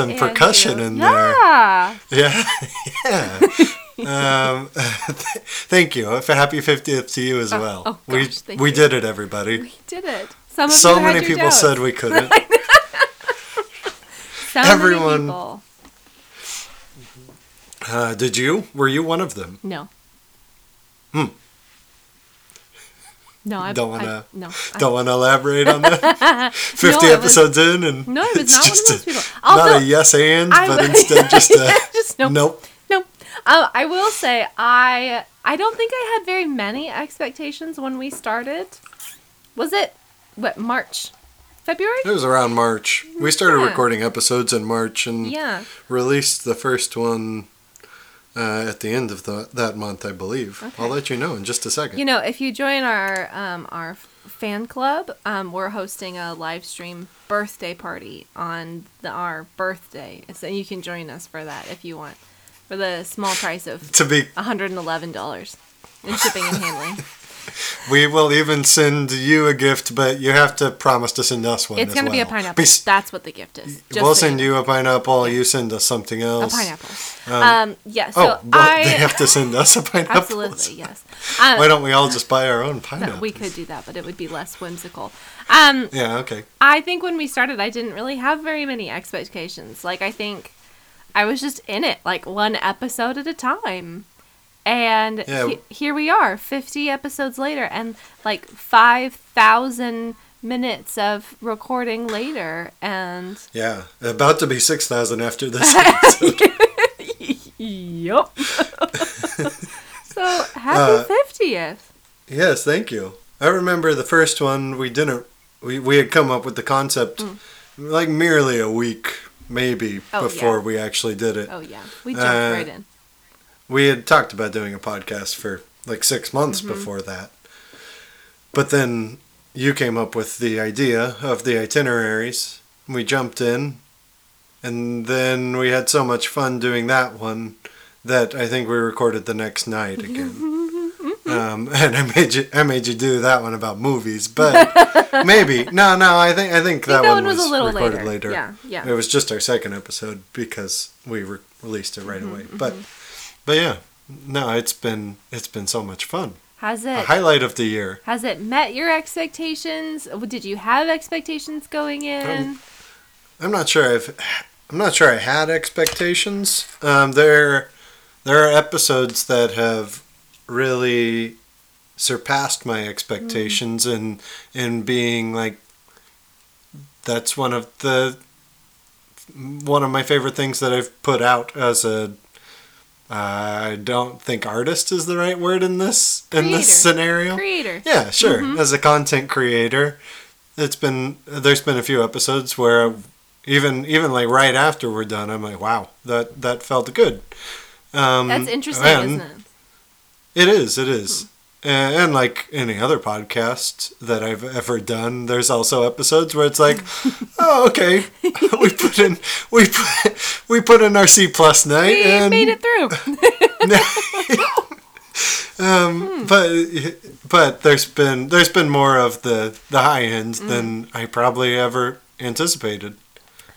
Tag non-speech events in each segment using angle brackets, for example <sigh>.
Oh yeah, episode, some percussion in there. Yeah. Yeah, <laughs> yeah. um, <laughs> thank you. A Happy 50th to you as well. oh we gosh, thank we you. did it, everybody. We did it. Some of So had many people doubts. said we couldn't. <laughs> So everyone- Many. Uh, did you? Were you one of them? No. Hmm. No, I Don't wanna- No. Don't want to elaborate on that. <laughs> 50 No, was- episodes in, and No, it was it's not one of those a- people. Also, not a yes and, I but instead just <laughs> a Just nope. nope. Nope. Um, I will say I I don't think I had very many expectations when we started. Was it what March, February? It was around March. We started Yeah. recording episodes in March and Yeah. released the first one uh, at the end of the, that month, I believe. Okay. I'll let you know in just a second. You know, if you join our um, our fan club, um, we're hosting a live stream birthday party on the, our birthday, so you can join us for that if you want, for the small price of <laughs> to be, one hundred and eleven dollars in shipping and handling. <laughs> we will even send you a gift, but you have to promise to send us one. it's gonna be a pineapple. Bes- That's what the gift is. Just we'll so send know. you a pineapple. You send us something else. a pineapple. Um, Um, yeah. So oh, well, I they have to send us a <laughs> pineapple. absolutely yes. Um, Why don't we all just buy our own <laughs> no, pineapple? we could do that, but it would be less whimsical. Um, Yeah. Okay. I think when we started, I didn't really have very many expectations. Like, I think I was just in it, like one episode at a time. And Yeah. he- here we are, 50 episodes later, and like 5,000 minutes of recording later. And Yeah. About to be six thousand after this <laughs> episode. yup. <laughs> so, happy Uh, 50th. Yes, thank you. I remember the first one we didn't we, we had come up with the concept like merely a week maybe Mm. Oh, before yeah. we actually did it. Oh, yeah. We jumped uh, right in. We had talked about doing a podcast for like 6 months Mm-hmm. before that. But then you came up with the idea of the itineraries. We jumped in and then we had so much fun doing that one that I think we recorded the next night again. <laughs> Um, <laughs> and I made you, I made you do that one about movies, but <laughs> maybe no, no. I think, I think that, that one was a little recorded later. later. Yeah, yeah. It was just our second episode because we re- released it right Mm-hmm, away. But, but yeah, no, it's been, it's been so much fun. Has A it? highlight of the year. Has it met your expectations? Did you have expectations going in? I'm not sure I've, I'm not sure I had expectations. Um, there, there are episodes that have really surpassed my expectations in in being like that's one of the one of my favorite things that I've put out as a I don't think artist is the right word in this in this scenario. Creator. Yeah, sure. As a content creator, it's been there's been a few episodes where even even like right after we're done, I'm like, wow, that that felt good. Um, That's interesting, isn't it? It is. It is. And, and like any other podcast that I've ever done, there's also episodes where it's like, <laughs> oh, okay, <laughs> we put in we put we put in our C plus night We and made it through. <laughs> um, but but there's been there's been more of the the high ends Mm. than I probably ever anticipated.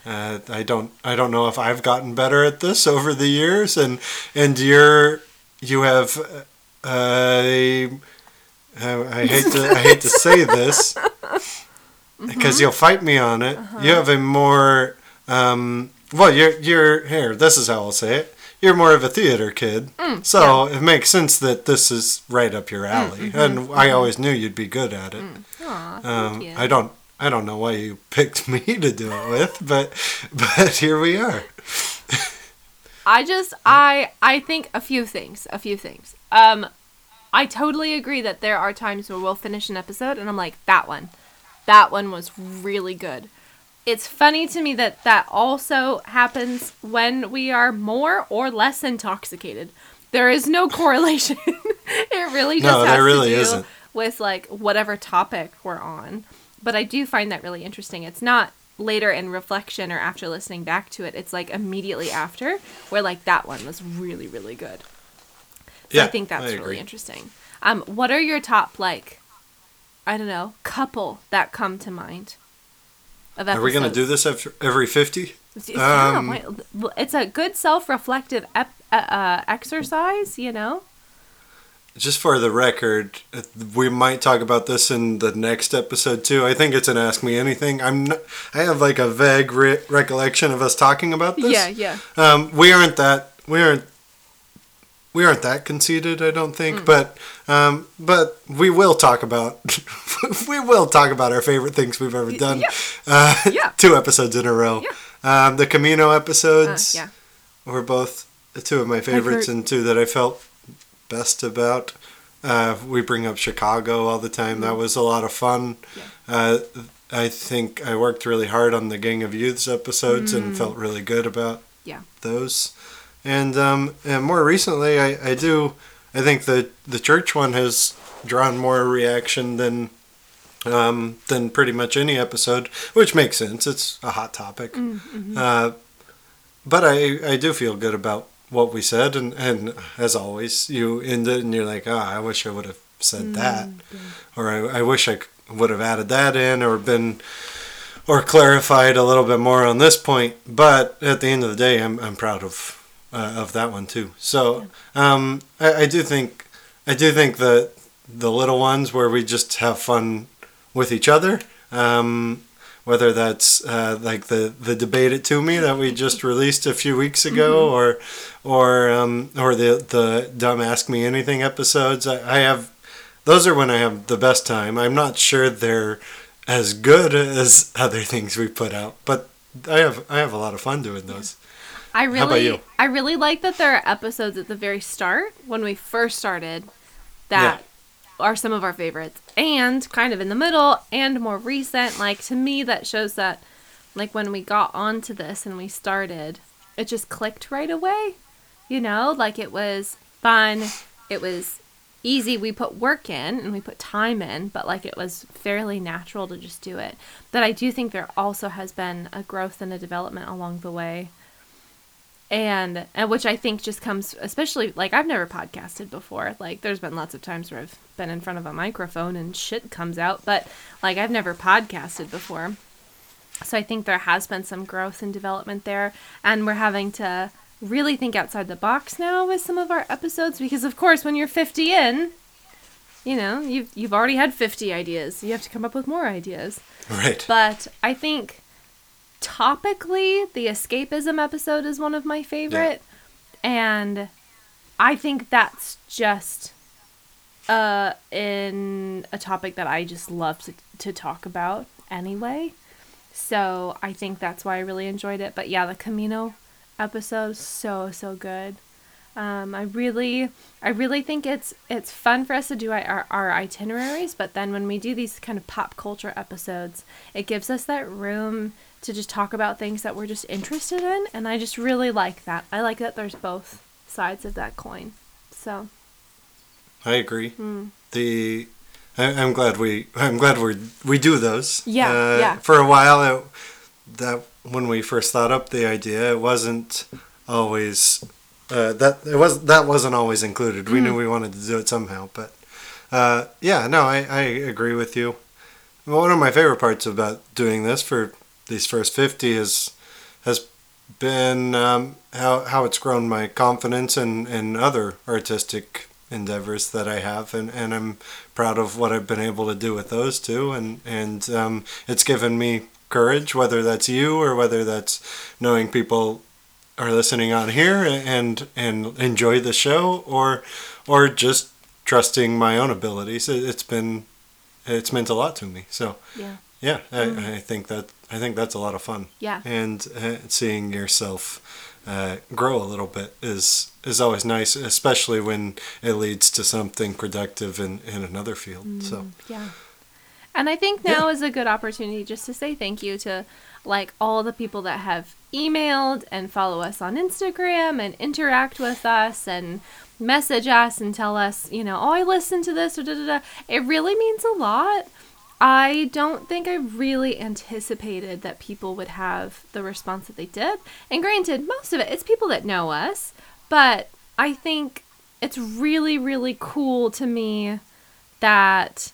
Uh, I don't I don't know if I've gotten better at this over the years, and and you're you have uh, a I hate to I hate to say this <laughs> mm-hmm. because you'll fight me on it. Uh-huh. You have a more um, well you're you're here. This is how I'll say it. You're more of a theater kid, mm, so it makes sense that this is right up your mm, alley. Mm-hmm, and I mm-hmm. always knew you'd be good at it. Mm. Aw, thank Um, you. I don't I don't know why you <laughs> picked me to do it with, but but here we are. <laughs> I just I I think a few things, a few things. Um I totally agree that there are times where we'll finish an episode and I'm like that one. That one was really good. It's funny to me that that also happens when we are more or less intoxicated. There is no <laughs> correlation. <laughs> it really just No, has there really to do isn't. with like whatever topic we're on. But I do find that really interesting. It's not later in reflection or after listening back to it. It's like immediately after where like that one was really really good. So I think that's I really interesting. Um, what are your top like, I don't know, couple that come to mind? Of Are we going to do this after every 50? Yeah, Um, it's a good self-reflective ep- uh, uh, exercise, you know. Just for the record, uh, we might talk about this in the next episode too. I think it's an Ask Me Anything. I'm not, I have like a vague re- recollection of us talking about this. Yeah, yeah. Um, we aren't that we aren't we aren't that conceited, I don't think, Mm. but um, but we will talk about <laughs> we will talk about our favorite things we've ever done. yeah. Uh, Yeah. <laughs> two episodes in a row. Um, the Camino Uh, episodes yeah. were both two of my favorites and two that I felt best about. Uh, we bring up Chicago all the time. That was a lot of fun. Yeah. Uh, I think I worked really hard on the Gang of Youths episodes and felt really good about Yeah. those. And um, and more recently, I, I do I think the the church one has drawn more reaction than um, than pretty much any episode, which makes sense. It's a hot topic. Mm-hmm. Uh, but I, I do feel good about what we said, and, and as always, you end it and you're like, oh, I wish I would have said that, or I, I wish I would have added that in, or been, or clarified a little bit more on this point. But at the end of the day, I'm, I'm proud of uh, of that one too. So um, I, I do think I do think that the little ones where we just have fun with each other. Um, whether that's uh, like the the debate it to me that we just released a few weeks ago, or or um, or the the dumb ask me anything episodes. I, I have those are when I have the best time. I'm not sure they're as good as <laughs> other things we put out, but I have I have a lot of fun doing those. I really, How about you? I really like that there are episodes at the very start when we first started that are some of our favorites, and kind of in the middle and more recent. Like to me, that shows that, like when we got onto this and we started, it just clicked right away. You know, like it was fun. It was easy. We put work in and we put time in, but like it was fairly natural to just do it. But I do think there also has been a growth and a development along the way and and which I think just comes especially like I've never podcasted before. Like there's been lots of times where I've been in front of a microphone and shit comes out, but like I've never podcasted before. So I think there has been some growth and development there and we're having to really think outside the box now with some of our episodes because of course when you're 50 in, you know, you've you've already had 50 ideas. You have to come up with more ideas. Right. But I think topically, the escapism episode is one of my favorite. And I think that's just uh in a topic that I just love to, to talk about anyway. So I think that's why I really enjoyed it. But yeah, the Camino episode is so so good. Um, I really, I really think it's it's fun for us to do our, our itineraries, but then when we do these kind of pop culture episodes, it gives us that room to just talk about things that we're just interested in, and I just really like that. I like that there's both sides of that coin. So I agree. Hmm. The I, I'm glad we I'm glad we we do those. Yeah, Uh, yeah. For a while, it, that when we first thought up the idea, it wasn't always uh, that it was that wasn't always included. We knew Mm-hmm. we wanted to do it somehow, but uh, yeah, no, I, I agree with you. One of my favorite parts about doing this for these first fifty is has been um, how how it's grown my confidence in, in other artistic endeavors that I have, and, and I'm proud of what I've been able to do with those two, and and um, it's given me courage, whether that's you or whether that's knowing people are listening on here and and enjoy the show, or or just trusting my own abilities. It, it's been it's meant a lot to me. So yeah, yeah, I, I think that I think that's a lot of fun yeah, and uh, seeing yourself uh, grow a little bit is is always nice, especially when it leads to something productive in, in another field. So yeah. And I think now is a good opportunity just to say thank you to like all the people that have emailed and follow us on Instagram and interact with us and message us and tell us, you know, oh, I listened to this or da da da. It really means a lot. I don't think I really anticipated that people would have the response that they did. And granted, most of it, it's people that know us, but I think it's really really cool to me that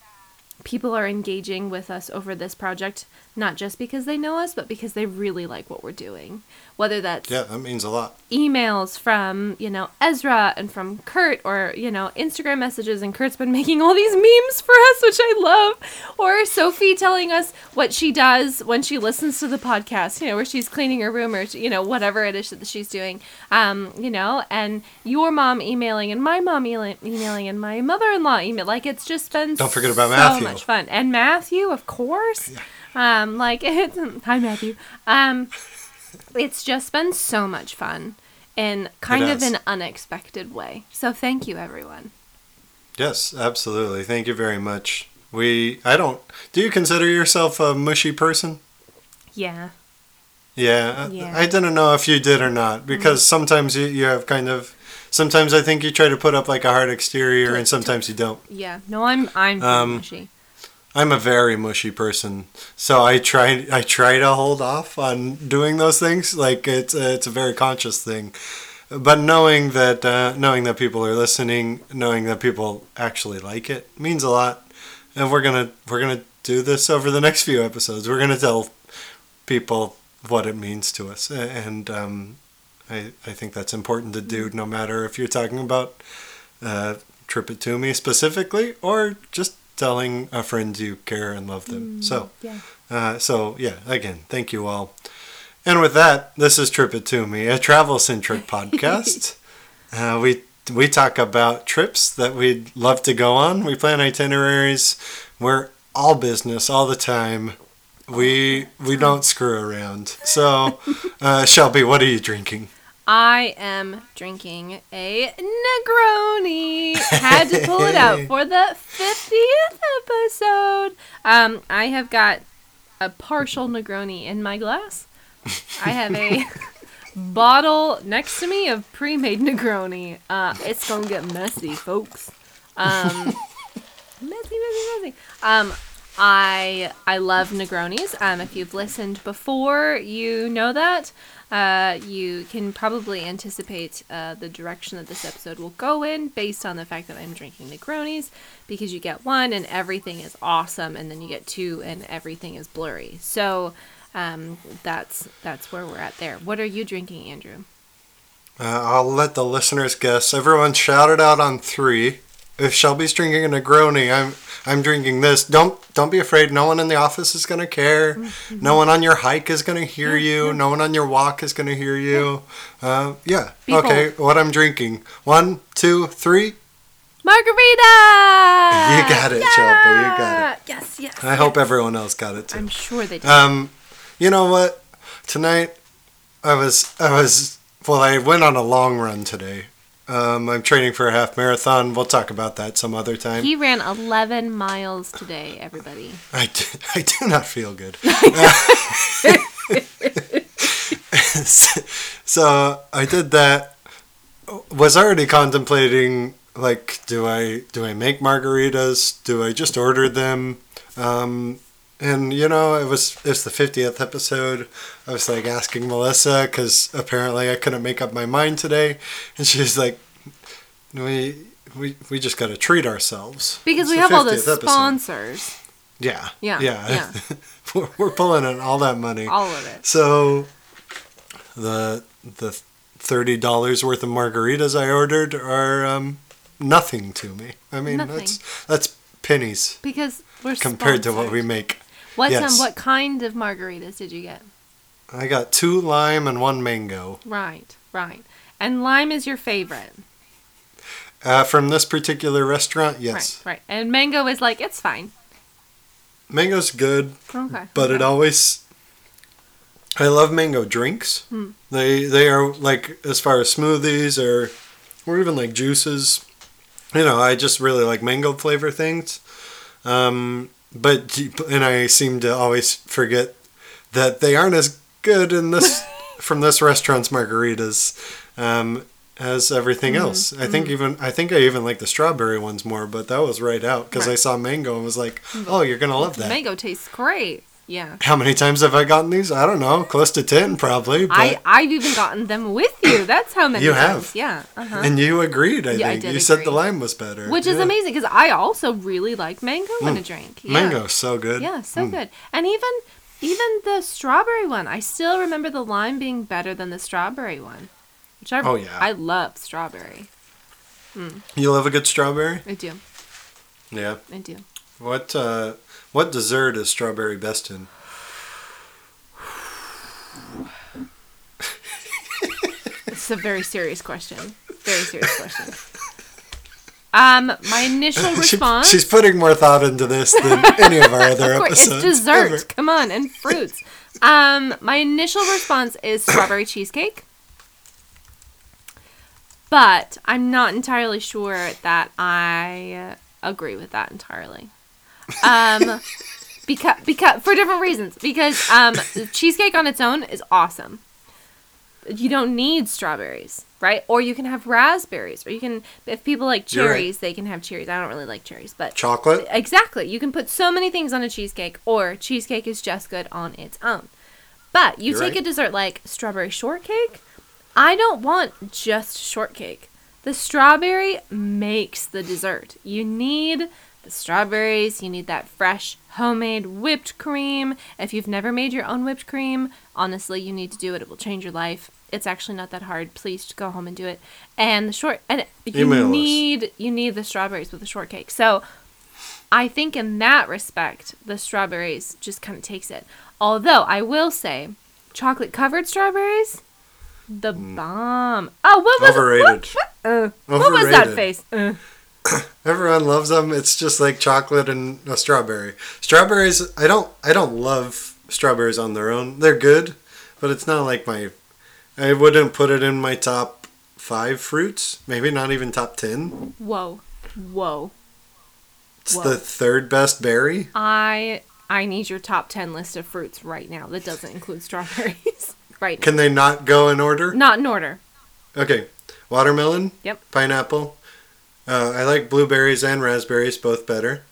people are engaging with us over this project not just because they know us but because they really like what we're doing. Whether that's Yeah, that means a lot. emails from you know Ezra and from Kurt or you know Instagram messages and Kurt's been making all these memes for us which I love. Or Sophie telling us what she does when she listens to the podcast you know where she's cleaning her room or you know whatever it is that she's doing. Um you know and your mom emailing and my mom email- emailing and my mother-in-law email like it's just been Don't forget about so Matthew. much fun. And Matthew of course um like <laughs> it's hi Matthew um it's just been so much fun in kind of an unexpected way. So thank you, everyone. Yes, absolutely. Thank you very much. We, I don't. Do you consider yourself a mushy person? Yeah. Yeah, I- Yeah. I didn't know if you did or not because sometimes you, you have kind of. Sometimes I think you try to put up like a hard exterior, and sometimes you don't. Yeah. No, I'm I'm Um, mushy. I'm a very mushy person, so I try I try to hold off on doing those things. Like it's a, it's a very conscious thing, but knowing that uh, knowing that people are listening, knowing that people actually like it means a lot. And we're gonna we're gonna do this over the next few episodes. We're gonna tell people what it means to us, and um, I I think that's important to do, no matter if you're talking about uh, Trip It To Me specifically, or just telling a friend you care and love them. So, Yeah. uh, so yeah, again, thank you all. And with that, this is Trip It To Me, a travel centric <laughs> podcast. Uh, we we talk about trips that we'd love to go on. We plan itineraries. We're all business all the time. We we don't screw around. So, <laughs> uh, Shelby, what are you drinking? I am drinking a Negroni. Had to pull it out <laughs> for the 50th episode. Um, I have got a partial Negroni in my glass. I have a <laughs> bottle next to me of pre-made Negroni. Uh, it's gonna get messy, folks. Um, <laughs> messy, messy, messy. Um, I I love Negronis. Um, if you've listened before, you know that. Uh, you can probably anticipate uh, the direction that this episode will go in based on the fact that I'm drinking Negronis because you get one and everything is awesome, and then you get two and everything is blurry. So um, that's that's where we're at there. What are you drinking, Andrew? Uh, I'll let the listeners guess. Everyone shout it out on three. If Shelby's drinking a Negroni, I'm I'm drinking this. Don't don't be afraid. No one in the office is gonna care. No one on your hike is gonna hear you. No one on your walk is gonna hear you. Uh, yeah. Okay. What I'm drinking. One, two, three. Margarita. You got it, Shelby, you got it. Yes, yes. I hope everyone else got it too. I'm sure they did. Um, you know what? Tonight, I was I was well. I went on a long run today. Um, I'm training for a half marathon. We'll talk about that some other time. he ran 11 miles today, everybody. I do, <laughs> I do not feel good. <laughs> <laughs> so I did that. Was already contemplating like, do I do I make margaritas? Do I just order them? Um, and you know, it was it's the fiftieth episode. I was like asking Melissa because apparently I couldn't make up my mind today, and she's like, "We we we just got to treat ourselves Because It's we have all the 50th episode. sponsors. Yeah, Yeah, yeah. yeah. <laughs> we're, we're pulling in all that money. All of it. So the the thirty dollars worth of margaritas I ordered are um, nothing to me. I mean Nothing. that's that's pennies Because we're compared to what we make. What yes. um, what kind of margaritas did you get? I got two lime and one mango. Right, right. And lime is your favorite. Uh, from this particular restaurant, yes. Right, right. And mango is like it's fine. Mango's good, Okay. but it always I love mango drinks. Hmm. They they are like as far as smoothies or or even like juices. You know, I just really like mango flavor things. Um, but and I seem to always forget that they aren't as good in this <laughs> from this restaurant's margaritas um, as everything Mm-hmm. else. I think even I think I even like the strawberry ones more, but that was right out because I saw mango and was like, "Oh, you're gonna love that." Mango tastes great. Yeah. How many times have I gotten these? I don't know, close to ten probably. But I I've even gotten them with you. That's how many You times. have. Yeah. Uh-huh. and you agreed. I Yeah, I think did you said the lime was better, Which is Yeah. amazing because I also really like mango in a drink. Yeah. Mango, so good. Yeah, so Mm. good. And even even the strawberry one, I still remember the lime being better than the strawberry one. Which I, Oh, yeah. I love strawberry. You love a good strawberry? I do. Yeah. I do. What uh, what dessert is strawberry best in? It's a very serious question. Very serious question. Um, my initial <laughs> She- response. she's putting more thought into this than <laughs> any of our other Of course, episodes. it's dessert. ever. Come on, and fruits. Um, my initial response is strawberry cheesecake. But I'm not entirely sure that I agree with that entirely. Um, because because for different reasons. Because um, cheesecake on its own is awesome. You don't need strawberries, right? Or you can have raspberries, or you can if people like You're right. cherries, they can have cherries. I don't really like cherries, but Chocolate? Exactly. You can put so many things on a cheesecake, or cheesecake is just good on its own. But you You're take right. a dessert like strawberry shortcake. I don't want just shortcake. The strawberry makes the dessert. You need the strawberries, you need that fresh homemade whipped cream. If you've never made your own whipped cream, honestly, you need to do it. It will change your life. It's actually not that hard. Please just go home and do it. And the short and you Email us. need you need the strawberries with the shortcake. So I think in that respect, the strawberries just kind of takes it. Although I will say, chocolate covered strawberries, the bomb. Oh, what was. Overrated. What, what, uh, what was that face? Uh, <coughs> Everyone loves them. It's just like chocolate and a strawberry. Strawberries, I don't, I don't love strawberries on their own. They're good, but it's not like my. I wouldn't put it in my top five fruits. Maybe not even top ten. whoa, whoa. It's Whoa. the third best berry. I I need your top ten list of fruits right now. That doesn't include strawberries. <laughs> right. Now. Can they not go in order? Not in order. Okay, watermelon. Yep. Pineapple. Uh, I like blueberries and raspberries, both better.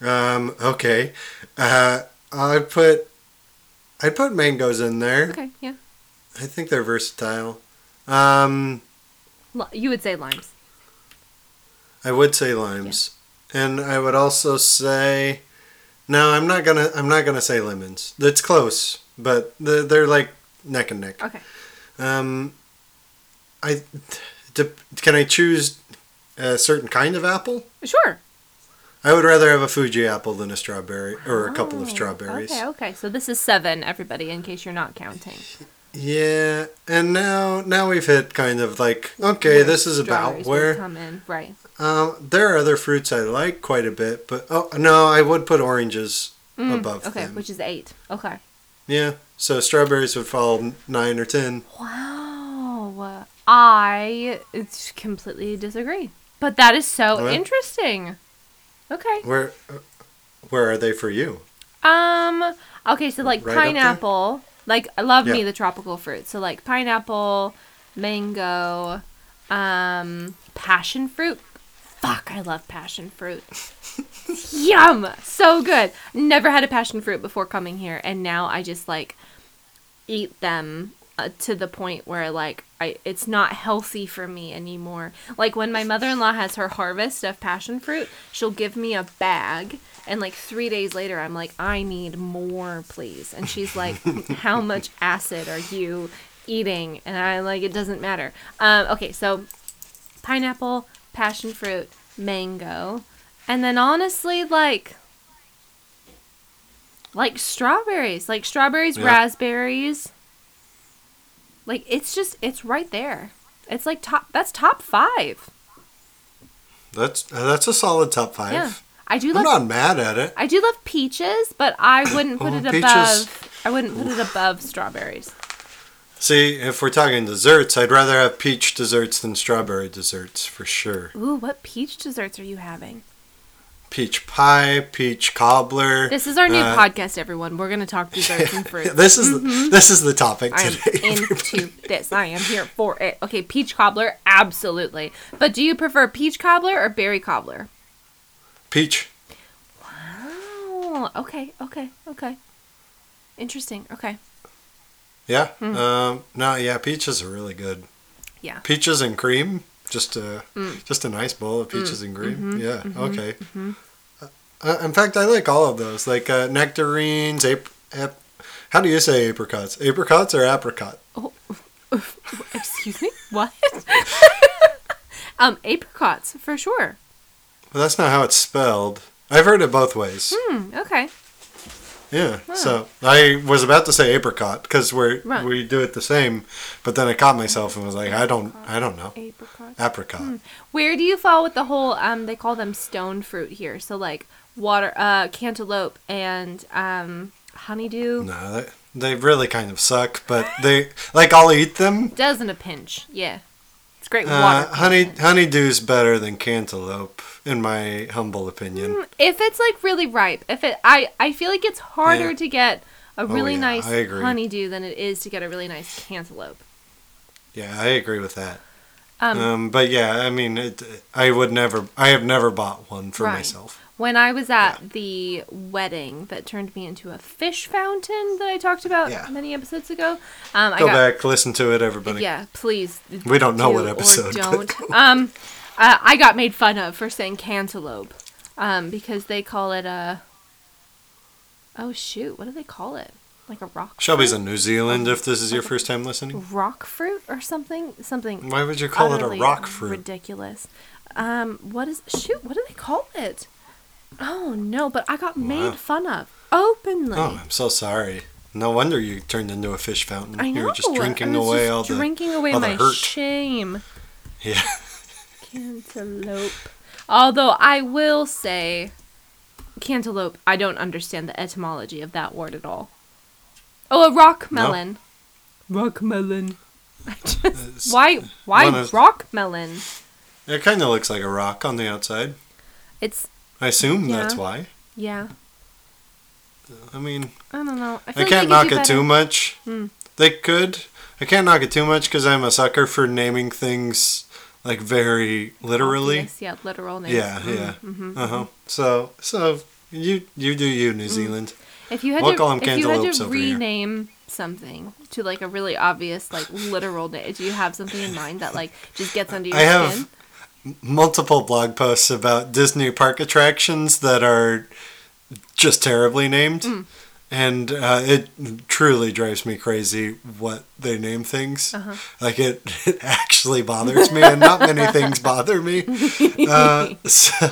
Um, okay, uh, I put I put mangoes in there. Okay, yeah. I think they're versatile. Um, You would say limes. I would say limes, and I would also say no. I'm not gonna. I'm not gonna say lemons. That's close, but they're, they're like neck and neck. Okay. Um, I d- can I choose a certain kind of apple? Sure. I would rather have a Fuji apple than a strawberry or a couple of Oh, strawberries. Okay, okay. So this is seven, everybody, in case you're not counting. Yeah, and now now we've hit kind of like okay, Where this is about where come in, right? um, there are other fruits I like quite a bit, but oh no, I would put oranges Mm, above okay, them. which is eight. Okay. Yeah, so strawberries would fall nine or ten. Wow. I it's completely disagree. But that is so What? interesting. Okay. Where where are they for you? Um. Okay, so like Right pineapple. Like I love me the tropical fruits. So like pineapple, mango, um, passion fruit. Fuck, I love passion fruit. <laughs> Yum, so good. Never had a passion fruit before coming here, and now I just like eat them uh, to the point where like I it's not healthy for me anymore. Like when my mother-in-law has her harvest of passion fruit, she'll give me a bag and like 3 days later I'm like I need more, please. And she's like <laughs> how much acid are you eating? And I like it doesn't matter. Um okay, so pineapple, passion fruit, mango, and then honestly like like strawberries, like strawberries, raspberries. Like it's just it's right there. It's like top that's top 5. That's that's a solid top five. Yeah. I do I'm love not mad at it. I do love peaches, but I wouldn't oh, put Oh, it peaches. above I wouldn't put it above strawberries. See, if we're talking desserts, I'd rather have peach desserts than strawberry desserts for sure. Ooh, what peach desserts are you having? Peach pie, peach cobbler. This is our new Uh, podcast, everyone. We're gonna talk desserts and fruits. This is the this is the topic I am today. <laughs> into this. I am here for it. Okay, peach cobbler, absolutely. But do you prefer peach cobbler or berry cobbler? Peach. Oh, okay, okay, okay. Interesting. Okay. Yeah. Um, no, yeah, peaches are really good. Yeah. Peaches and cream, just a Mm. just a nice bowl of peaches and cream. Mhm, yeah. mhm, Okay. mhm. Uh, in fact, I like all of those, like uh, nectarines. Ap- ap- how do you say apricots? Apricots or apricot? Oh, <laughs> Excuse me. What? <laughs> um, apricots for sure. Well, that's not how it's spelled. I've heard it both ways. Hmm. Okay. Yeah. So I was about to say apricot because we're Right. we do it the same, but then I caught myself and was like, I don't, I don't know. Apricot. Apricot. Hmm. Where do you fall with the whole? Um, they call them stone fruit here. So like water, uh, cantaloupe and um, honeydew. No, they, they really kind of suck, but they like I'll eat them. Dozen a pinch. Yeah. It's great Uh, honey content. honeydew's better than cantaloupe, in my humble opinion. Mm, If it's like really ripe, if it, I, I feel like it's harder Yeah. to get a really yeah, nice honeydew than it is to get a really nice cantaloupe. Yeah, I agree with that. Um, Um, but yeah, I mean, it, I would never, I have never bought one for Right. myself. When I was at the wedding that turned me into a fish fountain that I talked about Yeah. many episodes ago, um, I Go got back, listen to it, everybody. Yeah, please. We don't know do what episode, Don't. <laughs> um, uh, I got made fun of for saying cantaloupe, um, because they call it a. Oh shoot! What do they call it? Like a rock. Shelby's fruit? in New Zealand. If this is your <laughs> first time listening, rock fruit or something. Something. why would you call it a rock fruit? Ridiculous. Um, what is shoot? What do they call it? Oh no! But I got made fun of openly. Oh, I'm so sorry. No wonder you turned into a fish fountain. I know. You were just drinking I was away just all the. drinking away my hurt. shame. <laughs> Yeah. Cantaloupe. Although I will say, cantaloupe. I don't understand the etymology of that word at all. Oh, a rock No? melon. Rock melon. <laughs> I just, It's- why? Why of- rock melon? It kind of looks like a rock on the outside. It's I assume that's why. yeah. I mean, I don't know. I, I can't knock it too much. Hmm. They could. I can't knock it too much because I'm a sucker for naming things like very literally. Obvious, yeah, literal names. Yeah, Mhm, yeah. mhm, Uh huh. mhm. So, so you you do you, New Zealand. If you had We'll to, if you had to rename something to like a really obvious, like literal name, do you have something in mind that like just gets under your I have skin? Multiple blog posts about Disney park attractions that are just terribly named. Mm. And uh, it truly drives me crazy what they name things. Uh-huh. Like it, it actually bothers me, and not many things bother me. <laughs> Uh, so,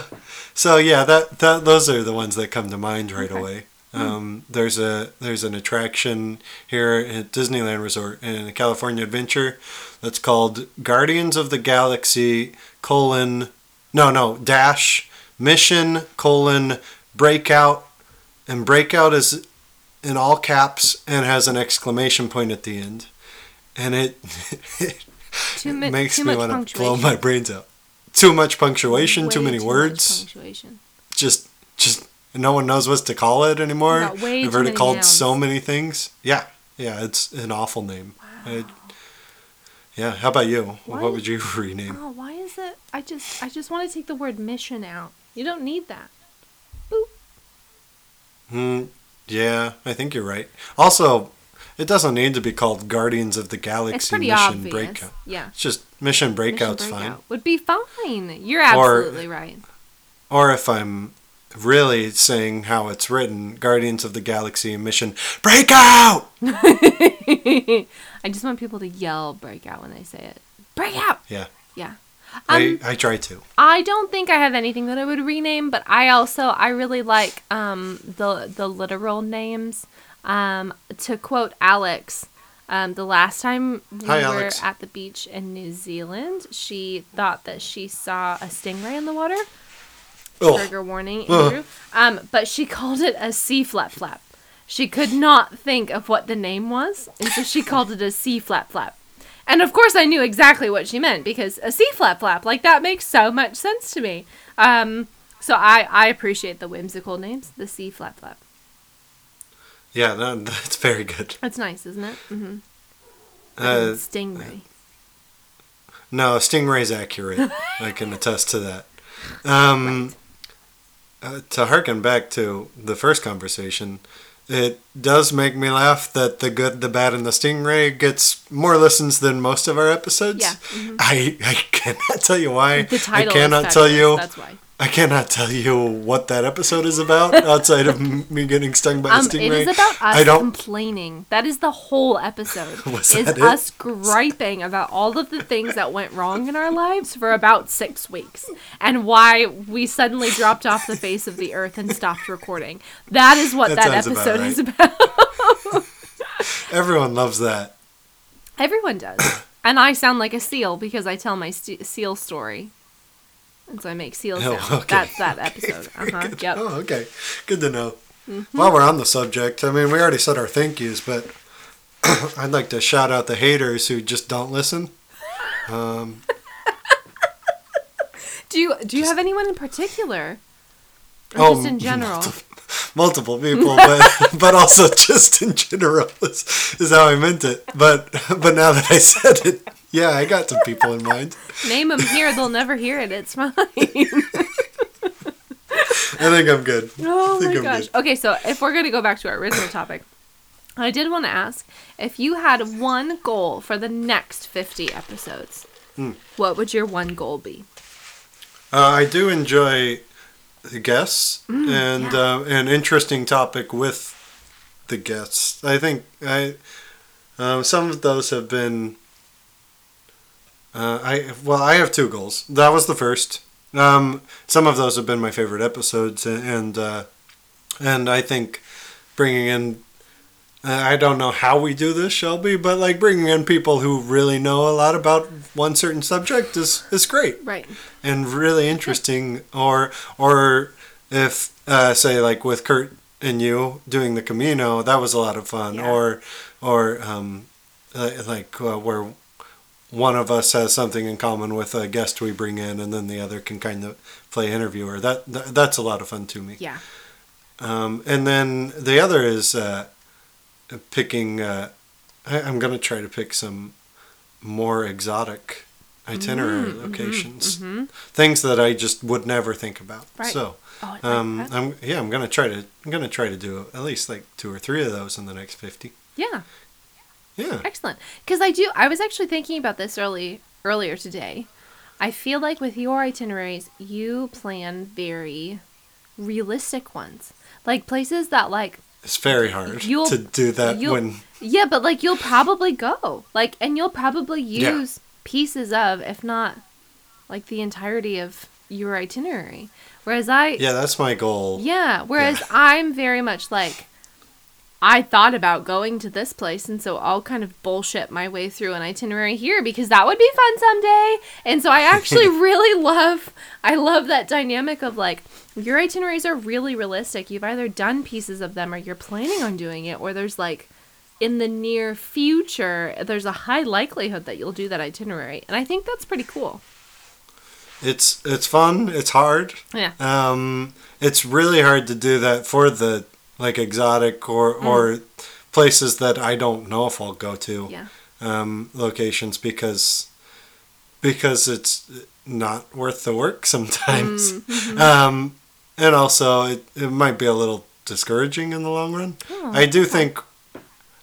so yeah, that, that those are the ones that come to mind right Okay. away. Um, there's a there's an attraction here at Disneyland Resort in California Adventure that's called Guardians of the Galaxy colon no no dash mission colon breakout and breakout is in all caps and has an exclamation point at the end and it, <laughs> it Too, mi- makes too me want to blow my brains out too much punctuation too many much words punctuation. just just no one knows what to call it anymore. way I've heard it called nouns. so many things. Yeah, yeah, it's an awful name. I- yeah, how about you? Why- What would you <laughs> rename? Oh, why is it? I just, I just want to take the word mission out. You don't need that. Hmm. Yeah, I think you're right. Also, it doesn't need to be called Guardians of the Galaxy Mission obvious. Breakout. Yeah. It's just Mission Breakout's Mission fine. Would be fine. You're Or- absolutely right. Or if I'm really saying how it's written, Guardians of the Galaxy Mission Breakout. <laughs> I just want people to yell breakout when they say it. Breakout! Yeah. Yeah. I, Um, I try to. I don't think I have anything that I would rename, but I also I really like um the the literal names. Um to quote Alex, um the last time we Hi, were Alex. at the beach in New Zealand, she thought that she saw a stingray in the water. Oh, Trigger warning. Andrew. Um but she <laughs> called it a sea flap flap. She could not think of what the name was, and so she called it a sea flap flap. And of course, I knew exactly what she meant because a sea flap flap, like that makes so much sense to me. Um, so I, I appreciate the whimsical names. The sea flap flap. yeah, no, <laughs> that's very good. That's nice, isn't it? Mm-hmm. Uh, Stingray. No, Stingray's accurate. <laughs> I can attest to that. Um, uh, to harken back to the first conversation, it does make me laugh that the good, the bad, and the stingray gets more listens than most of our episodes. Yeah, mhm. I I <laughs> cannot tell you why. The title I cannot tell you. That's why. I cannot tell you what that episode is about <laughs> outside of me getting stung by a Um, stingray. it is about us I don't. complaining. That is the whole episode. <laughs> Was is that it? us griping about all of the things that went wrong in our lives for about six weeks, and why we suddenly dropped off the face of the earth and stopped recording. That is what That that, sounds about episode right. is about. <laughs> Everyone loves that. Everyone does, and I sound like a seal because I tell my st- seal story. And so I make seal Oh, sounds. okay. That's that <laughs> episode. Uh huh. Yep. Oh, okay. Good to know. Mm-hmm. While we're on the subject, I mean, we already said our thank yous, but <clears throat> I'd like to shout out the haters who just don't listen. Um, <laughs> Do you do you have anyone in particular? Or Oh, just in general? multiple people, <laughs> but but also just in general is, is how I meant it. But but now that I said it, yeah, I got some people in mind. <laughs> Name them here; they'll never hear it. It's fine. <laughs> I think I'm good. <laughs> oh I think my I'm gosh. good. Okay, so if we're gonna go back to our original topic, I did want to ask if you had one goal for the next fifty episodes. Hmm. What would your one goal be? Uh, I do enjoy the guests Mm, and uh, an interesting topic with the guests. I think I um, some of those have been. Uh, I well, I have two goals. That was the first. Um, some of those have been my favorite episodes, and uh, and I think bringing in. uh, I don't know how we do this, Shelby, but like bringing in people who really know a lot about one certain subject is is great Right. and really interesting or or if uh, say like with Kurt and you doing the Camino that was a lot of fun Yeah. or or um, like uh, where one of us has something in common with a guest we bring in and then the other can kind of play interviewer that, that that's a lot of fun to me Yeah. um, and then the other is uh, picking. Uh, I, I'm going to try to pick some more exotic itinerary Mm, mhm, locations, mhm. things that I just would never think about. Right. So, Oh, like um. I'm yeah, I'm going to try to I'm going to try to do at least like two or three of those in the next fifty. yeah. Yeah. Excellent. Because I do. I was actually thinking about this early earlier today. I feel like with your itineraries, you plan very realistic ones, like places that like It's very hard You'll- to do that when yeah, but like you'll probably go like, and you'll probably Yeah. use pieces of, if not like the entirety of your itinerary. Whereas I, yeah, that's my goal. Yeah, whereas Yeah. I'm very much like I thought about going to this place and so I'll kind of bullshit my way through an itinerary here because that would be fun someday. And so I actually <laughs> really love I love that dynamic of like your itineraries are really realistic. You've either done pieces of them or you're planning on doing it or there's like in the near future there's a high likelihood that you'll do that itinerary. And I think that's pretty cool. It's it's fun. It's hard. Yeah. Um, it's really hard to do that for the like exotic or or places that I don't know if I'll go to. Yeah. Um, locations because because it's not worth the work sometimes. Mm-hmm. Um, and also it, it might be a little discouraging in the long run. Oh, I do think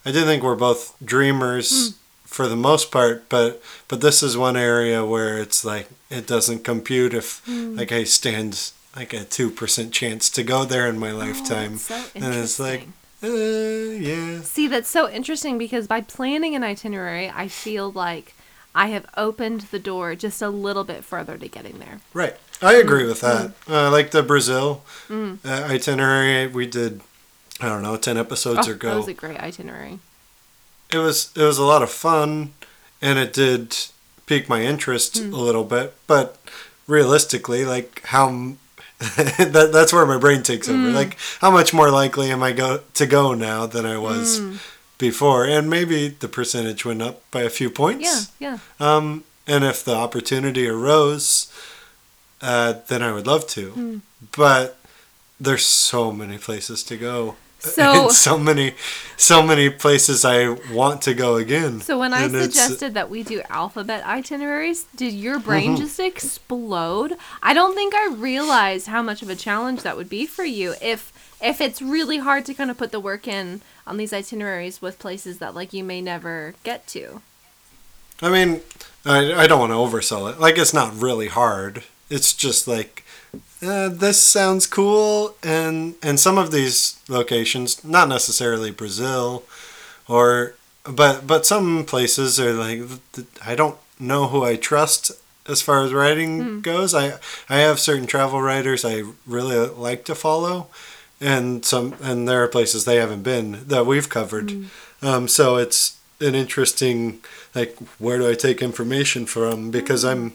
I do think we're both dreamers Hmm. for the most part, but but this is one area where it's like it doesn't compute if Hmm. like I stand like a two percent chance to go there in my lifetime. Oh, that's so and it's like uh, yeah. See, that's so interesting because by planning an itinerary, I feel like I have opened the door just a little bit further to getting there. Right. I agree with that. Hmm. Uh, like the Brazil Mm. uh, itinerary we did I don't know, 10 episodes Oh, that was a great itinerary. it was it was a lot of fun and it did pique my interest Hmm. a little bit but realistically like how <laughs> that, that's where my brain takes over Hmm. like how much more likely am i go to go now than i was Mm. before and maybe the percentage went up by a few points yeah. um and if the opportunity arose uh then i would love to Hmm. but there's so many places to go <laughs> So- so many, so many places I want to go again. So when I suggested that we do alphabet itineraries, did your brain Mm-hmm. just explode? I don't think I realized how much of a challenge that would be for you if if it's really hard to kind of put the work in on these itineraries with places that like you may never get to. I mean, I, I don't want to oversell it. Like, it's not really hard. It's just like, uh, this sounds cool, and and some of these locations, not necessarily Brazil, or but but some places are like, I don't know who I trust as far as writing goes. I I have certain travel writers I really like to follow, and some and there are places they haven't been that we've covered. Um, so it's an interesting like where do I take information from because I'm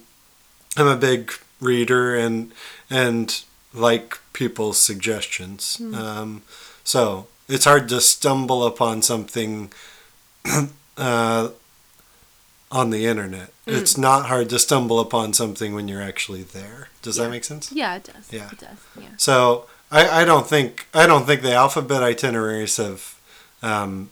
I'm a big reader and and like people's suggestions. Um, so it's hard to stumble upon something <clears throat> uh, on the internet. It's not hard to stumble upon something when you're actually there. Does Yeah. that make sense? Yeah, it does. Yeah. It does. Yeah. So I, I don't think I don't think the alphabet itineraries have um,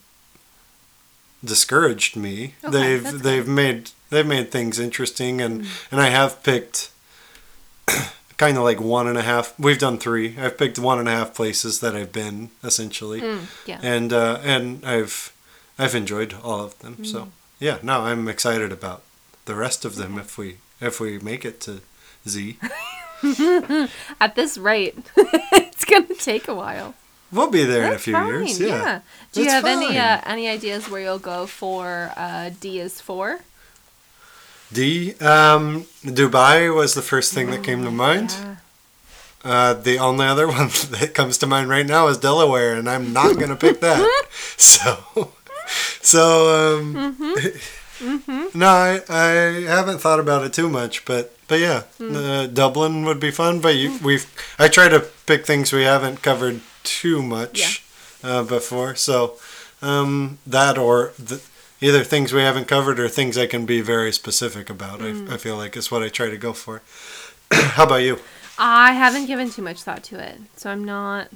discouraged me. Okay, they've they've made they've made things interesting and and I have picked <coughs> kind of like one and a half. We've done three. I've picked one and a half places that I've been essentially, Mm, yeah. and uh, and I've I've enjoyed all of them. Mm. So yeah, no, I'm excited about the rest of them if we if we make it to Z. <laughs> At this rate, <laughs> it's gonna take a while. We'll be there in a That's few fine. years. Yeah. Do you That's have any uh, any ideas where you'll go for uh, D is for? D. Um, Dubai was the first thing that came to mind. Yeah. Uh, the only other <laughs> one that comes to mind right now is Delaware, and I'm not going to pick <laughs> that. so, so um, <laughs> no, I, I haven't thought about it too much, but but yeah, uh, Dublin would be fun. But you, we've I try to pick things we haven't covered too much uh, before, so um, that or the, either things we haven't covered or things I can be very specific about. I, I feel like is what I try to go for. <clears throat> How about you? I haven't given too much thought to it, so I'm not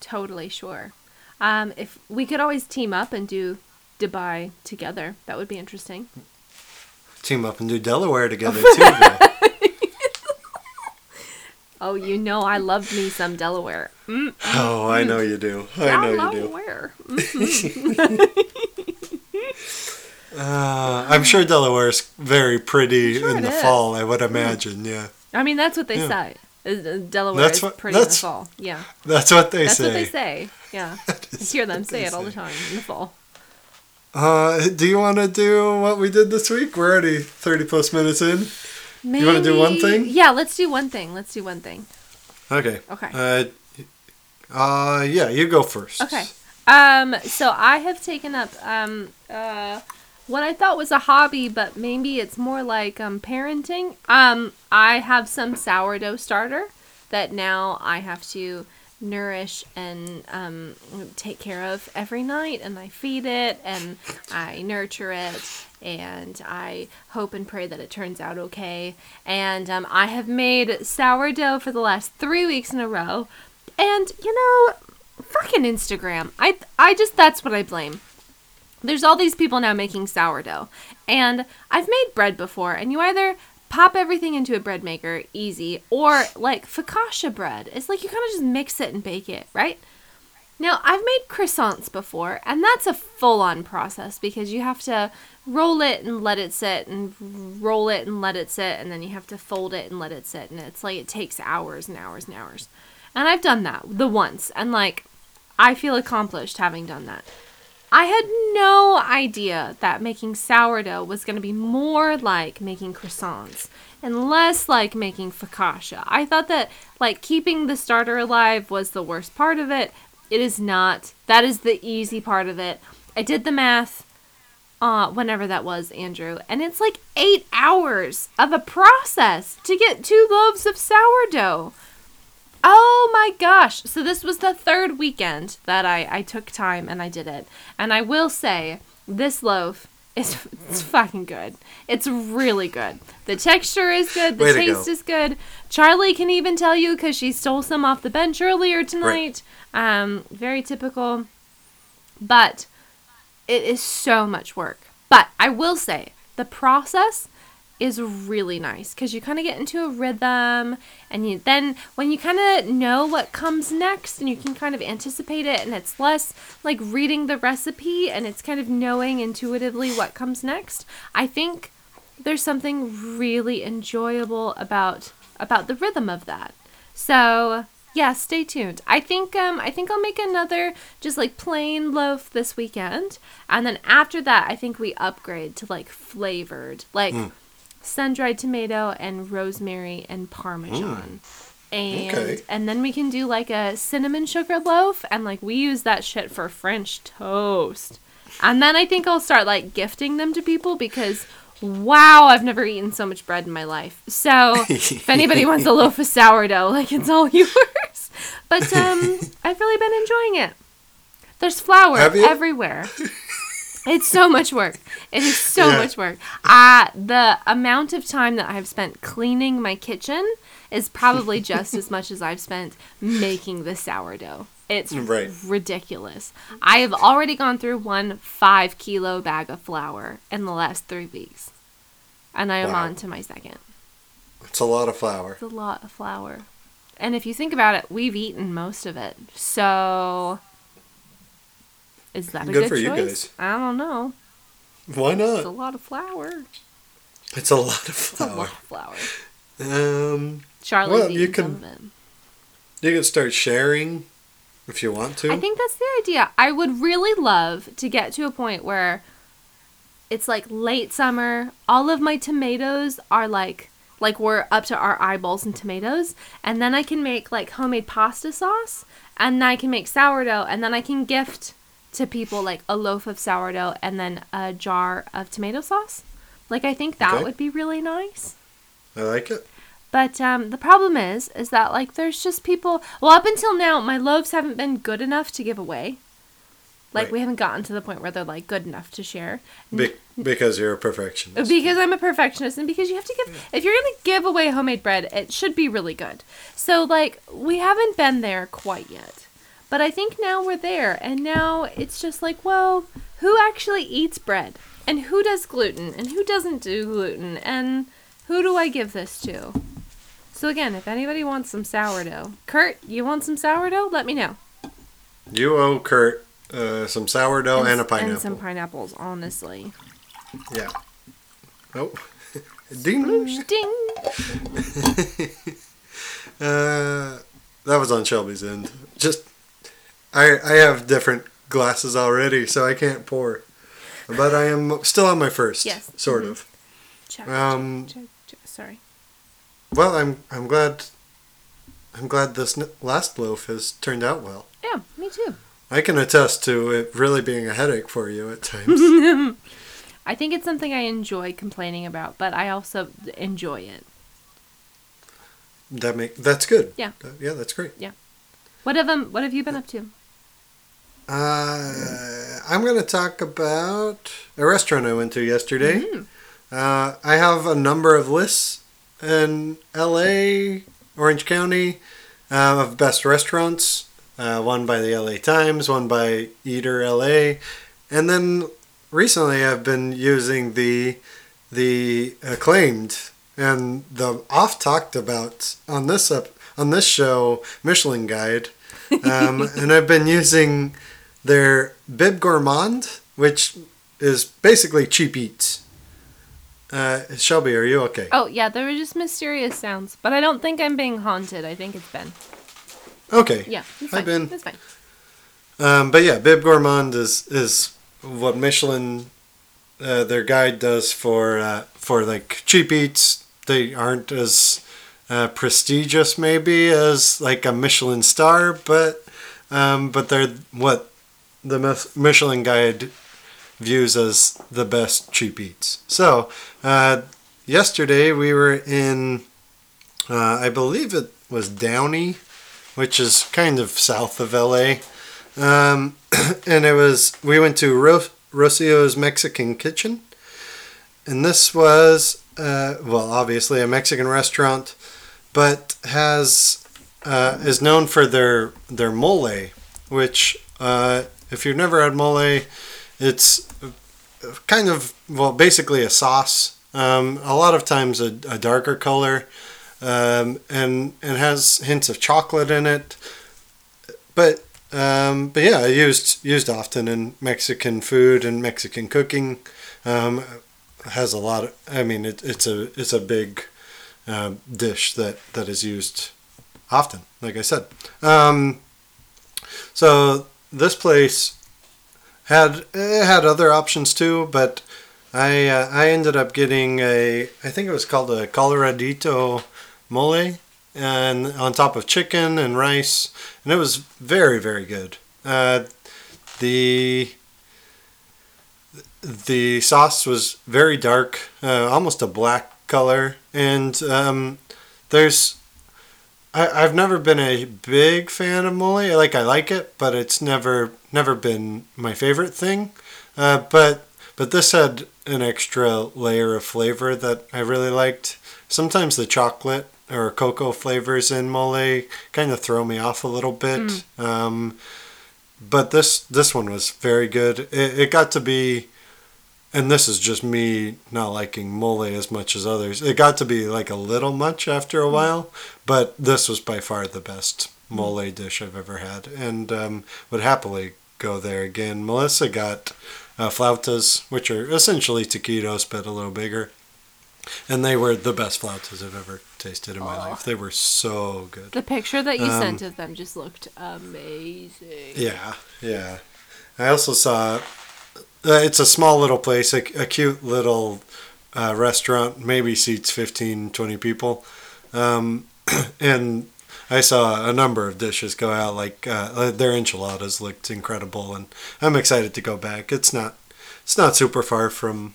totally sure. Um, if we could always team up and do Dubai together, that would be interesting. Team up and do Delaware together <laughs> too. Oh, you know I love me some Delaware. Mm, oh, I know you do. I know you do. Delaware. <laughs> <laughs> Uh, I'm sure Delaware is very pretty Sure in the is. fall. I would imagine. Yeah, I mean, that's what they Yeah. say. uh, Delaware That's is pretty in the fall. Yeah, that's what they that's say. That's what they say. Yeah, <laughs> I hear them say it all the time in the fall. Uh, do you want to do what we did this week? We're already 30 plus minutes in. Maybe, you wanna do one thing? Yeah, let's do one thing. Let's do one thing. Okay. Okay. Uh, uh, yeah, you go first. Okay. Um, so I have taken up um uh what I thought was a hobby, but maybe it's more like um parenting. Um, I have some sourdough starter that now I have to nourish and um take care of every night and I feed it and I nurture it and I hope and pray that it turns out okay. And um, I have made sourdough for the last three weeks in a row. And you know, fucking Instagram. I I just that's what I blame. There's all these people now making sourdough. And I've made bread before and you either pop everything into a bread maker easy or like focaccia bread. It's like you kind of just mix it and bake it, right? Now, I've made croissants before, and that's a full on process because you have to roll it and let it sit, and roll it and let it sit, and then you have to fold it and let it sit. And it's like it takes hours and hours and hours. And I've done that the once, and like I feel accomplished having done that. I had no idea that making sourdough was going to be more like making croissants and less like making focaccia. I thought that like keeping the starter alive was the worst part of it. It is not. That is the easy part of it. I did the math uh whenever that was, Andrew, and it's like 8 hours of a process to get two loaves of sourdough. Oh my gosh. So this was the third weekend that I, I took time and I did it. And I will say, this loaf is <laughs> it's fucking good. It's really good. The texture is good. The taste go. is good. Charlie can even tell you because she stole some off the bench earlier tonight. Um, very typical. But it is so much work. But I will say the process is really nice because you kind of get into a rhythm and you then when you kind of know what comes next and you can kind of anticipate it and it's less like reading the recipe and it's kind of knowing intuitively what comes next i think there's something really enjoyable about about the rhythm of that. So yeah stay tuned. I think um i think i'll make another just like plain loaf this weekend and then after that i think we upgrade to like flavored like sun-dried tomato and rosemary and parmesan. And Okay. and then we can do like a cinnamon sugar loaf and like we use that shit for french toast. And then i think i'll start like gifting them to people because wow i've never eaten so much bread in my life. So if anybody <laughs> wants a loaf of sourdough like it's all <laughs> yours. But um <laughs> i've really been enjoying it. There's flour everywhere it's so much work. It is so Yeah. much work. Uh, the amount of time that I've spent cleaning my kitchen is probably just as much as I've spent making the sourdough. It's <laughs> Right. ridiculous. I have already gone through one five kilo bag of flour in the last three weeks. And I am Wow. on to my second. It's a lot of flour. It's a lot of flour. And if you think about it, we've eaten most of it. So is that a Good good, for you choice? guys. I don't know. Why not? It's a lot of flour. It's a lot of flour. It's a lot of flour. Um, Charlie's Well, you can- you can start sharing if you want to. I think that's the idea. I would really love to get to a point where it's like late summer. All of my tomatoes are like like we're up to our eyeballs in tomatoes, and then I can make like homemade pasta sauce, and then I can make sourdough, and then I can gift to people like a loaf of sourdough and then a jar of tomato sauce. Like I think that Okay. would be really nice. I like it. But um, the problem is, is that like there's just people. Well, up until now, my loaves haven't been good enough to give away. Like Right. we haven't gotten to the point where they're like good enough to share. Be- because you're a perfectionist. Because I'm a perfectionist, and because you have to give. If you're gonna give away homemade bread, it should be really good. So like we haven't been there quite yet, but I think now we're there, and now it's just like, well, who actually eats bread, and who does gluten, and who doesn't do gluten, and who do I give this to? So again, if anybody wants some sourdough, Kurt, you want some sourdough? Let me know. You owe Kurt uh, some sourdough and, a pineapple. And some pineapples, honestly. yeah. Oh. <laughs> Ding. Ding. <laughs> Uh, that was on Shelby's end. Just, I I have different glasses already, so I can't pour. But I am still on my first. Yes. Sort Mhm. of. Check, Um, check, check. Sorry. Well, I'm I'm glad. I'm glad this last loaf has turned out well. Yeah, me too. I can attest to it really being a headache for you at <laughs> times. I think it's something I enjoy complaining about, but I also enjoy it. that make that's good. Yeah. Yeah, that's great. Yeah. What have um, what have you been up to? Uh, I'm going to talk about a restaurant I went to yesterday. Mm. Uh, I have a number of lists in LA, Orange County, uh, of best restaurants. Uh, one by the LA Times, one by Eater LA, and then recently I've been using the the acclaimed and the oft talked about on this up on this show Michelin Guide, <laughs> um, and I've been using their Bib Gourmand, which is basically cheap eats. Uh, Shelby, are you okay? Oh yeah, there were just mysterious sounds, but I don't think I'm being haunted. I think it's Ben. Okay. Yeah, it's Hi, fine. Ben. It's fine. Um, but yeah, Bib Gourmand is is what Michelin, uh, their guide does for uh, for like cheap eats. They aren't as uh, prestigious maybe as like a Michelin star, but um, but they're what the Michelin guide views as the best cheap eats. So uh, yesterday we were in, uh, I believe it was Downey, which is kind of south of LA. Um, <clears throat> and it was we went to Ro- Rocio's Mexican Kitchen. And this was, uh, well, obviously a Mexican restaurant, but has uh, is known for their their mole, which uh, if you've never had mole, it's kind of well, basically a sauce. Um, a lot of times a, a darker color, um, and and has hints of chocolate in it. But um, but yeah, used used often in Mexican food and Mexican cooking. Um, has a lot of. I mean, it, it's a it's a big uh, dish that that is used often. Like I said, um, so this place had it had other options too, but I uh, I ended up getting a I think it was called a Coloradito mole, and on top of chicken and rice, and it was very very good. Uh, the the sauce was very dark, uh, almost a black color, and um, there's I, I've never been a big fan of mole. Like I like it, but it's never never been my favorite thing. Uh, but but this had an extra layer of flavor that I really liked. Sometimes the chocolate or cocoa flavors in mole kind of throw me off a little bit. Um, but this this one was very good. It, it got to be, and this is just me not liking mole as much as others. It got to be like a little much after a while, but this was by far the best mole dish I've ever had, and um, would happily go there again. Melissa got uh, flautas, which are essentially taquitos but a little bigger. And they were the best flautas I've ever tasted in my Aw. life. They were so good. The picture that you Um, sent of them just looked amazing. Yeah, yeah. I also saw. Uh, it's a small little place, a, a cute little uh, restaurant, maybe seats 15, 20 people. Um, <clears throat> and I saw a number of dishes go out, like uh, their enchiladas looked incredible, and I'm excited to go back. It's not, it's not super far from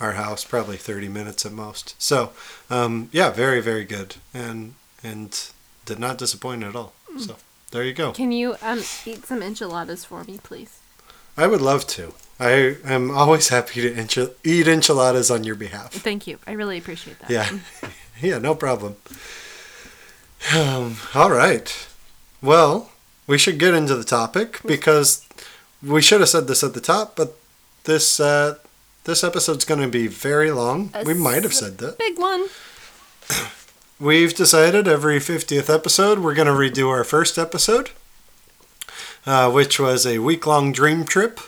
our house, probably 30 minutes at most. So, um, yeah, very, very good, and and did not disappoint at all. So there you go. Can you um eat some enchiladas for me, please? I would love to. I am always happy to enchil- eat enchiladas on your behalf. Thank you. I really appreciate that. Yeah, <laughs> yeah, no problem. Um, all right. Well, we should get into the topic because we should have said this at the top, but this uh, this episode's going to be very long. A we might have said that. Big one. <clears throat> We've decided every 50th episode we're going to redo our first episode, uh, which was a week long dream trip.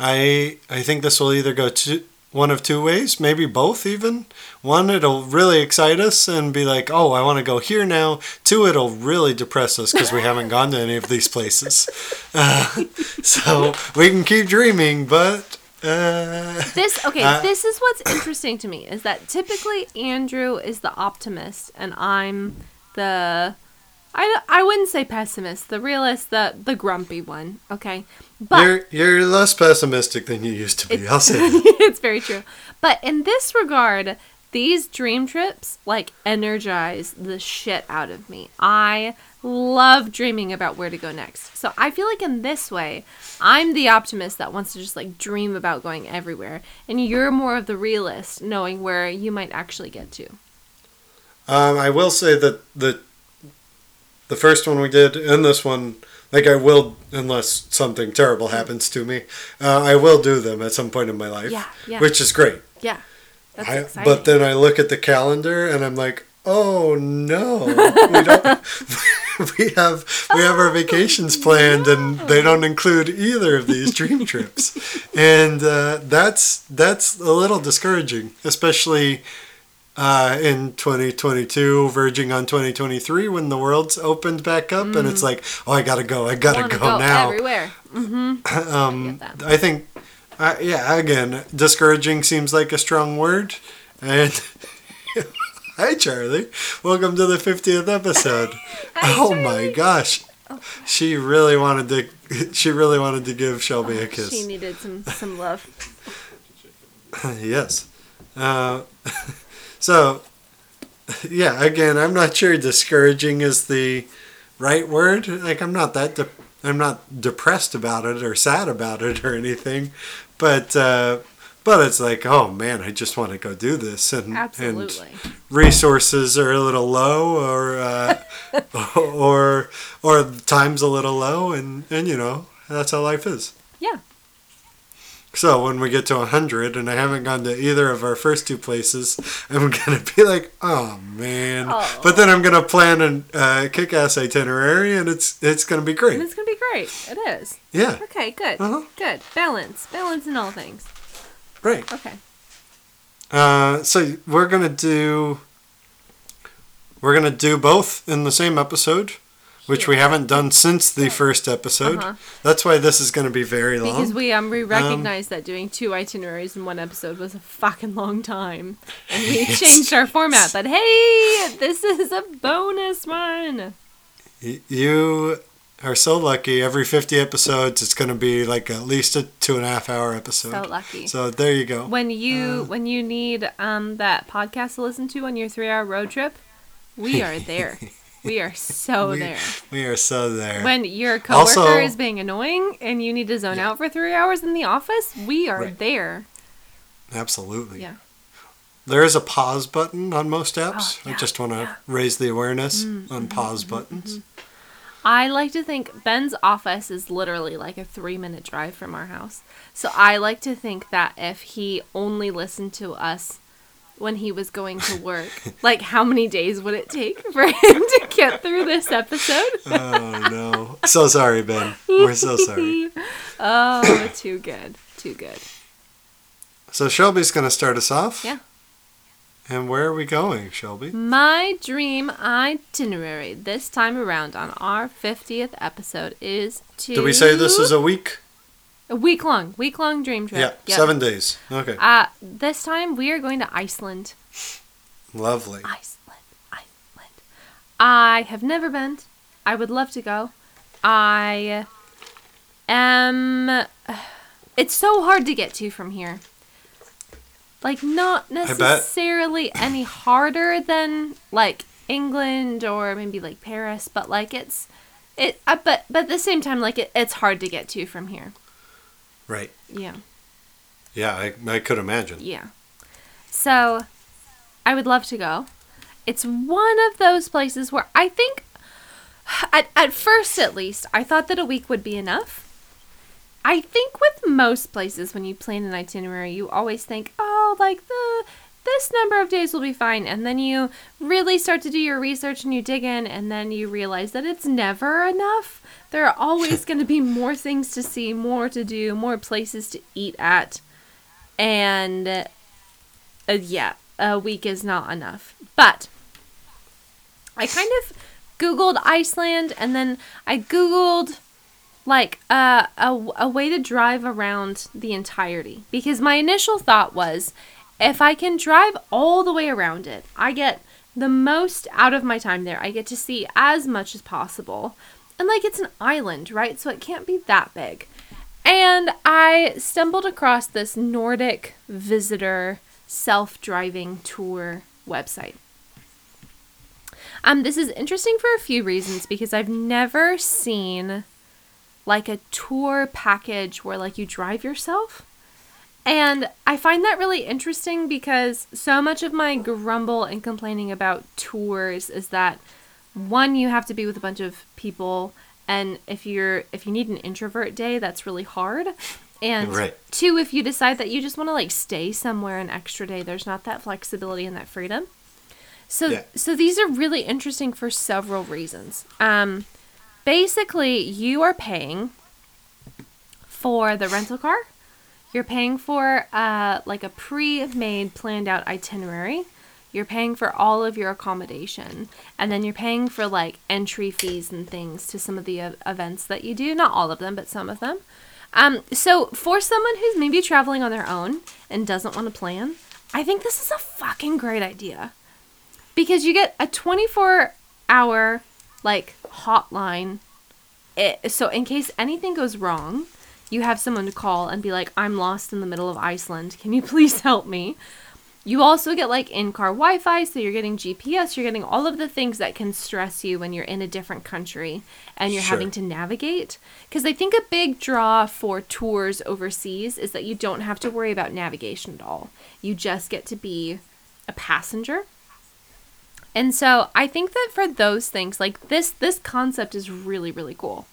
I I think this will either go to one of two ways, maybe both even. One, it'll really excite us and be like, oh, I want to go here now. Two, it'll really depress us because we haven't gone to any of these places. Uh, <laughs> so we can keep dreaming, but. Uh, This okay. Uh, this is what's interesting to me is that typically Andrew is the optimist and I'm the I, I wouldn't say pessimist, the realist, the the grumpy one. Okay, but you're, you're less pessimistic than you used to be. I'll say <laughs> it's very true. But in this regard, these dream trips like energize the shit out of me. I love dreaming about where to go next. So I feel like in this way, I'm the optimist that wants to just like dream about going everywhere, and you're more of the realist, knowing where you might actually get to. Um, I will say that the the first one we did and this one, like I will, unless something terrible happens to me, uh, I will do them at some point in my life. Yeah, yeah. Which is great. Yeah, that's I, exciting. but then I look at the calendar and I'm like, oh no, we don't. <laughs> we have we have our vacations planned and they don't include either of these dream trips, <laughs> and uh, that's that's a little discouraging, especially. Uh, in 2022, verging on 2023, when the world's opened back up, and it's like, oh, I gotta go, I gotta Wanna go, now. everywhere. Mm-hmm. <laughs> Um, I. I think, uh, yeah, again, discouraging seems like a strong word. And <laughs> hi, Charlie. Welcome to the 50th episode. <laughs> oh my gosh. She really wanted to. She really wanted to give Shelby a kiss. She needed some some love. yes. Uh, so, <laughs> yeah. Again, I'm not sure discouraging is the right word. Like, I'm not that. De- I'm not depressed about it or sad about it or anything, but uh, but it's like, oh man, I just want to go do this, and Absolutely. and resources are a little low, or uh, <laughs> or or time's a little low, and and you know that's how life is. Yeah. So when we get to 100 and I haven't gone to either of our first two places, I'm <laughs> going to be like, oh man. Oh. But then I'm going to plan a uh, kick-ass itinerary and it's it's going to be great. And it's gonna be great. It is. Yeah, Okay, good. Uh-huh. Good. Balance. Balance in all things. right. Okay. Uh, so we're going to do we're going to do both in the same episode, which we haven't done since the first episode. Uh-huh. That's why this is going to be very long. Because we um we recognized that doing two itineraries in one episode was a fucking long time, and we <laughs> Yes. changed our format. That hey, this is a bonus one. You are so lucky. Every 50 episodes, it's going to be like at least a two and a half hour episode. So lucky. So there you go. When you Uh. when you need um that podcast to listen to on your three hour road trip, we are there. <laughs> we are so we, there. we are so there. When your coworker Also- is being annoying and you need to zone Yeah. out for three hours in the office, we are Right. there. Absolutely. Yeah. There is a pause button on most oh, apps. Oh, yeah, I just want to yeah. Mm-hmm, raise the awareness mm-hmm, on mm-hmm, pause mm-hmm, buttons. I like to think Ben's office is literally like a three minute drive from our house. So I like to think that if he only listened to us when he was going to work, <laughs> like how many days would it take <laughs> for him to get through this episode? <laughs> oh no. So sorry, Ben. We're so sorry. oh, too good. Too good. So Shelby's going to start us off. Yeah. And where are we going, Shelby? My dream itinerary this time around on our 50th episode is to. Did we say this is a week? A week long, week long dream trip? Yeah, Yep. seven days. Okay. Uh, this time we are going to Iceland. Lovely. Iceland, Iceland. I have never been. I would love to go. I am. It's so hard to get to from here. Like, not necessarily any harder than like England or maybe like Paris, but like it's it. Uh, but but at the same time, like it, it's hard to get to from here. Right. Yeah. Yeah, I, I could imagine. Yeah. So, I would love to go. It's one of those places where I think, <sighs> at, at first at least, I thought that a week would be enough. I think with most places, when you plan an itinerary, you always think, oh, like the this number of days will be fine. And then you really start to do your research and you dig in, and then you realize that it's never enough. There are always going to be more things to see, more to do, more places to eat at. And uh, yeah, a week is not enough. But I kind of Googled Iceland and then I Googled like uh, a, a way to drive around the entirety because my initial thought was if I can drive all the way around it, I get the most out of my time there. I get to see as much as possible. And like it's an island, right? So it can't be that big. And I stumbled across this Nordic visitor self driving tour website. Um, this is interesting for a few reasons because I've never seen like a tour package where like you drive yourself. And I find that really interesting because so much of my grumble and complaining about tours is that one you have to be with a bunch of people and if you're if you need an introvert day that's really hard. And <laughs> Right. two if you decide that you just want to like stay somewhere an extra day there's not that flexibility and that freedom. So Yeah. so these are really interesting for several reasons. Um basically you are paying for the rental car. You're paying for uh, like a pre-made planned out itinerary you're paying for all of your accommodation and then you're paying for like entry fees and things to some of the uh, events that you do. Not all of them but some of them. Um, so for someone who's maybe traveling on their own and doesn't want to plan i think this is a fucking great idea. Because you get a 24 hour like hotline. It, so in case anything goes wrong you have someone to call and be like i'm lost in the middle of iceland. Can you please help me you also get like in car Wi Fi, so you're getting GPS, you're getting all of the things that can stress you when you're in a different country and you're Sure. having to navigate. Because I think a big draw for tours overseas is that you don't have to worry about navigation at all. You just get to be a passenger. And so I think that for those things, like this, this concept is really, really cool.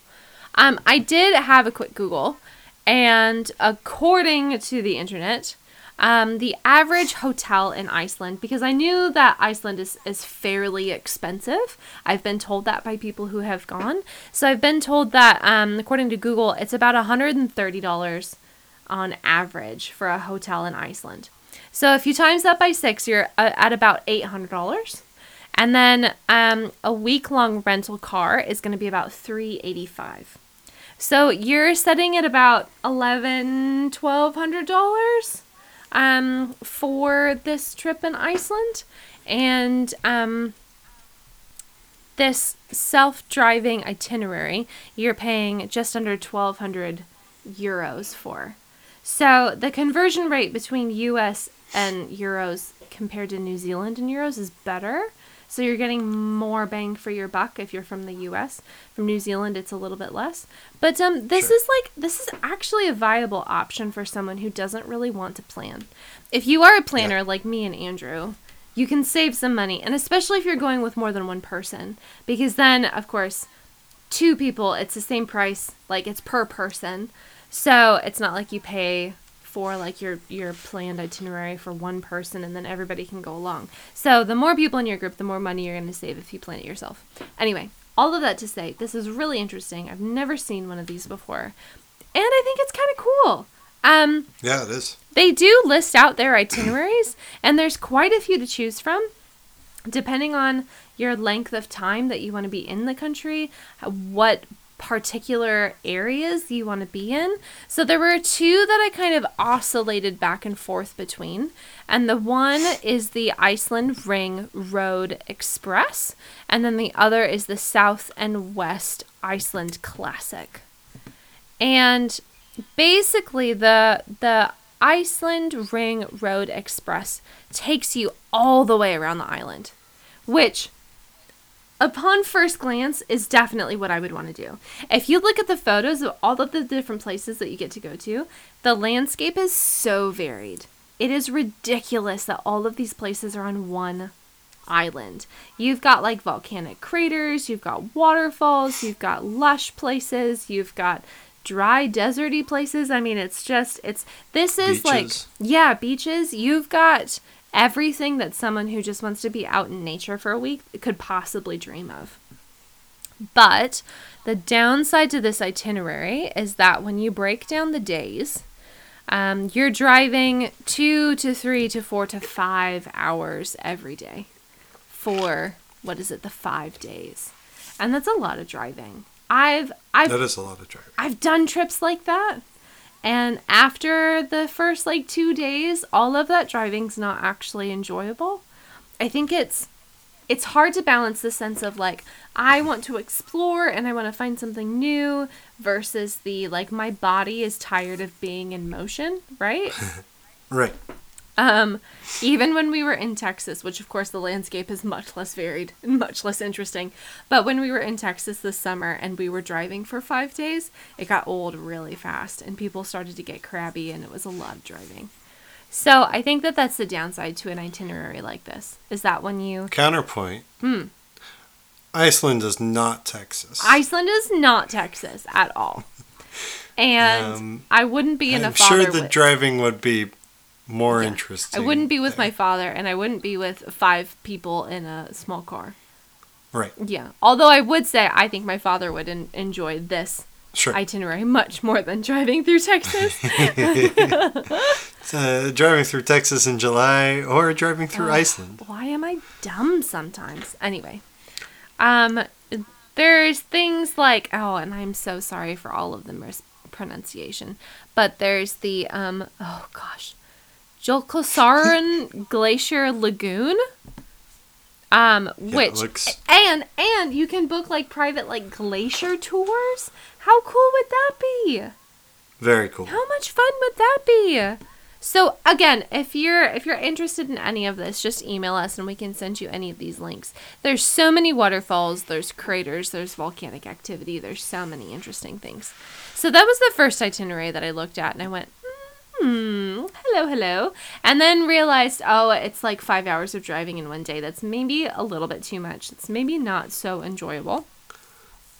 Um, I did have a quick Google, and according to the internet, um, the average hotel in Iceland, because I knew that Iceland is, is fairly expensive. I've been told that by people who have gone. So I've been told that, um, according to Google, it's about $130 on average for a hotel in Iceland. So if you times that by six, you're uh, at about $800. And then um, a week long rental car is going to be about 385 so you're setting at about eleven, twelve hundred dollars um, for this trip in Iceland, and um, this self-driving itinerary you're paying just under twelve hundred euros for. So the conversion rate between U.S. and euros compared to New Zealand and euros is better. So you're getting more bang for your buck if you're from the US. From New Zealand it's a little bit less. But um this Sure. is like this is actually a viable option for someone who doesn't really want to plan. If you are a planner like me and Andrew, you can save some money and especially if you're going with more than one person because then of course two people it's the same price like it's per person. So it's not like you pay for like your your planned itinerary for one person and then everybody can go along. So the more people in your group, the more money you're going to save if you plan it yourself. Anyway, all of that to say, this is really interesting. I've never seen one of these before. And I think it's kind of cool. Um Yeah, it is. they do list out their <clears throat> itineraries and there's quite a few to choose from depending on your length of time that you want to be in the country, what particular areas you want to be in. So there were two that I kind of oscillated back and forth between. And the one is the Iceland Ring Road Express, and then the other is the South and West Iceland Classic. And basically the the Iceland Ring Road Express takes you all the way around the island, which upon first glance is definitely what I would want to do. If you look at the photos of all of the different places that you get to go to, the landscape is so varied. It is ridiculous that all of these places are on one island. You've got like volcanic craters, you've got waterfalls, you've got lush places, you've got dry deserty places. I mean, it's just it's this is like yeah, beaches. You've got everything that someone who just wants to be out in nature for a week could possibly dream of. But the downside to this itinerary is that when you break down the days, um, you're driving two to three to four to five hours every day for what is it, the five days, and that's a lot of driving. I've I've That is a lot of driving. I've done trips like that. And after the first like two days, all of that driving's not actually enjoyable. I think it's it's hard to balance the sense of like I want to explore and I want to find something new versus the like my body is tired of being in motion, right? <laughs> Right. Um, even when we were in Texas, which of course the landscape is much less varied and much less interesting, but when we were in Texas this summer and we were driving for five days, it got old really fast and people started to get crabby and it was a lot of driving. So I think that that's the downside to an itinerary like this is that when you Counterpoint. Hmm. Iceland is not Texas. Iceland is not Texas at all, <laughs> and Um, I wouldn't be in a I'm sure the with- driving would be more Yeah. interesting. I wouldn't be with there. my father, and I wouldn't be with five people in a small car. Right. Yeah. Although I would say I think my father would en- enjoy this Sure. itinerary much more than driving through Texas. <laughs> uh, driving through Texas in July or driving through Iceland. Why am I dumb sometimes? Anyway, um, there's things like oh, and I'm so sorry for all of the mispronunciation, but there's the um oh gosh, Jolkosaran Glacier Lagoon. Um, Yeah, which looks- and and you can book like private like glacier tours. How cool would that be? Very cool. How much fun would that be? So again, if you're if you're interested in any of this, just email us and we can send you any of these links. There's so many waterfalls, there's craters, there's volcanic activity, there's so many interesting things. So that was the first itinerary that I looked at and I went, hmm, hello, hello. And then realized, oh, it's like five hours of driving in one day. That's maybe a little bit too much. It's maybe not so enjoyable.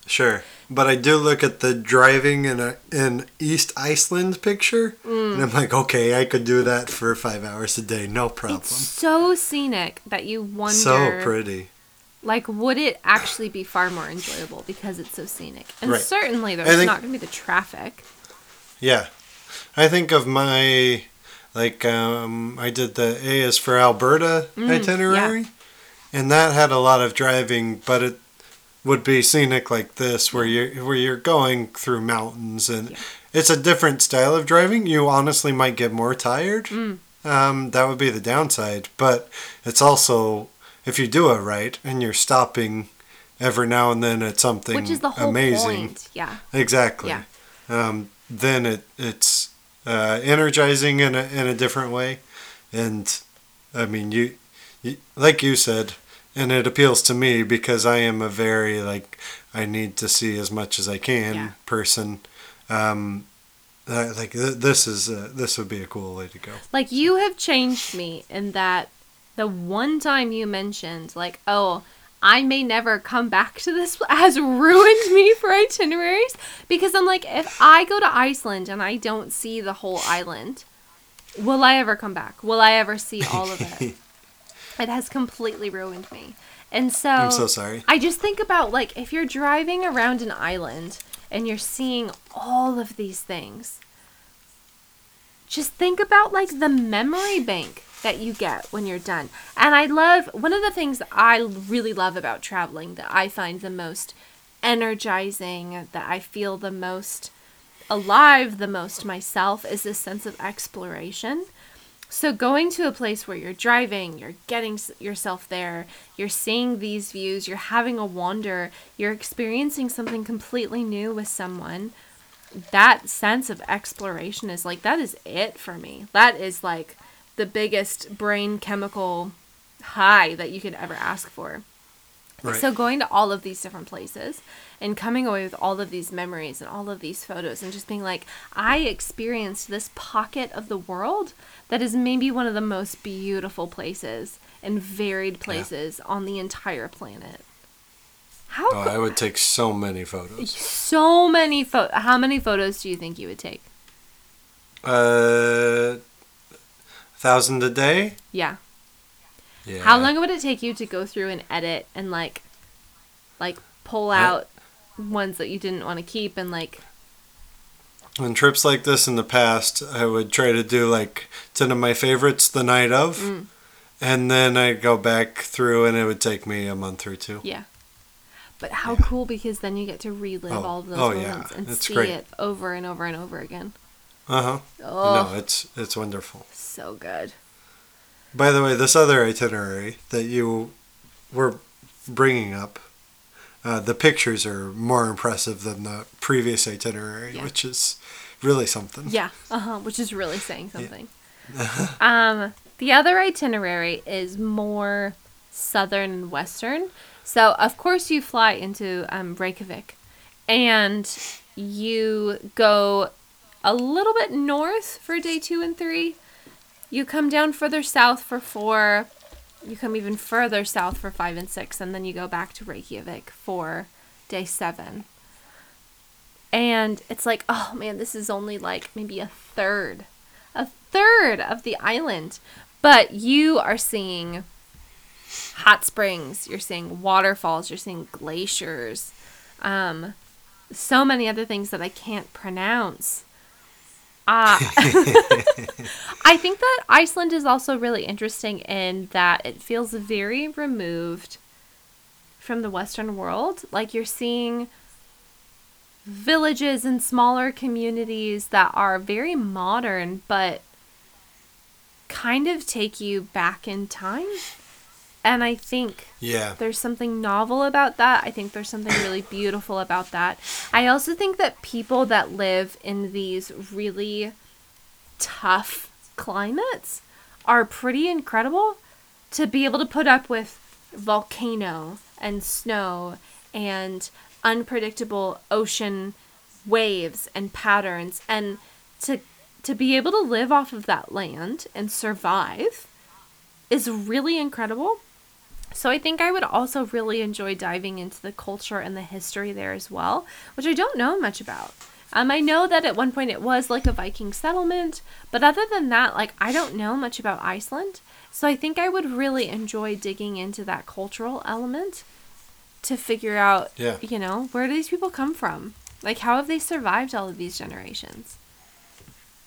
Sure, but I do look at the driving in a in East Iceland picture, Mm. and I'm like, okay, I could do that for five hours a day, no problem. It's so scenic that you wonder, So pretty. like, would it actually be far more enjoyable because it's so scenic? And Right. certainly there's think- not going to be the traffic. Yeah, I think of my like um, I did the A is for Alberta Mm, itinerary, and that had a lot of driving, but it would be scenic like this, where you where you're going through mountains, and Yeah. it's a different style of driving. You honestly might get more tired. Mm. Um, that would be the downside, but it's also if you do it right and you're stopping every now and then at something Which is the whole amazing. point. Yeah. Exactly. Yeah. Um, then it it's uh, energizing in a in a different way, and I mean you, you like you said, and it appeals to me because I am a very like I need to see as much as I can Yeah. person. Um, uh, like th- this is uh, this would be a cool way to go. Like you have changed me in that the one time you mentioned like, "Oh, I may never come back to this has ruined me for itineraries because I'm like if I go to Iceland and I don't see the whole island, will I ever come back? Will I ever see all of it? <laughs> it has completely ruined me. And so I'm so sorry. I just think about like if you're driving around an island and you're seeing all of these things, just think about like the memory bank that you get when you're done. And I love one of the things that I really love about traveling that I find the most energizing, that I feel the most alive, the most myself is this sense of exploration. So going to a place where you're driving, you're getting yourself there, you're seeing these views, you're having a wander, you're experiencing something completely new with someone. That sense of exploration is like that is it for me. That is like the biggest brain chemical high that you could ever ask for. Right. So going to all of these different places and coming away with all of these memories and all of these photos and just being like, I experienced this pocket of the world that is maybe one of the most beautiful places and varied places on the entire planet. How Oh, I would take so many photos. so many pho- how many photos do you think you would take? Uh, thousand a day. Yeah. Yeah. How long would it take you to go through and edit and like like pull Yeah. out ones that you didn't want to keep and like on trips like this in the past, I would try to do like 10 of my favorites the night of. Mm. And then I'd go back through and it would take me a month or two. Yeah. But how Yeah. cool because then you get to relive Oh, all of those oh, yeah, moments and it's see great. it over and over and over again. Uh huh. Oh, No, it's it's wonderful. So good. By the way, this other itinerary that you were bringing up, uh, the pictures are more impressive than the previous itinerary, Yeah. which is really something. Yeah, uh-huh, which is really saying something. <laughs> um, the other itinerary is more southern and western. So, of course, you fly into um, Reykjavik and you go a little bit north for day two and three. You come down further south for four. You come even further south for five and six, and then you go back to Reykjavik for day seven. And it's like, oh man, this is only like maybe a third, a third of the island. But you are seeing hot springs, you're seeing waterfalls, you're seeing glaciers, um, so many other things that I can't pronounce. Uh, I think that Iceland is also really interesting in that it feels very removed from the Western world. Like you're seeing villages and smaller communities that are very modern, but kind of take you back in time. And I think Yeah. there's something novel about that. I think there's something really beautiful about that. I also think that people that live in these really tough climates are pretty incredible to be able to put up with volcano and snow and unpredictable ocean waves and patterns and to to be able to live off of that land and survive is really incredible. So I think I would also really enjoy diving into the culture and the history there as well, which I don't know much about. Um, I know that at one point it was like a Viking settlement, but other than that, like I don't know much about Iceland. So I think I would really enjoy digging into that cultural element to figure out, Yeah. you know, where do these people come from? Like, how have they survived all of these generations?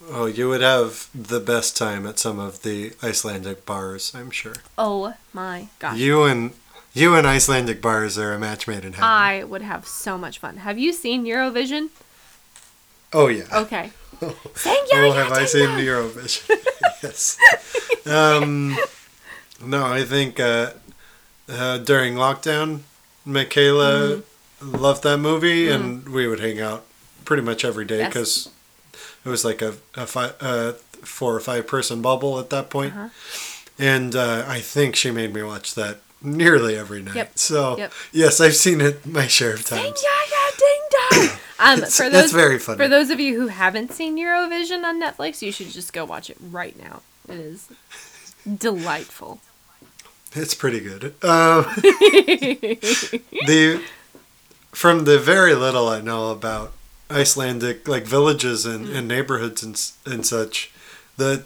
Oh, you would have the best time at some of the Icelandic bars, I'm sure. Oh my gosh. You and you and Icelandic bars are a match made in heaven. I would have so much fun. Have you seen Eurovision? oh yeah. Okay. <laughs> Sing Oh, have I seen Eurovision? <laughs> yes. Um, no, I think uh, uh, during lockdown, Michaela Mm-hmm. loved that movie, and we would hang out pretty much every day because it was like a, a five, uh, four or five person bubble at that point. Uh-huh. And uh, I think she made me watch that nearly every night. Yep. So, Yep. yes, I've seen it my share of Ding times. ya ding dong. <coughs> Um, for those very funny. For those of you who haven't seen Eurovision on Netflix, you should just go watch it right now. It is delightful. It's pretty good. Um, <laughs> <laughs> the from the very little I know about Icelandic like villages and, Mm. and neighborhoods and and such, the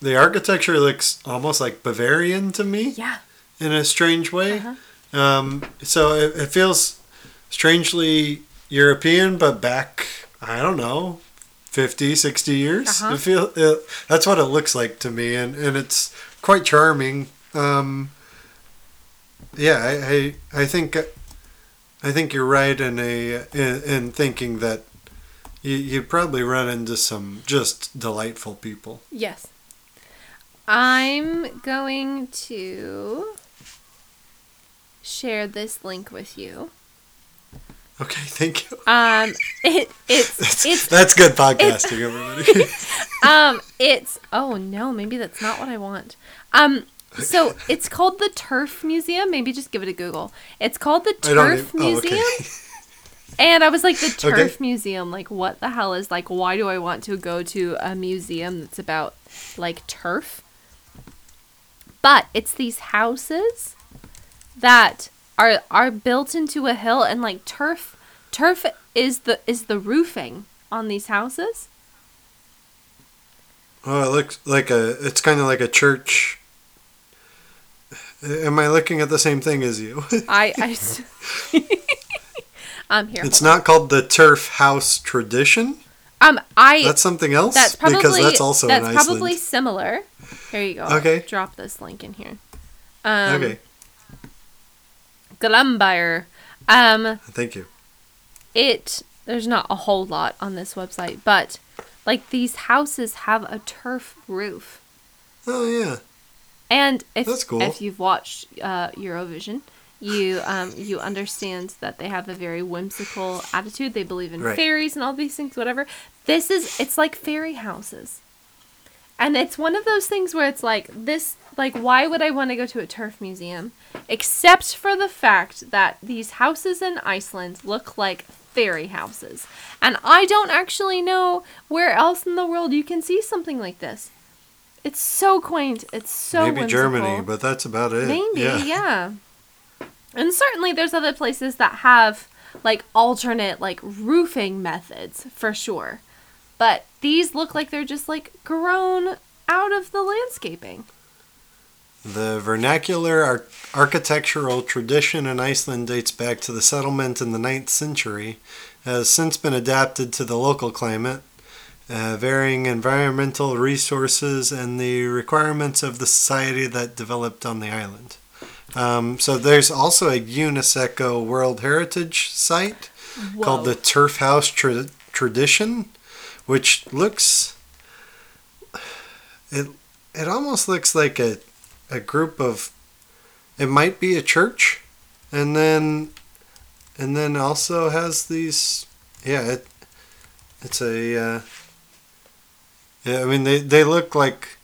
the architecture looks almost like Bavarian to me Yeah. in a strange way. Uh-huh. Um, so it, it feels strangely European, but back I don't know. 50 60 years Uh-huh. it feel it, that's what it looks like to me and, and it's quite charming um, yeah I, I i think i think you're right in a in, in thinking that you, you'd probably run into some just delightful people. Yes. I'm going to share this link with you. okay thank you. Um, it it's <laughs> that's, it's that's good podcasting everybody. <laughs> Um it's oh no maybe that's not what i want. Um so it's called the turf museum. Maybe just give it a google. It's called the turf even- oh, museum. okay. <laughs> and i was like the turf Okay. museum like what the hell is like why do i want to go to a museum that's about like turf? But it's these houses that are are built into a hill and like turf turf is the is the roofing on these houses. Oh it looks like a it's kind of like a church. Am i looking at the same thing as you? I, <laughs> I <laughs> <laughs> um here. it's not called the turf house tradition Um, I that's something else that's probably because that's also that's probably similar. Here you go. Okay. I'll drop this link in here. Um, okay Glaumbær. Um, thank you it there's not a whole lot on this website, but like these houses have a turf roof. oh yeah And if That's cool. if you've watched uh, Eurovision, you um, you understand that they have a very whimsical attitude. They believe in Right. fairies and all these things, whatever. This is it's like fairy houses, and it's one of those things where it's like this. Like, why would I want to go to a turf museum, except for the fact that these houses in Iceland look like fairy houses, and I don't actually know where else in the world you can see something like this. It's so quaint. It's so maybe whimsical. Germany, but that's about it. Maybe, yeah. yeah. And certainly there's other places that have like alternate like roofing methods for sure. But these look like they're just like grown out of the landscaping. The vernacular ar- architectural tradition in Iceland dates back to the settlement in the 9th century, has since been adapted to the local climate, uh, varying environmental resources, and the requirements of the society that developed on the island. Um, so there's also a UNESCO World Heritage Site called the Turf House Tra- Tradition, which looks it it almost looks like a a group of it might be a church and then and then also has these yeah it it's a uh, yeah I mean they they look like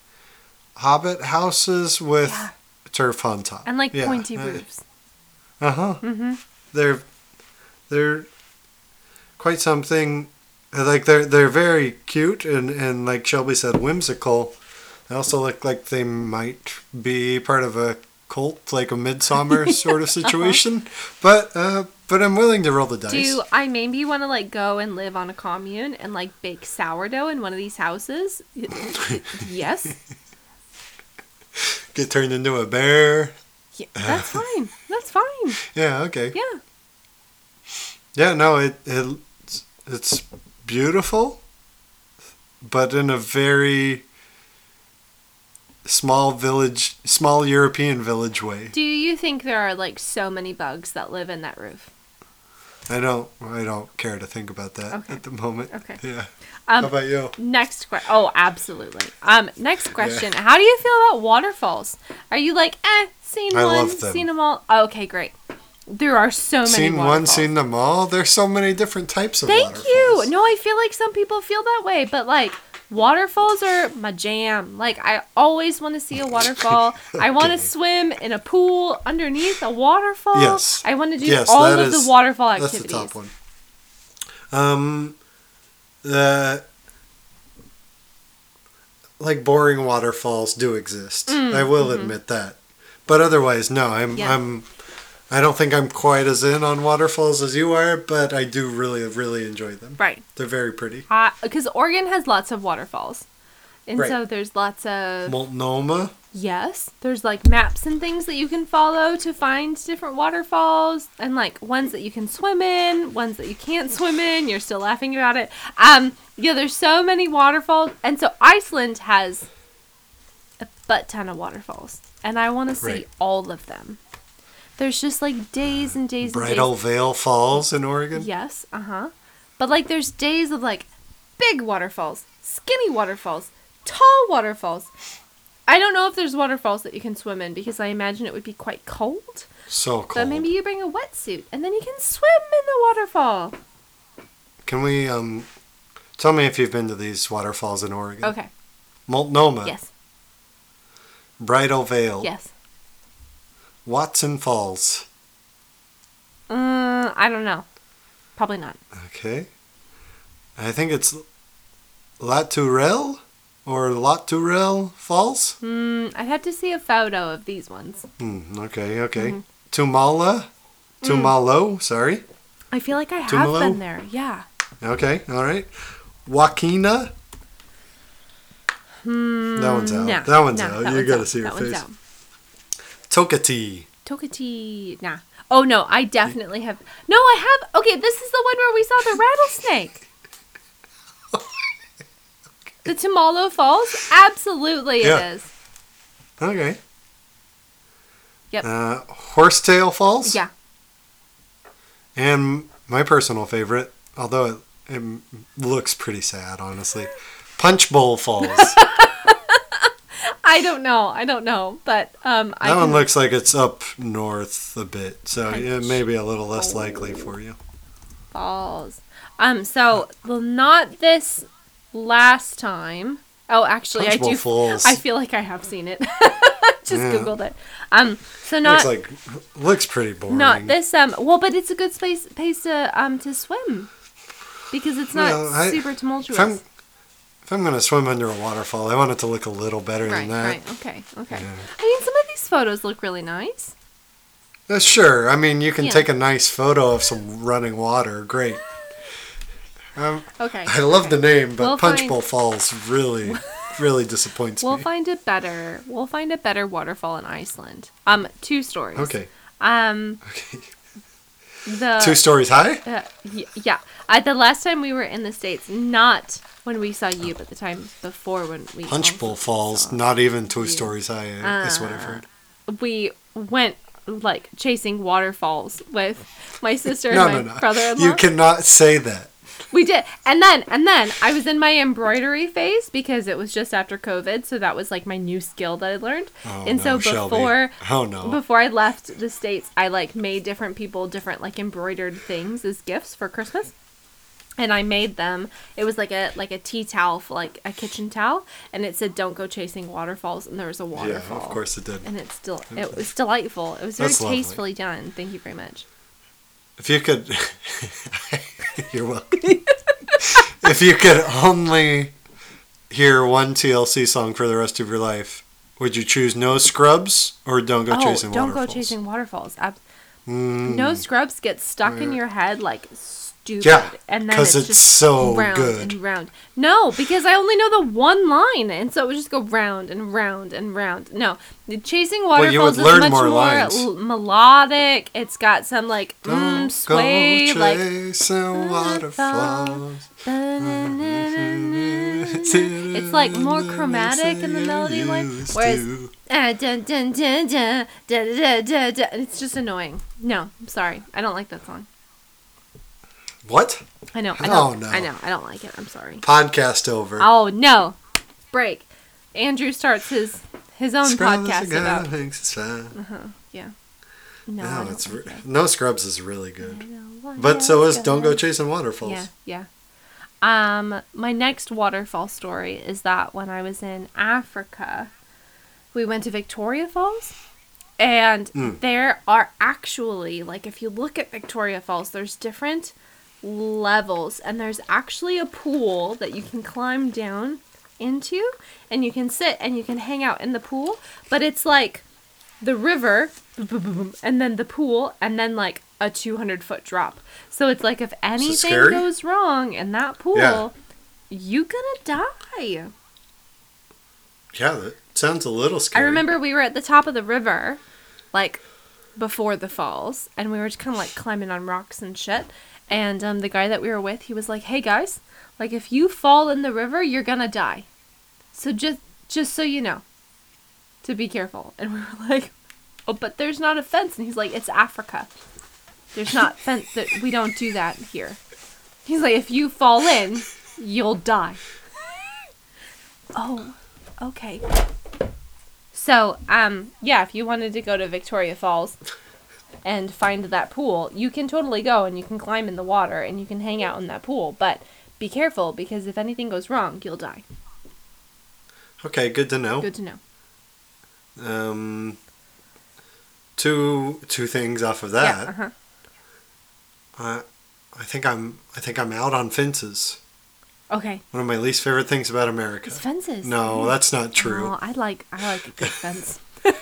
hobbit houses with Yeah. Turf on top. And like Yeah, pointy uh, roofs. Uh-huh. Mm-hmm. They're they're quite something like they're they're very cute and and like Shelby said whimsical. They also look like they might be part of a cult like a midsummer <laughs> sort of situation. But uh but I'm willing to roll the dice. Do I maybe want to like go and live on a commune and like bake sourdough in one of these houses? <laughs> yes. <laughs> Get turned into a bear. Yeah, that's <laughs> fine. That's fine. Yeah, okay. Yeah. Yeah, no, it, it it's beautiful, but in a very small village, small European village way. Do you think there are like so many bugs that live in that roof? I don't, I don't care to think about that Okay. at the moment. Okay. Yeah. Um, How about you? Next question. Oh, absolutely. Um, next question. How do you feel about waterfalls? Are you like, eh, seen I one, seen them all? okay, great. There are so many. Seen one, seen them all. There's so many different types of Thank you. No, I feel like some people feel that way, but like waterfalls are my jam. Like I always want to see a waterfall. <laughs> I want to swim in a pool underneath a waterfall. Yes. I want to do Yes, all of is- the waterfall activities. That's the top one. Um, the like boring waterfalls do exist. I will admit that, but otherwise, no. I'm Mm, mm-hmm. Yeah. I'm. I don't think I'm quite as in on waterfalls as you are, but I do really really enjoy them. Right. They're very pretty. Because Oregon has lots of waterfalls. And Right. so there's lots of Multnomah. Yes, there's like maps and things that you can follow to find different waterfalls and like ones that you can swim in, ones that you can't swim in. You're still laughing about it. Um, yeah, there's so many waterfalls, and so Iceland has a butt ton of waterfalls, and I want to see Right. all of them. There's just like days and days and Bridal days. Veil Falls in Oregon. Yes, uh huh. But like, there's days of like big waterfalls, skinny waterfalls, tall waterfalls. I don't know if there's waterfalls that you can swim in because I imagine it would be quite cold. So cold. But maybe you bring a wetsuit and then you can swim in the waterfall. Can we um? Tell me if you've been to these waterfalls in Oregon. Okay. Multnomah. Yes. Bridal Veil. Yes. Watson Falls. Uh, I don't know. Probably not. Okay. I think it's Latourell or Latourell Falls. Hmm. I'd have to see a photo of these ones. Hmm, okay, okay. Mhm. Tumala? Tumalo, sorry. I feel like I have Tumalo? been there. Yeah. Okay, all right. Joaquina? Hmm. That one's out. no, that one's no, out. that you gotta out. see her that face. Toketee. Toketee. Nah. Oh no, I definitely have. No, I have. Okay, this is the one where we saw the rattlesnake. The Tumalo Falls? Absolutely, Yeah. it is. Okay. Yep. Uh, Horsetail Falls? Yeah. And my personal favorite, although it, it looks pretty sad, honestly, Punch Bowl Falls. <laughs> I don't know. I don't know, but um, I that one can- looks like it's up north a bit, so Punch it may be a little less likely for you. falls. Um, so well, not this last time. Oh, actually, Punch I do. Falls I feel like I have seen it. <laughs> Just Yeah. googled it. Um, so not looks like looks pretty boring. not this. Um, well, but it's a good space place to um to swim because it's not Well, I- super If tumultuous. I'm if I'm gonna swim under a waterfall, I want it to look a little better right, than that. right, okay, okay. Yeah. I mean, some of these photos look really nice. Uh, sure. I mean, you can Yeah. take a nice photo of some running water. Great. Um, Okay, I love the name, but We'll Punch find- Bowl Falls really, <laughs> really disappoints we'll me. find a better. We'll find a better waterfall in Iceland. Um, two stories. Okay. Um, Okay. the Two stories high. Uh, yeah. Uh, the last time we were in the States, not when we saw you, but the time before when we Punch Bowl Falls, not even two you. stories high. uh, is what I've Uh, heard. We went like chasing waterfalls with my sister No, and no, my no. brother-in-law. You cannot say that. We did, and then and then I was in my embroidery phase because it was just after COVID, so that was like my new skill that I learned. Oh, and so no, Shelby. before Oh no. before I left the states, I like made different people different like embroidered things as gifts for Christmas. and I made them. It was like a like a tea towel, for like a kitchen towel, and it said "Don't go chasing waterfalls," and there was a waterfall. Yeah, of course it did. And it's still it was delightful. It was very That's lovely. tastefully done. Thank you very much. If you could, <laughs> <laughs> you're welcome. <laughs> if you could only hear one TLC song for the rest of your life, would you choose No Scrubs or Don't Go oh, Chasing don't Waterfalls? go chasing waterfalls. Ab- Mm, No scrubs get stuck in your head like stupid, Yeah, and then 'cause it's, so round good. and round. No, because I only know the one line, and so it would just go round and round and round. No, the chasing Well, waterfalls is much more more, melodic. It's got some like mm, sway, go like chasing <laughs> waterfalls. It's like more chromatic in the melody line, whereas uh, dun, dun, dun, dun, it's just annoying. No, I'm sorry, I don't like that song. What? I know, I Oh, don't, no. I know, I don't like it. I'm sorry. Podcast over. Oh no, break. Andrew starts his his own podcast about. fine. Yeah. No, No, it's re- it. No Scrubs is really good. I don't like But so is. Don't Go Chasing Waterfalls. Yeah, yeah. Um, my next waterfall story is that when I was in Africa, we went to Victoria Falls, and Mm. there are actually like if you look at Victoria Falls, there's different levels, and there's actually a pool that you can climb down into, and you can sit and you can hang out in the pool, but it's like the river and then the pool and then like a 200 foot drop so it's like if anything goes wrong in that pool Yeah. you gonna die Yeah, that sounds a little scary. i remember we were at the top of the river like before the falls and we were just kind of like climbing on rocks and shit and um, the guy that we were with he was like hey guys like if you fall in the river you're gonna die. So just just so you know to be careful. <laughs> And we were like oh but there's not a fence. And he's like it's africa. There's not <laughs> fence that we don't do that here. He's like if you fall in you'll die. <laughs> Oh okay. So um yeah if you wanted to go to victoria falls and find that pool you can totally go and you can climb in the water and you can hang out in that pool but be careful because if anything goes wrong you'll die Okay, good to know. good to know Um, two two things off of that. yeah uh-huh. I I think I'm I think I'm out on fences. okay One of my least favorite things about America. it's fences No, that's not true. Oh, I like I like a good fence. <laughs>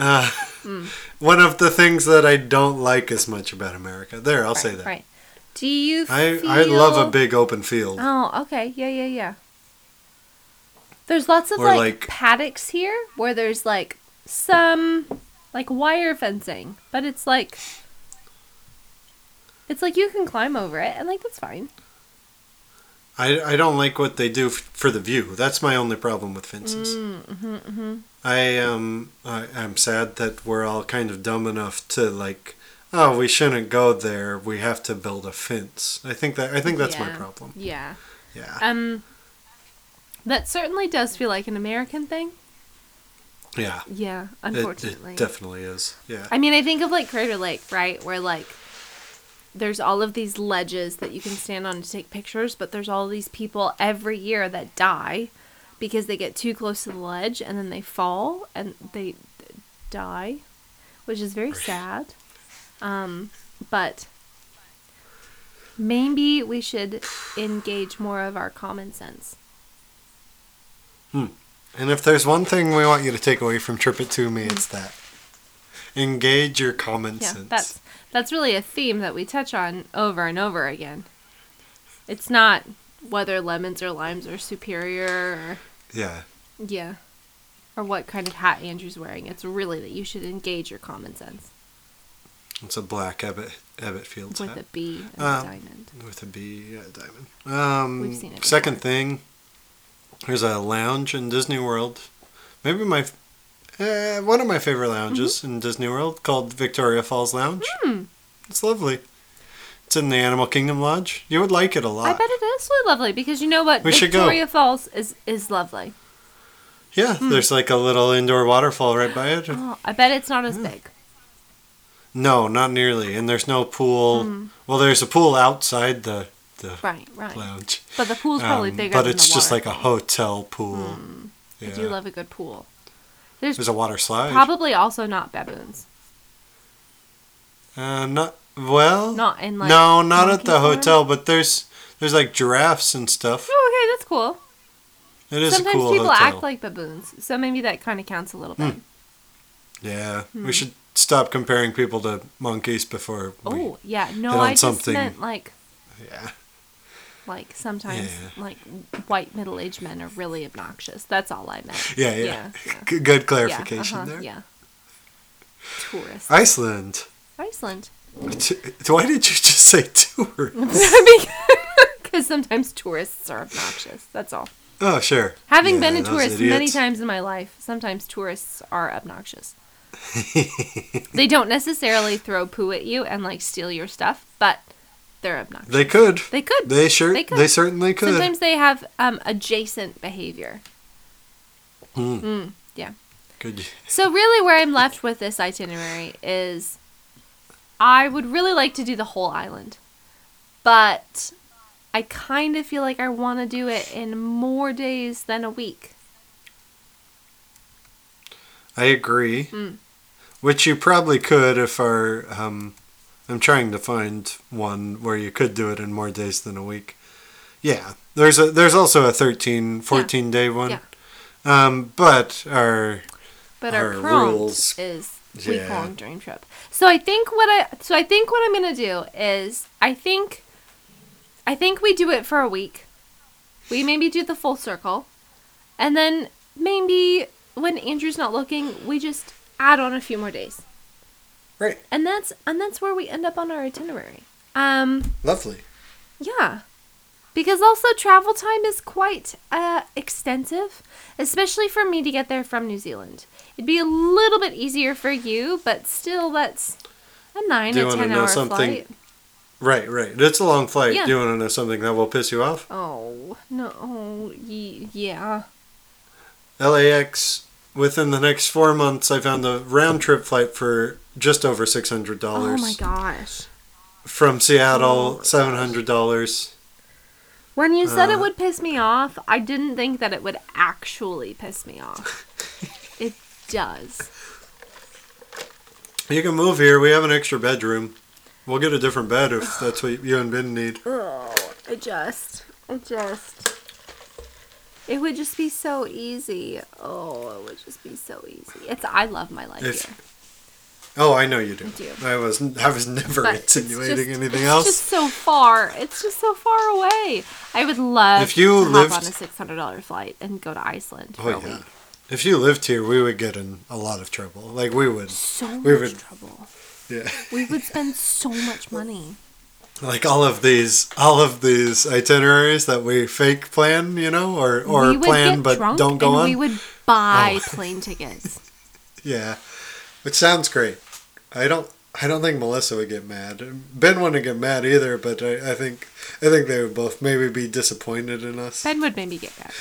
Uh, <laughs> One of the things that I don't like as much about America. There, I'll say that. Right. Do you I feel... I love a big open field. Oh, okay. Yeah, yeah, yeah. There's lots of like, like- paddocks here where there's like some like wire fencing, but it's like it's like you can climb over it and like that's fine. I, I don't like what they do f- for the view. That's my only problem with fences. Mm-hmm, mm-hmm. I um I, I'm sad that we're all kind of dumb enough to like oh we shouldn't go there. We have to build a fence. I think that I think that's my problem. Yeah. Yeah. Um that certainly does feel like an American thing. yeah. Yeah, It, unfortunately. it definitely is. Yeah. I mean, I think of like Crater Lake, right? Where like there's all of these ledges that you can stand on to take pictures, but there's all these people every year that die because they get too close to the ledge and then they fall and they die, which is very sad. Um, but maybe we should engage more of our common sense. Hmm. And if there's one thing we want you to take away from Trip It To Me, it's that. Engage your common Mm. Yeah, sense. that's that's really a theme that we touch on over and over again. It's not whether lemons or limes are superior or yeah. yeah, or what kind of hat Andrew's wearing. It's really that you should engage your common sense It's a black Abbott Abbott Fields with hat a B and Um, a diamond. with a B yeah, diamond. Um, We've seen it Second before. thing, there's a lounge in Disney World. Maybe my uh, one of my favorite lounges in Disney World called Victoria Falls Lounge. Hmm. It's lovely. It's in the Animal Kingdom Lodge. You would like it a lot. I bet it is really lovely because you know what We. Victoria Falls is is lovely. Yeah, Hmm. there's like a little indoor waterfall right by it. <gasps> Oh, I bet it's not as big. No, not nearly. And there's no pool. Hmm. Well, there's a pool outside the the Right, right. lounge. But the pool's probably Um, bigger but than it's just like a hotel pool. I do love a good pool. There's There's a water slide. probably also not baboons. Uh, not well. Not in like no, not at the hotel, but there's there's like giraffes and stuff. Oh, okay, that's cool. It is Sometimes a cool people hotel. act like baboons, so maybe that kind of counts a little bit. yeah, Hmm. we should stop comparing people to monkeys before. Oh, yeah. No, I just something. meant like yeah. Like sometimes Yeah. like white middle-aged men are really obnoxious. That's all I meant. Yeah, yeah. Yeah, yeah. Good Yeah, clarification uh-huh, there. Yeah. Tourists. Iceland. Iceland. Why did you just say tourists? <laughs> Because sometimes tourists are obnoxious. That's all. Oh, sure. Having Yeah, been a tourist many times in my life, sometimes tourists are obnoxious. they don't necessarily throw poo at you and like steal your stuff, but they're obnoxious. They could. They could. They sure. They could. They, certainly could. Sometimes they have um, adjacent behavior. Hmm. Mm, yeah. Could you? <laughs> So really, where I'm left with this itinerary is, I would really like to do the whole island, but I kind of feel like I want to do it in more days than a week. I agree. Mm. Which you probably could if our. Um, I'm trying to find one where you could do it in more days than a week. Yeah, there's a there's also a 13, 14 day one. Yeah. Um, but our But our, Our prompt rules- is Yeah. week long dream trip. So I think what I so I think what I'm gonna do is I think I think we do it for a week. We maybe do the full circle, and then maybe when Andrew's not looking, we just add on a few more days, right, and that's and that's where we end up on our itinerary. Um, lovely. yeah. Because also travel time is quite uh, extensive, especially for me to get there from New Zealand. It'd be a little bit easier for you, but still, that's a nine Do to ten hour something? flight. Right, right. It's a long flight. Yeah. Do you want to know something that will piss you off? Oh no, ye- yeah. LAX. Within the next four months, I found a round trip flight for just over six hundred dollars. Oh my gosh. From Seattle, seven hundred dollars. When you said it Uh, would piss me off, I didn't think that it would actually piss me off. <laughs> it does. You can move here. We have an extra bedroom. We'll get a different bed if <sighs> that's what you and Ben need. Oh, it just, it just, it would just be so easy. Oh, it would just be so easy. It's I love my life If- here. Oh, I know you do. I do. I was I was never But insinuating just- anything else. it's just so far. It's just so far away. I would love If you to lived- hop on a six hundred dollar flight and go to Iceland Oh a yeah. week. If you lived here, we would get in a lot of trouble. Like we would. So We much would- trouble. Yeah. We would <laughs> spend so much money. Like all of these, all of these itineraries that we fake plan, you know, or or we would plan but don't go on. We would buy Oh. plane <laughs> tickets. Yeah, which sounds great. I don't. I don't think Melissa would get mad. Ben wouldn't get mad either, but I, I think I think they would both maybe be disappointed in us. Ben would maybe get mad.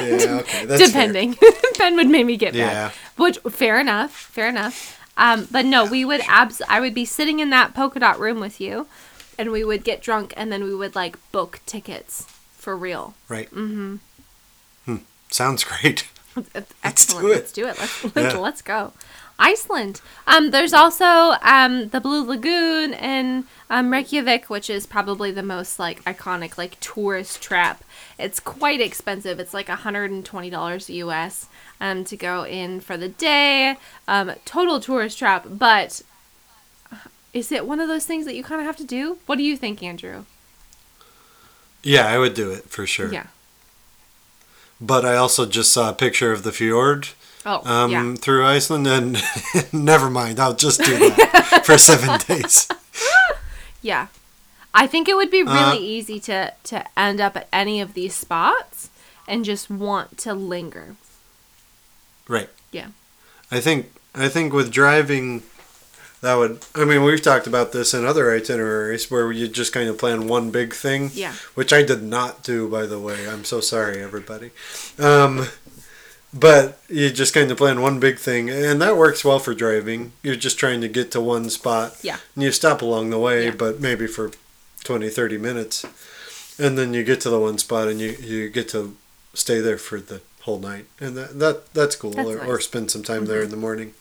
yeah, okay, depending. <laughs> ben would maybe get Yeah. mad. Which fair enough, fair enough. Um, but no, we would abs. I would be sitting in that polka dot room with you, and we would get drunk, and then we would like book tickets for real. Right. Mm-hmm. Hmm. Sounds great. Excellent. do it. Let's do it. Let's let's, Yeah. let's go. Iceland. Um, there's also um, the Blue Lagoon in um, Reykjavik, which is probably the most like iconic like tourist trap. It's quite expensive. It's like $120 US um, to go in for the day. Um, total tourist trap, but is it one of those things that you kind of have to do? What do you think, Andrew? Yeah, I would do it for sure. Yeah. But I also just saw a picture of the fjord Oh, um, yeah. through Iceland, and <laughs> never mind. I'll just do that <laughs> for seven days. <laughs> Yeah. I think it would be really Uh, easy to to end up at any of these spots and just want to linger. Right. Yeah. I think I think with driving, that would. I mean, we've talked about this in other itineraries where you just kind of plan one big thing. Yeah. Which I did not do, by the way. I'm so sorry, everybody. Um, but you just kind of plan one big thing, and that works well for driving. You're just trying to get to one spot. Yeah. And you stop along the way, Yeah. but maybe for 20, 30 minutes. And then you get to the one spot and you, you get to stay there for the whole night. And that, that that's cool. That's or, nice. Mm-hmm. or spend some time there in the morning.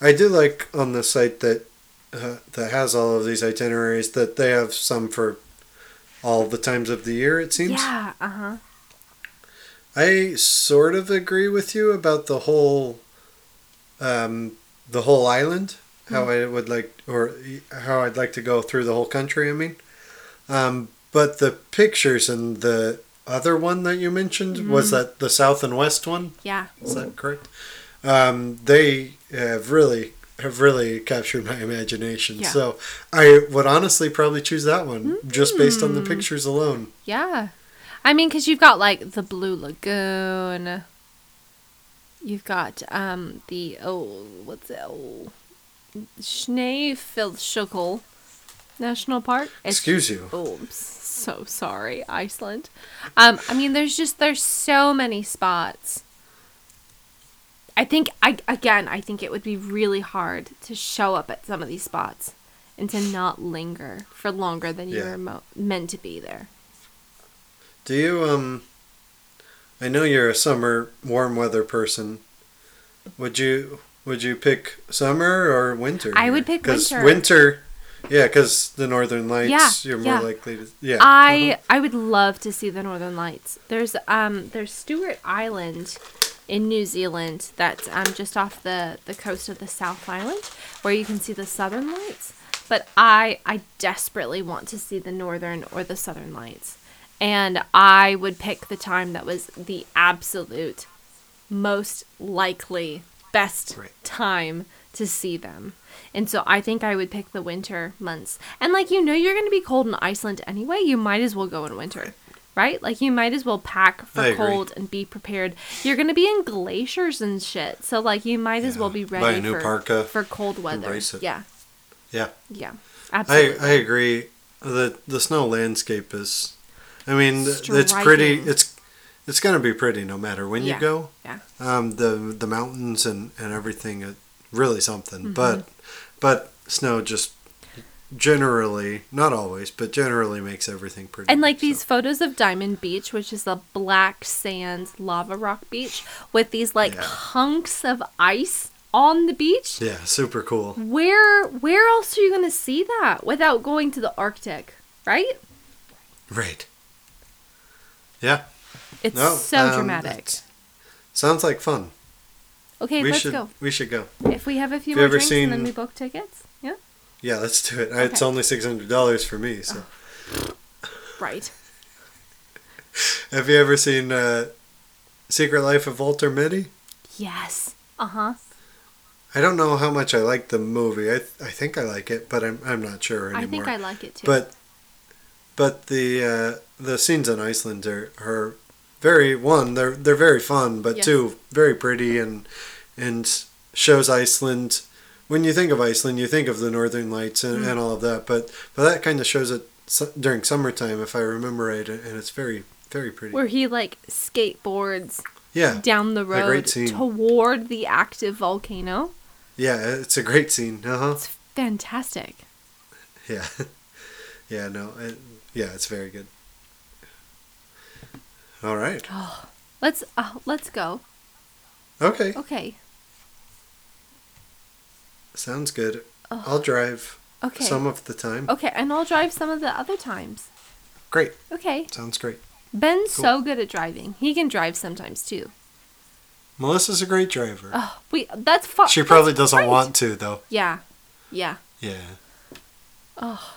I do like on the site that uh, that has all of these itineraries that they have some for all the times of the year, it seems. Yeah. Uh huh. I sort of agree with you about the whole, um, the whole island. How I would like, or how I'd like to go through the whole country. I mean, um, but the pictures and the other one that you mentioned was that the south and west one. Yeah. Is that correct? Um, they have really have really captured my imagination. Yeah. So I would honestly probably choose that one just based on the pictures alone. Yeah. I mean, because you've got like the Blue Lagoon. You've got um the oh what's it oh Snæfellsjökull National Park. It's- Excuse you. Oh, I'm so sorry, Iceland. Um, I mean, there's just there's so many spots. I think I again, I think it would be really hard to show up at some of these spots and to not linger for longer than Yeah. you're mo- meant to be there. Do you um I know you're a summer warm weather person. Would you would you pick summer or winter? I would pick Cuz winter. winter yeah, cuz the northern lights Yeah, you're more yeah. likely to yeah. I uh-huh. I would love to see the Northern Lights. There's um there's Stewart Island in New Zealand that's um just off the the coast of the South Island where you can see the Southern Lights. But I I desperately want to see the Northern or the Southern Lights. And I would pick the time that was the absolute most likely best Right. time to see them. And so I think I would pick the winter months. And like you know you're going to be cold in Iceland anyway, you might as well go in winter. Right? Like you might as well pack for I agree. cold and be prepared. You're going to be in glaciers and shit. So like you might as well Yeah. be ready new for parka, for cold weather. Yeah. Yeah. Yeah. I I agree. The the snow landscape is I mean th- it's pretty it's it's going to be pretty no matter when Yeah. you go. Yeah. Um the the mountains and and everything uh, really something. Mm-hmm. But but snow just generally, not always, but generally makes everything pretty. And like so. these photos of Diamond Beach, which is a black sand lava rock beach with these like Yeah. hunks of ice on the beach. Yeah, super cool. Where where else are you going to see that without going to the Arctic, right? Right. Yeah. It's No, so um, dramatic. Sounds like fun. Okay, we let's should go. we should go. If we have a few Have more drinks and then we book tickets. Yeah. Yeah, let's do it. It's only six hundred dollars for me. So, <sighs> Right. <laughs> have you ever seen uh, Secret Life of Walter Mitty? Yes. Uh-huh. I don't know how much I like the movie. I I think I like it, but I'm I'm not sure anymore. I think I like it too. But but the uh, the scenes in Iceland are, are very one they're they're very fun, but Yes. two very pretty and and shows Iceland. When you think of Iceland, you think of the Northern Lights and, Mm. and all of that, but but that kind of shows it during summertime, if I remember right, and it's very very pretty. where he like skateboards yeah, down the great road scene. toward the active volcano. yeah, it's a great scene. Uh huh. It's fantastic. Yeah, <laughs> yeah, no, it, yeah, it's very good. All right. Let's uh, let's go. Okay. Okay. Sounds good. I'll drive Okay. some of the time. Okay, and I'll drive some of the other times. Great. Okay. Sounds great. Ben's so good at driving. He can drive sometimes too. Melissa's a great driver. Oh, we that's fun. she probably doesn't want to though. Yeah. Yeah. Yeah. Oh,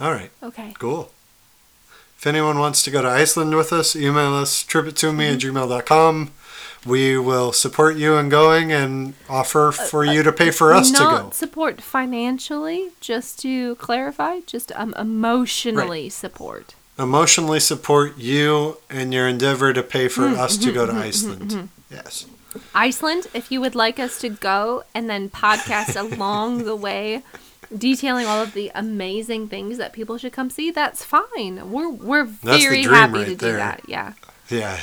All right. okay. Cool. If anyone wants to go to Iceland with us, email us tripittome at Mm-hmm. gmail.com. We will support you in going and offer for you to pay for us to go. support financially, just to clarify, just um emotionally support. Emotionally support you and your endeavor to pay for Mm-hmm, us to go to Iceland. Yes. Iceland, if you would like us to go and then podcast <laughs> along the way, detailing all of the amazing things that people should come see, that's fine. We're we're That's very happy right to do there. that. Yeah. Yeah.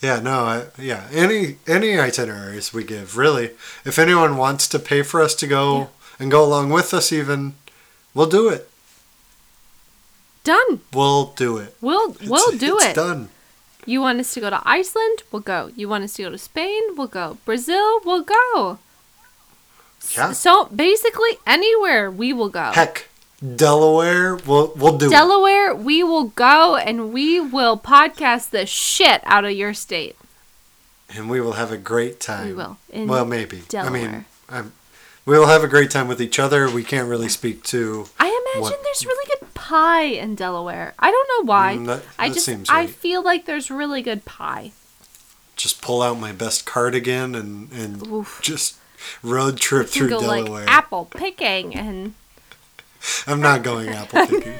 Yeah, no, I, yeah. Any any itineraries we give, really. If anyone wants to pay for us to go Yeah. and go along with us even, we'll do it. Done. We'll do it. We'll we'll do it's it. done. You want us to go to Iceland? We'll go. You want us to go to Spain? We'll go. Brazil? We'll go. Yeah. So basically anywhere we will go. Heck, Delaware. We'll we'll do it. Delaware, we will go and we will podcast the shit out of your state. and we will have a great time. We will. Well, maybe. I mean, I'm, we will have a great time with each other. We can't really speak to. I imagine What- there's really good pie in Delaware. I don't know why. Mm, that- I just seems I feel like there's really good pie. Just pull out my best cardigan and and Oof. just road trip through go Delaware. like apple picking and I'm not going apple <laughs> picking.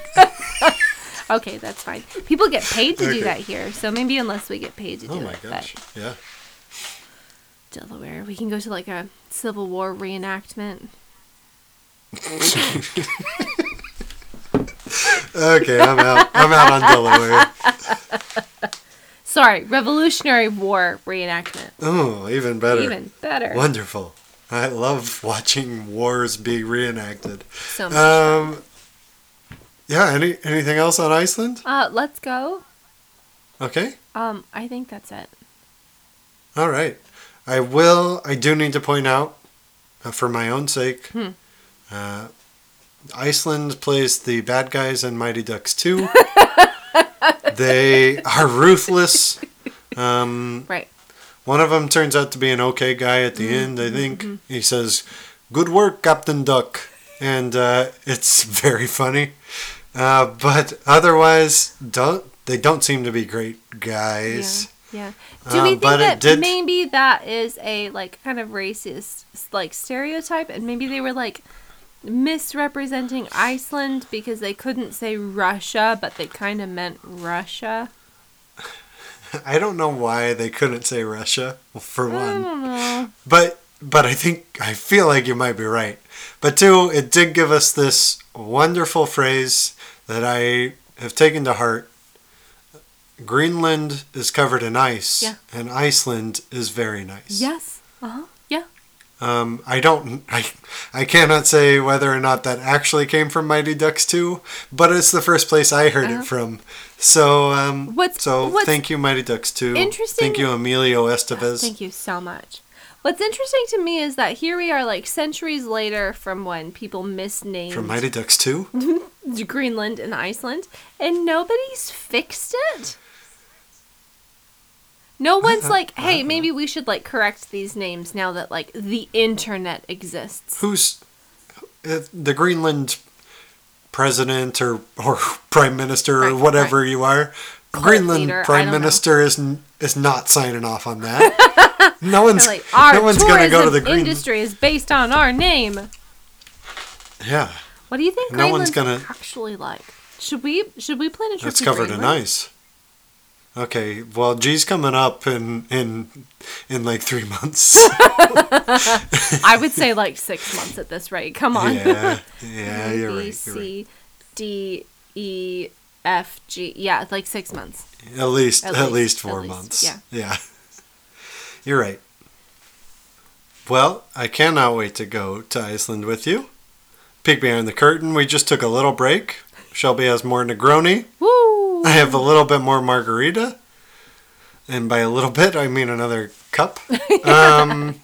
okay, that's fine. People get paid to Okay. do that here, so maybe unless we get paid to oh do it. oh my it. gosh! Yeah. Delaware, we can go to like a Civil War reenactment. Okay, I'm out. I'm out on Delaware. Sorry, Revolutionary War reenactment. Oh, even better. Even better. Wonderful. I love watching wars be reenacted. So much. Um. Yeah. Any anything else on Iceland? uh, let's go. Okay. Um, I think that's it. All right. I will. I do need to point out, uh, for my own sake, Hmm. uh, Iceland plays the bad guys in Mighty Ducks 2. <laughs> they are ruthless. <laughs> Um, Right. One of them turns out to be an okay guy at the end, I think. He says, Good work, Captain Duck. And uh, <laughs> it's very funny. Uh, but otherwise, don't they don't seem to be great guys. Yeah. yeah. Do Um, we think but that did- maybe that is a like kind of racist like stereotype, and maybe they were like misrepresenting Iceland because they couldn't say Russia, but they kind of meant Russia. <laughs> I don't know why they couldn't say Russia for one, but but I think I feel like you might be right. But two, it did give us this wonderful phrase that I have taken to heart. Greenland is covered in ice, Yeah. and Iceland is very nice. Yes. Uh huh. Yeah. Um, I don't, I, I cannot say whether or not that actually came from Mighty Ducks 2, but it's the first place I heard Uh-huh. it from. So, um, What's- so what's thank you, Mighty Ducks too. interesting- Thank you, Emilio Estevez. Thank you so much. What's interesting to me is that here we are, like centuries later from when people misnamed From Mighty Ducks 2? <laughs> Greenland and Iceland, and nobody's fixed it. No one's like, hey, maybe we should like correct these names now that like the internet exists. Who's uh, the Greenland president or, or <laughs> prime minister or Right, whatever you are? Greenland leader, prime don't know. minister is is not signing off on that. <laughs> no one's like, no one's gonna go to the Green. industry is based on our name. Yeah, What do you think No one's gonna- actually like? Should we should we plan a trip it's to covered in ice. Okay, well, G's coming up in in in like three months. <laughs> <laughs> I would say like six months at this rate. Come on. yeah, yeah, <laughs> you're right. Right. C, D, E, F, G. Yeah, like six months. At least, At at, least, least, at four least, months. yeah. Yeah. You're right. Well, I cannot wait to go to Iceland with you. Peek behind the curtain. We just took a little break. Shelby has more Negroni. Woo! I have a little bit more margarita. And by a little bit, I mean another cup. <laughs> Um,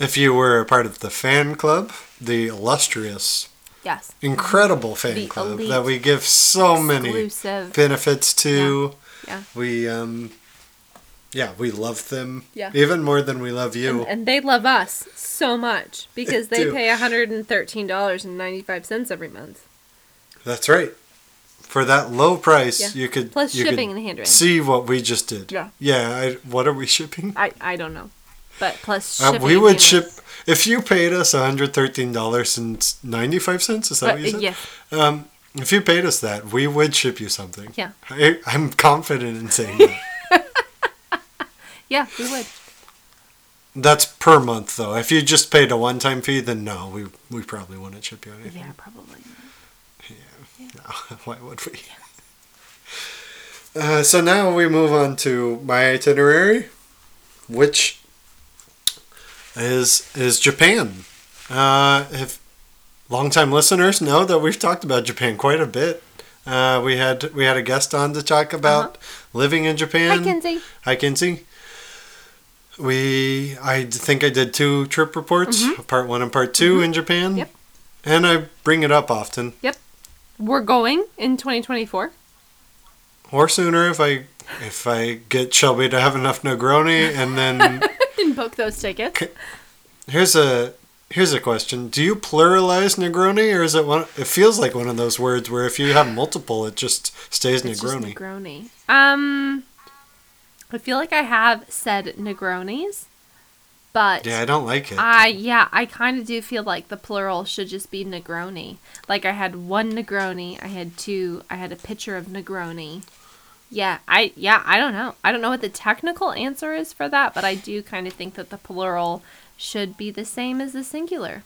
if you were a part of the fan club, the illustrious, Yes. incredible fan The club elite, that we give so many benefits to. Yeah. We um yeah, we love them Yeah. even more than we love you. And, and they love us so much because <laughs> they do. pay $113.95 every month. That's right. For that low price, Yeah. you could Plus you shipping could and handling. See what we just did. Yeah. Yeah, I, what are we shipping? I, I don't know. But plus Uh, shipping we would ship if you paid us $113.95, is that Uh, what you said? yeah. Um if you paid us that, we would ship you something. Yeah. I, I'm confident in saying that. <laughs> Yeah, we would. That's per month though. If you just paid a one-time fee, then no, we we probably wouldn't ship you anything. Yeah, probably. No, <laughs> why would we? Uh, so now we move on to my itinerary, which is is Japan. Uh, if longtime listeners know that we've talked about Japan quite a bit Uh, we had we had a guest on to talk about living in Japan. Hi, Kinsey. Hi, Kinsey. We, I think I did two trip reports, part one and part 2 in Japan. Mm-hmm. Yep. And I bring it up often, We're going in 2024. or sooner if I if I get Shelby to have enough Negroni. And then <laughs> and book those tickets. here's a here's a question: Do you pluralize Negroni, or is it one? It feels like one of those words where if you have multiple, it just stays It's just Negroni. Negroni. Um, I feel like I have said Negronis, but yeah, I don't like it. I yeah, I kind of do feel like the plural should just be Negroni. Like I had one Negroni, I had two, I had a pitcher of Negroni. Yeah, I yeah, I don't know. I don't know what the technical answer is for that, but I do kind of think that the plural should be the same as the singular.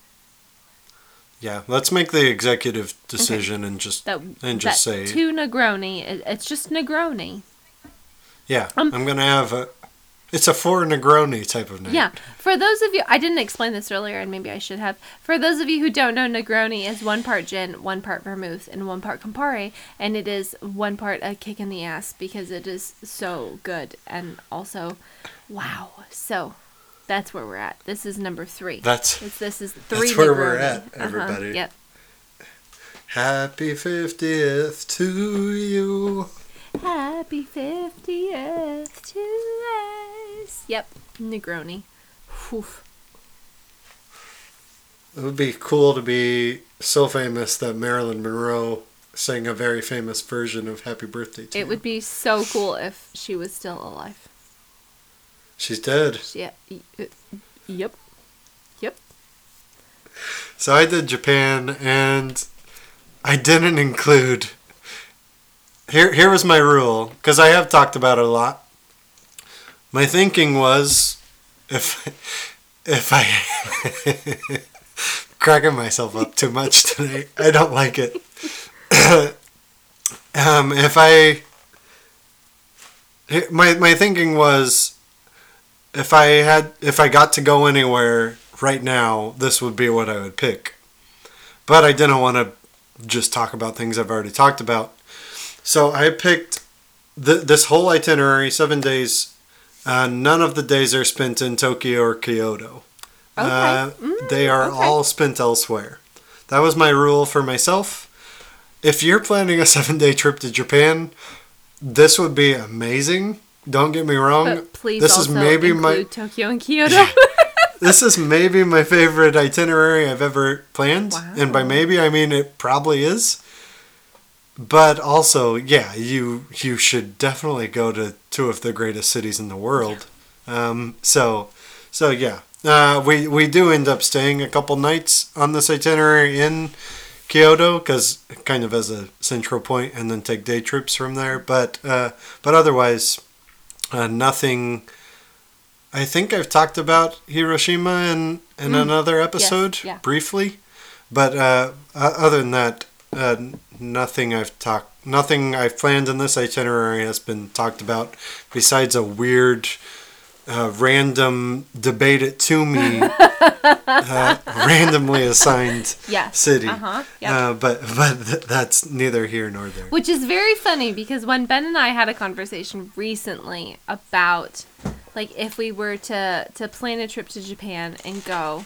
yeah, let's make the executive decision and just That And just that say- two Negroni. It's just Negroni. yeah. Um, I'm gonna have a. It's a four Negroni type of name. Yeah. For those of you, I didn't explain this earlier, and maybe I should have. For those of you who don't know, Negroni is one part gin, one part vermouth, and one part Campari, and it is one part a kick in the ass because it is so good and also, wow. So, that's where we're at. This is number three. That's It's, this is three. That's where we're Negroni. at, Uh-huh. everybody. Yep. happy fiftieth to you. Happy fiftieth to us. Yep. Negroni. Whew. It would be cool to be so famous that Marilyn Monroe sang a very famous version of Happy Birthday to It You. would be so cool if she was still alive. She's dead. Yeah. uh, Yep. Yep. So I did Japan and I didn't include here here was my rule because I have talked about it a lot. My thinking was if if I <laughs> cracking myself up too much today. I don't like it. <coughs> um if I my my thinking was if I had if I got to go anywhere right now, this would be what I would pick. But I didn't want to just talk about things I've already talked about. So I picked th- this whole itinerary, seven days. Uh, none of the days are spent in Tokyo or Kyoto. Okay. Uh, Mm, they are okay. all spent elsewhere. That was my rule for myself. If you're planning a <laughs> seven day trip to Japan, this would be amazing. Don't get me wrong. But please this also is maybe my Tokyo and Kyoto. <laughs> <laughs> this is maybe my favorite itinerary I've ever planned. And by maybe I mean it probably is. But also, yeah, you you should definitely go to two of the greatest cities in the world. Um, so so yeah. Uh, we we do end up staying a couple nights on this itinerary in Kyoto because kind of as a central point, and then take day trips from there. But uh, but otherwise, uh, nothing. I think I've talked about Hiroshima in in Mm. another episode yeah. briefly, but uh, other than that, uh, nothing I've talked, nothing I've planned in this itinerary has been talked about, besides a weird, uh, random debate it to me, uh, randomly assigned yes. city. Uh huh. Yep. Uh, but but th- that's neither here nor there. Which is very funny because when Ben and I had a conversation recently about like if we were to to plan a trip to Japan and go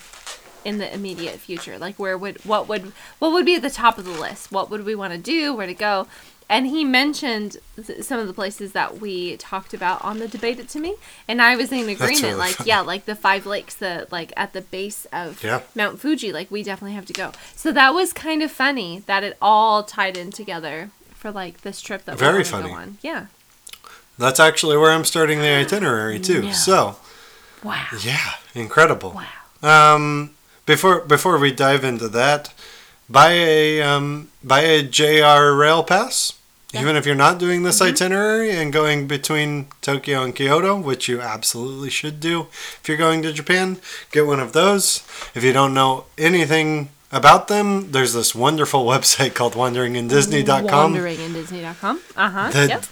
in the immediate future, like where would what would what would be at the top of the list? What would we want to do? Where to go? And he mentioned th- some of the places that we talked about on the debate it to me, and I was in agreement. really like, funny. yeah, like the five lakes, the like at the base of Yeah. Mount Fuji. Like, we definitely have to go. So that was kind of funny that it all tied in together for like this trip that Very we funny. go on. Yeah. That's actually where I'm starting the itinerary too. No. So Wow. yeah, incredible. Wow. Um, before before we dive into that, buy a um, buy a JR Rail Pass. Yeah. Even if you're not doing this Mhm. itinerary and going between Tokyo and Kyoto, which you absolutely should do if you're going to Japan, get one of those. If you don't know anything about them, there's this wonderful <laughs> website called wanderingindisney.com Wandering in Disney.com. Uh huh. that Yep.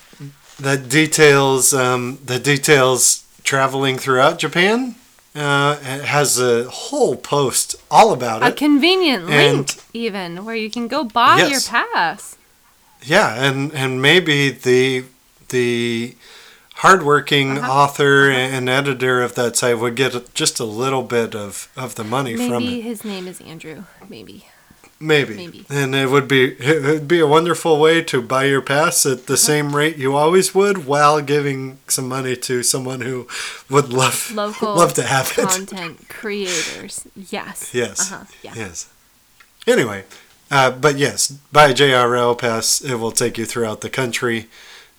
that details um, that details traveling throughout Japan. Uh, it has a whole post all about it. A convenient And- link, even where you can go buy Yes. your pass. yeah, and and maybe the the hardworking Uh-huh. author and editor of that site would get just a little bit of, of the money from it. Maybe his name is Andrew. Maybe. Maybe. maybe. And it would be it would be a wonderful way to buy your pass at Uh-huh. the same rate you always would while giving some money to someone who would love Local love to have it. content creators. Yes. Yes. Uh-huh. Yeah. Yes. Anyway, uh, but yes, buy a JRL pass. It will take you throughout the country,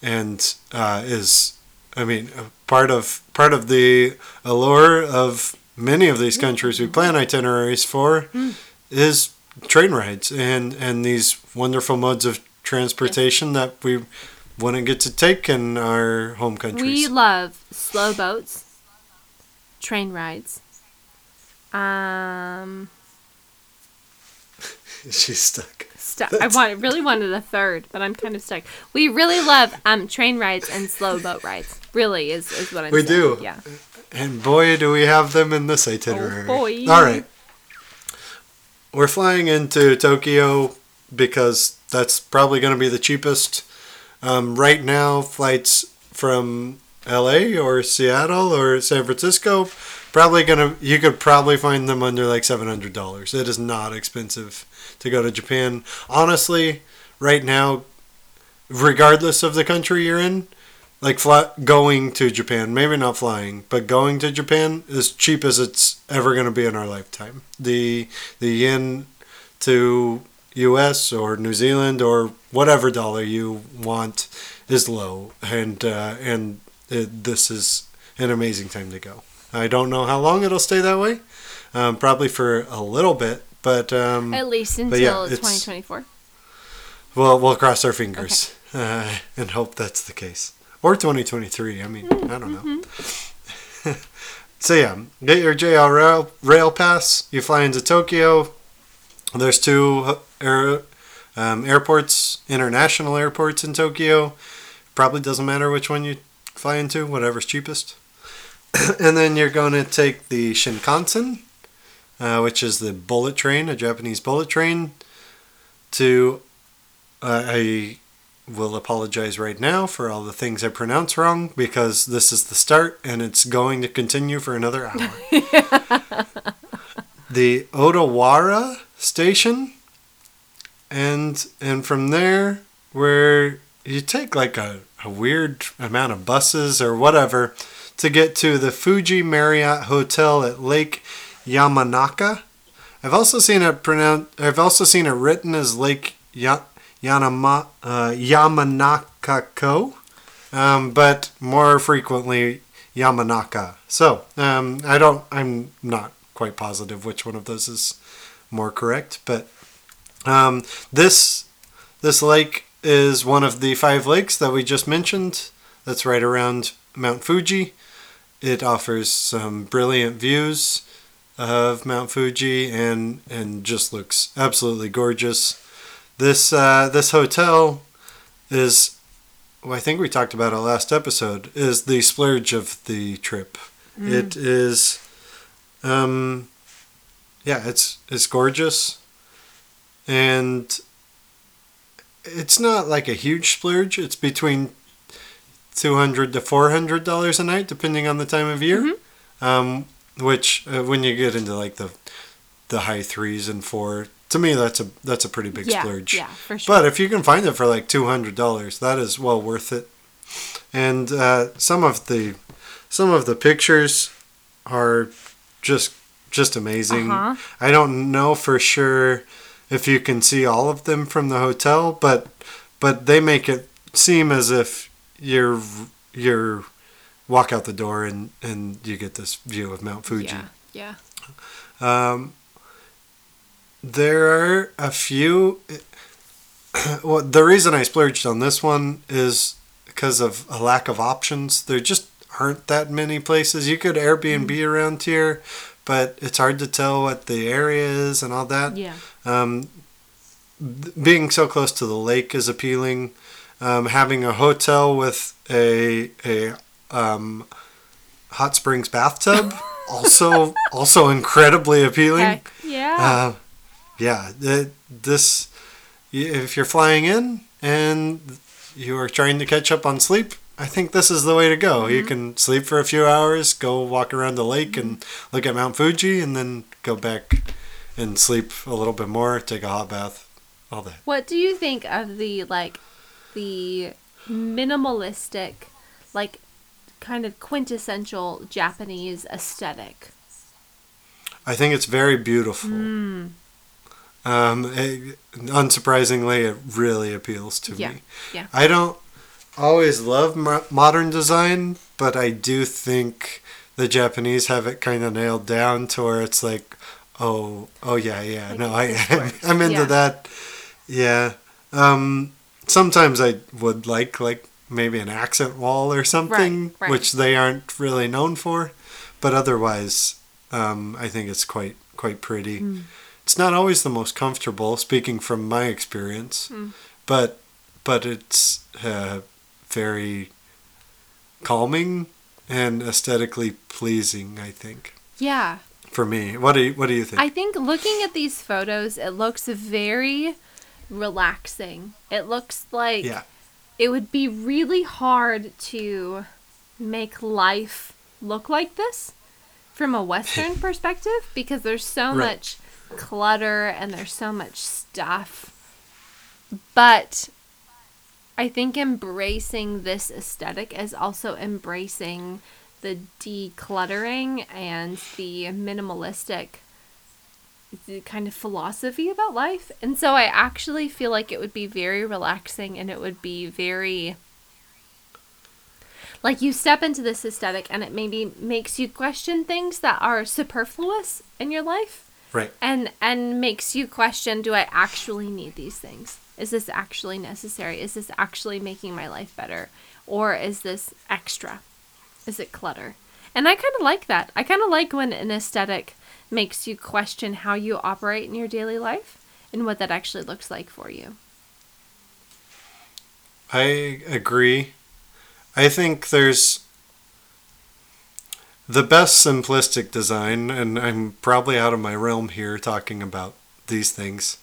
and uh, is, I mean, part of part of the allure of many of these countries we plan itineraries for Hmm. is train rides and and these wonderful modes of transportation that we wouldn't get to take in our home countries. We love slow boats, train rides. Um, <laughs> She's stuck. stu- I want really wanted a third, but I'm kind of stuck. We really love um train rides and slow boat rides. Really is is what I'm We saying. do. Yeah. And boy, do we have them in this itinerary. Oh, boy. All right. We're flying into Tokyo because that's probably going to be the cheapest. Um, right now, flights from LA or Seattle or San Francisco probably gonna you could probably find them under like seven hundred dollars. It is not expensive to go to Japan. Honestly, right now, regardless of the country you're in, like fly, going to Japan, maybe not flying, but going to Japan is cheap as it's ever going to be in our lifetime. The the yen to U.S. or New Zealand or whatever dollar you want is low, and uh, and it, this is an amazing time to go. I don't know how long it'll stay that way. Um, probably for a little bit, but um, At least until yeah, 2024. We'll we'll cross our fingers uh, <laughs> and hope that's the case. Or 2023. I mean, I don't know. <laughs> so yeah, get your JR rail, rail pass. You fly into Tokyo. There's two air, um, airports, international airports in Tokyo. Probably doesn't matter which one you fly into, whatever's cheapest. <coughs> and then you're going to take the Shinkansen, uh, which is the bullet train, a Japanese bullet train, to uh, I will apologize right now for all the things I pronounce wrong because this is the start and it's going to continue for another hour. <laughs> the Odawara station, and and from there where you take like a, a weird amount of buses or whatever to get to the Fuji Marriott Hotel at Lake Yamanaka. I've also seen it pronounced. I've also seen it written as Lake ya- Yanama, uh, Yamanaka-ko, um, but more frequently Yamanaka. So um, I don't. I'm not quite positive which one of those is more correct, but um, this this lake is one of the five lakes that we just mentioned. That's right around Mount Fuji. It offers some brilliant views of Mount Fuji and and just looks absolutely gorgeous. This uh, this hotel is, well, I think we talked about it last episode, is the splurge of the trip. It is, um, yeah, it's it's gorgeous, and it's not like a huge splurge. It's between two hundred to four hundred dollars a night, depending on the time of year. Um, which uh, when you get into like the the high threes and four, to me that's a that's a pretty big yeah, splurge. yeah, for sure. But if you can find it for like two hundred dollars, that is well worth it. And uh, some of the some of the pictures are just just amazing. Uh-huh. I don't know for sure if you can see all of them from the hotel, but but they make it seem as if you're you're walk out the door and and you get this view of Mount Fuji. yeah, yeah. Um, there are a few. <clears throat> Well, the reason I splurged on this one is because of a lack of options. There just aren't that many places. You could Airbnb around here, but it's hard to tell what the area is and all that. Yeah. Um, being so close to the lake is appealing. Um, having a hotel with a a um, hot springs bathtub <laughs> also also incredibly appealing. Heck, yeah. Uh, yeah, th- this if you're flying in, and you are trying to catch up on sleep, I think this is the way to go. You can sleep for a few hours, go walk around the lake and look at Mount Fuji, and then go back and sleep a little bit more, take a hot bath, all that. What do you think of the like the minimalistic like kind of quintessential Japanese aesthetic? I think it's very beautiful. Mm. Um, it, unsurprisingly, it really appeals to Yeah, me. yeah. I don't always love mo- modern design, but I do think the Japanese have it kind of nailed down to where it's like, oh, oh yeah, yeah, Like, no, I, <laughs> I'm. I'm into Yeah. that. Yeah. Um, sometimes I would like like maybe an accent wall or something, right. which they aren't really known for, but otherwise, um, I think it's quite quite pretty. Mm. It's not always the most comfortable, speaking from my experience, Mm. but but it's uh, very calming and aesthetically pleasing. I think Yeah. for me. What do you What do you think? I think looking at these photos, it looks very relaxing. It looks like yeah, it would be really hard to make life look like this from a Western <laughs> perspective because there's so Right. much clutter and there's so much stuff. But I think embracing this aesthetic is also embracing the decluttering and the minimalistic kind of philosophy about life. And so I actually feel like it would be very relaxing and it would be very like you step into this aesthetic and it maybe makes you question things that are superfluous in your life right. and and makes you question do I actually need these things? Is this actually necessary? Is this actually making my life better? Or is this extra? Is it clutter? And I kind of like that. I kind of like when an aesthetic makes you question how you operate in your daily life and what that actually looks like for you. I agree. I think there's the best simplistic design, and I'm probably out of my realm here talking about these things.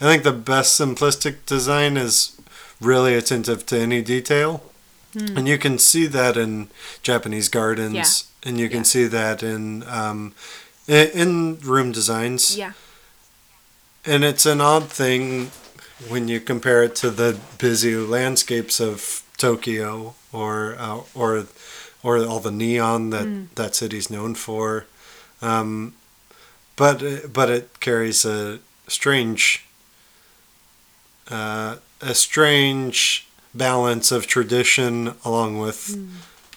I think the best simplistic design is really attentive to any detail. And you can see that in Japanese gardens, Yeah. and you can Yeah. see that in um, in, in room designs. Yeah. And it's an odd thing when you compare it to the busy landscapes of Tokyo or uh, or or all the neon that Mm. that city's known for. Um, but it- but it carries a strange uh, a strange balance of tradition along with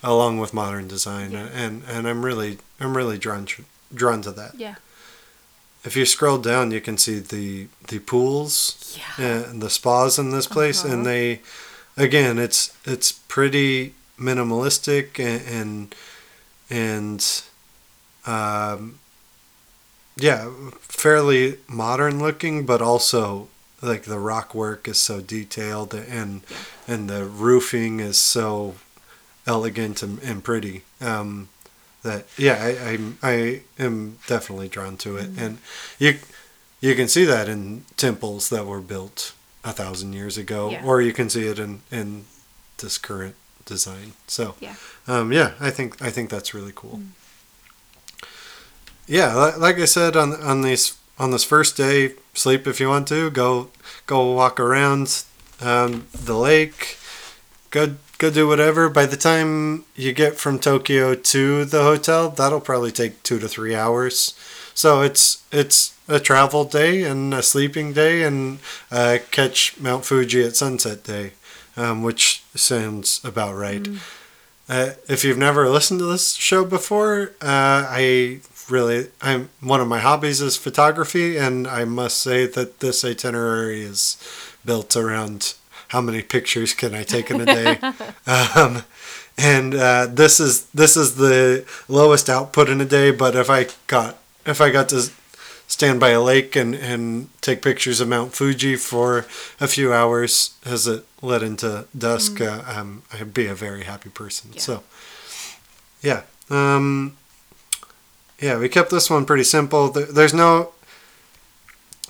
along with modern design Yeah. and and I'm really I'm really drawn to, drawn to that. Yeah. If you scroll down, you can see the the pools Yeah. and the spas in this place, Uh-huh. and they, again, it's it's pretty minimalistic and and, and um, yeah, fairly modern looking, but also like the rock work is so detailed and and the roofing is so elegant and, and pretty. Um, that yeah, I, I I am definitely drawn to it, and you you can see that in temples that were built a thousand years ago, Yeah. or you can see it in in this current design. So Yeah. um, yeah, I think I think that's really cool. Yeah, like I said on on these on this first day, sleep if you want to. Go go walk around um, the lake. Go go do whatever. By the time you get from Tokyo to the hotel, that'll probably take two to three hours. So it's it's a travel day and a sleeping day and uh, catch Mount Fuji at sunset day, um, which sounds about right. Uh, if you've never listened to this show before, uh, I really I'm one of my hobbies is photography, and I must say that this itinerary is built around how many pictures can I take in a day. <laughs> um, and uh, this is this is the lowest output in a day. But if I got if I got to stand by a lake and, and take pictures of Mount Fuji for a few hours as it led into dusk, uh, um, I'd be a very happy person. Yeah. So, yeah. Um, yeah, we kept this one pretty simple. There- There's no.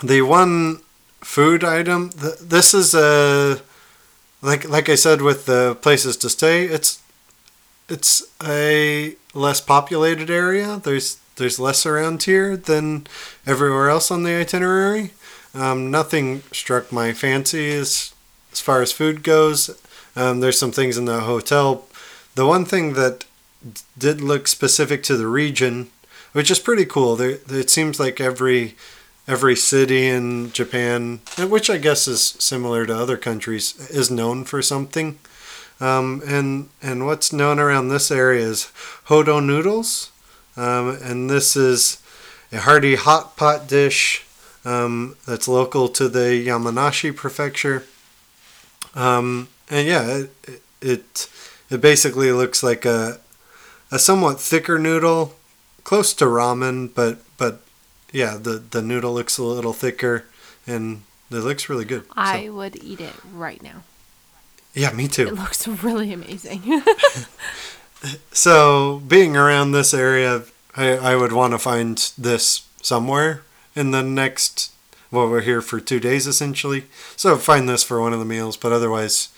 The one food item, th- this is a like like I said with the places to stay, it's it's a less populated area. There's there's less around here than everywhere else on the itinerary. Um, nothing struck my fancy as as far as food goes. Um, there's some things in the hotel. The one thing that d- did look specific to the region, which is pretty cool. There, it seems like every every city in Japan, which I guess is similar to other countries, is known for something. Um, and and what's known around this area is hoto noodles, um, and this is a hearty hot pot dish um, that's local to the Yamanashi prefecture. Um, and yeah, it, it it basically looks like a a somewhat thicker noodle, close to ramen, but but yeah, the the noodle looks a little thicker, and it looks really good. I So, would eat it right now. yeah, me too. It looks really amazing. <laughs> So being around this area, I I would want to find this somewhere in the next. Well, we're here for two days essentially, so find this for one of the meals. But otherwise,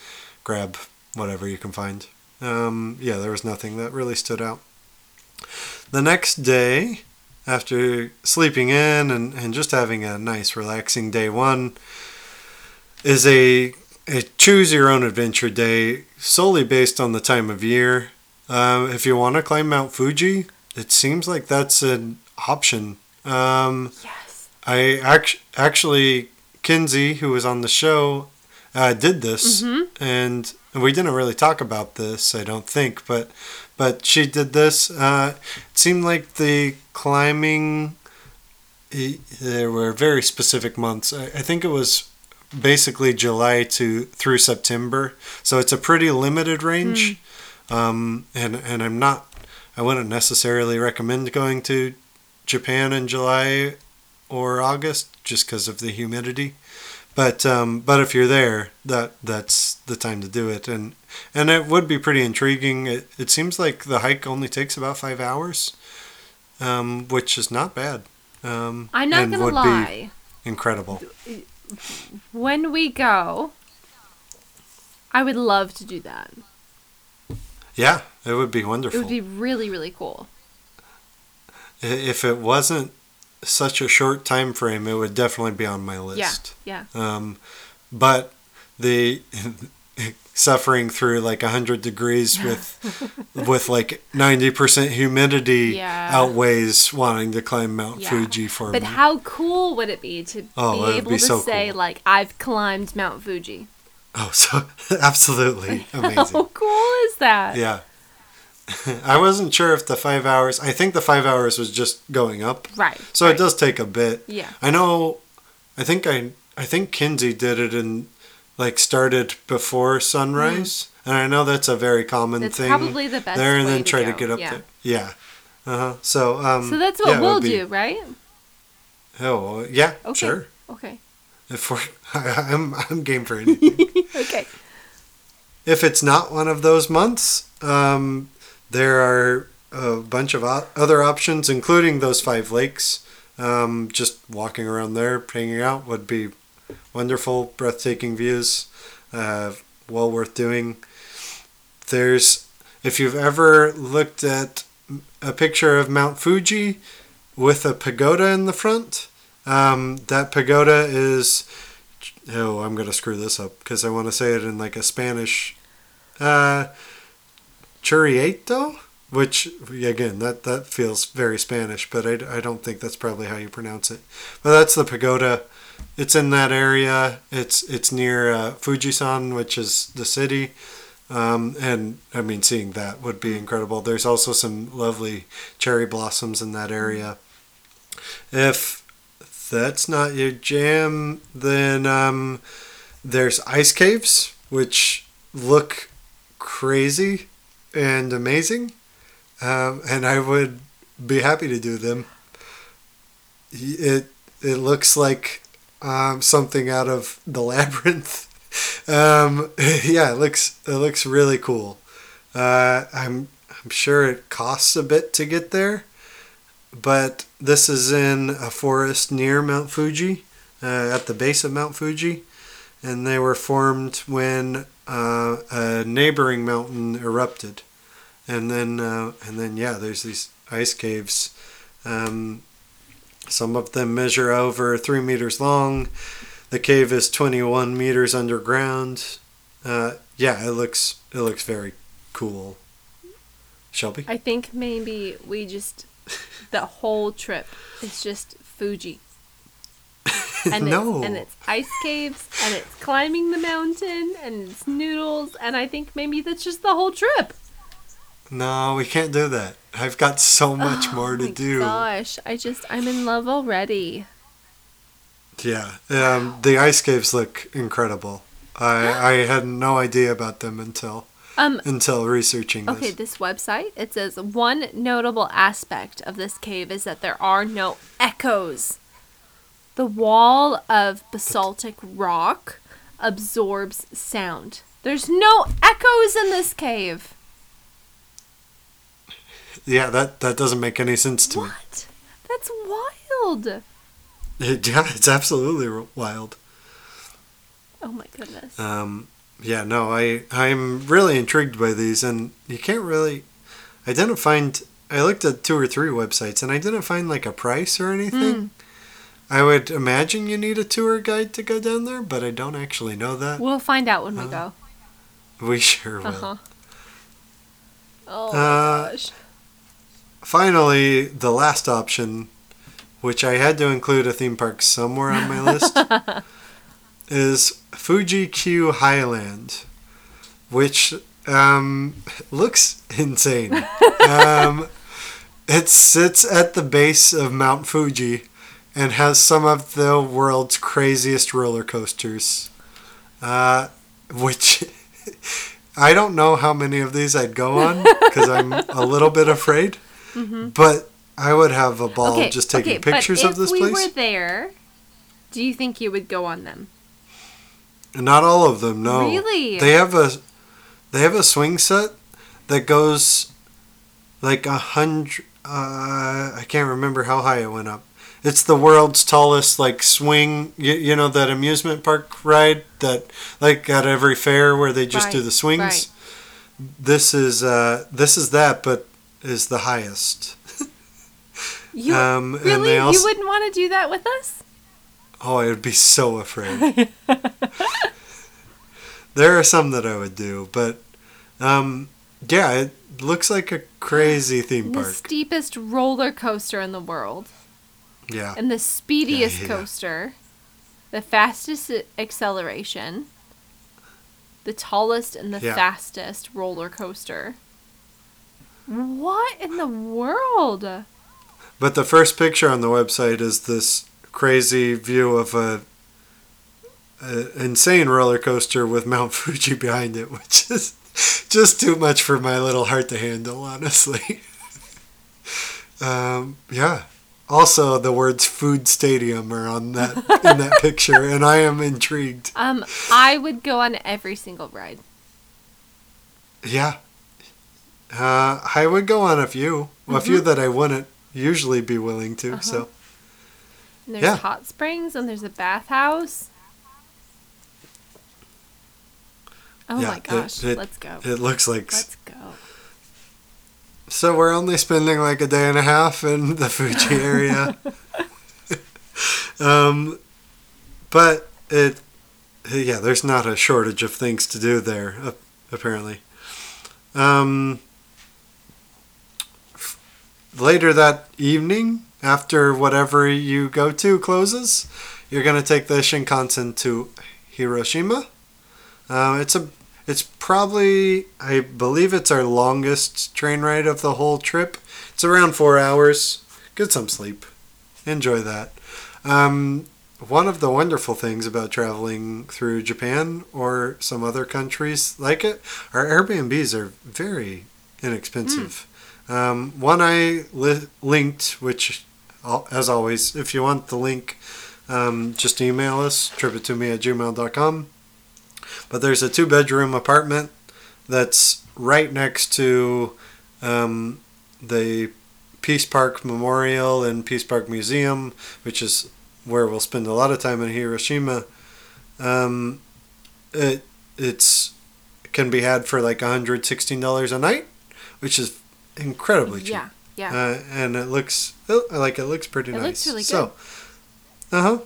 grab whatever you can find. Um, yeah, there was nothing that really stood out. The next day, after sleeping in and, and just having a nice, relaxing day one, is a, a choose your own adventure day solely based on the time of year. Um, if you want to climb Mount Fuji, it seems like that's an option. Um, yes. I act- actually, Kinsey, who was on the show, uh, did this, and we didn't really talk about this, I don't think, but but she did this. Uh, it seemed like the climbing. There were very specific months. I, I think it was basically July to through September, so it's a pretty limited range. Um, and and I'm not. I wouldn't necessarily recommend going to Japan in July or August just because of the humidity. But um, but if you're there, that that's the time to do it, and and it would be pretty intriguing. It, it seems like the hike only takes about five hours, um, which is not bad. Um, I'm not gonna would lie. be incredible. When we go, I would love to do that. Yeah, it would be wonderful. It would be really, really cool. If it wasn't such a short time frame, it would definitely be on my list. Yeah. Um, but the <laughs> suffering through like 100 degrees with <laughs> with like 90% humidity Yeah. outweighs wanting to climb Mount Yeah. Fuji for But me. how cool would it be to Oh, be able be to so say cool. like I've climbed Mount Fuji? Oh, so <laughs> absolutely <laughs> amazing. How cool is that? Yeah. <laughs> I wasn't sure if the 5 hours, I think the 5 hours was just going up. Right. So right. it does take a bit. Yeah. I know. I think I. I think Kinsey did it in, like, started before sunrise, and I know that's a very common That's thing. probably the best there, and then to try to get up yeah. there. Yeah. Uh huh. So um. So that's what it we'll be- do, right? Oh yeah, Okay. sure. Okay. If we're, <laughs> I'm I'm game for anything. <laughs> okay. if it's not one of those months, um, there are a bunch of o- other options, including those five lakes. Um, just walking around there, hanging out would be wonderful, breathtaking views. Uh, well worth doing. There's, if you've ever looked at a picture of Mount Fuji with a pagoda in the front, um, that pagoda is. Oh, I'm gonna screw this up because I want to say it in like a Spanish. Uh, Chureito, which again that that feels very Spanish, but I, I don't think that's probably how you pronounce it. But that's the pagoda. It's in that area. It's it's near uh, Fujisan, which is the city. Um, and I mean, seeing that would be incredible. There's also some lovely cherry blossoms in that area. If that's not your jam, then um, there's ice caves, which look crazy and amazing. Um, and I would be happy to do them. It it looks like um, something out of the labyrinth. <laughs> Um, <laughs> yeah, it looks it looks really cool. Uh, I'm I'm sure it costs a bit to get there, but this is in a forest near Mount Fuji, uh, at the base of Mount Fuji, and they were formed when uh, a neighboring mountain erupted, and then uh, and then yeah, there's these ice caves. Um, some of them measure over three meters long. The cave is 21 meters underground. Uh, yeah, it looks it looks very cool. Shelby. I think maybe we just <laughs> the whole trip is just Fuji. <laughs> And no. it's, and it's ice caves and it's climbing the mountain and it's noodles and I think maybe that's just the whole trip. No, we can't do that. I've got so <gasps> much more oh to my do. Gosh, I just I'm in love already. Yeah, um, the ice caves look incredible. I <gasps> I had no idea about them until Um until researching this. Okay, this website, it says one notable aspect of this cave is that there are no echoes. The wall of basaltic rock absorbs sound. There's no echoes in this cave. Yeah, that that doesn't make any sense to me. What? That's wild. It, <laughs> yeah, it's absolutely wild. Oh my goodness. Um, yeah, no, I I'm really intrigued by these, and you can't really. I didn't find. I looked at two or three websites, and I didn't find like a price or anything. Hmm. I would imagine you need a tour guide to go down there, but I don't actually know that. We'll find out when we Uh, go. We sure will. Uh-huh. Oh Uh, gosh. Finally, the last option, which I had to include a theme park somewhere on my list, <laughs> is Fuji Q Highland, which um, looks insane. <laughs> um, it sits at the base of Mount Fuji and has some of the world's craziest roller coasters, uh, which. <laughs> I don't know how many of these I'd go on <laughs> because I'm a little bit afraid. But I would have a ball just taking but pictures if of this we place. were there, do you think you would go on them? Not all of them, no. Really? They have a they have a swing set that goes like a hundred. Uh, I can't remember how high it went up. It's the world's tallest like swing. You, you know that amusement park ride that like at every fair where they just do the swings. right. This is uh, this is that, but is the highest. You <laughs> Um, really? also- you wouldn't want to do that with us? Oh, I would be so afraid. there are some that I would do, but um, yeah, it looks like a crazy theme park. The steepest roller coaster in the world, Yeah, and the speediest Yeah, yeah, coaster, the fastest acceleration, the tallest and the Yeah. fastest roller coaster. What in the world? but the first picture on the website is this crazy view of a, a insane roller coaster with Mount <laughs> Fuji behind it, which is just too much for my little heart to handle, honestly. <laughs> um, yeah. Also, the words "food stadium" are on that in that <laughs> picture, and I am intrigued. Um, I would go on every single ride. Yeah. Uh, I would go on a few, a few that I wouldn't usually be willing to. So And there's Yeah. hot springs and there's a bathhouse. Oh Yeah, my gosh, it- let's go. it looks like. Let's go. So we're only spending like a day and a half in the Fuji <laughs> area. um, but it, yeah, there's not a shortage of things to do there, apparently. Um, later that evening, after whatever you go to closes, you're gonna take the Shinkansen to Hiroshima. Uh, it's a it's probably, I believe it's our longest train ride of the whole trip. It's around four hours. Get some sleep. Enjoy that. Um, one of the wonderful things about traveling through Japan or some other countries like it, our Airbnbs are very inexpensive. Um, one I li- linked, which, as always, if you want the link, um, just email us, tripitome at gmail.com. But there's a two bedroom apartment that's right next to um, the Peace Park Memorial and Peace Park Museum, which is where we'll spend a lot of time in Hiroshima. Um, it it's can be had for like hundred sixteen dollars a night, which is incredibly cheap. Yeah, yeah. Uh, and it looks oh, like it looks pretty It nice. looks really So, uh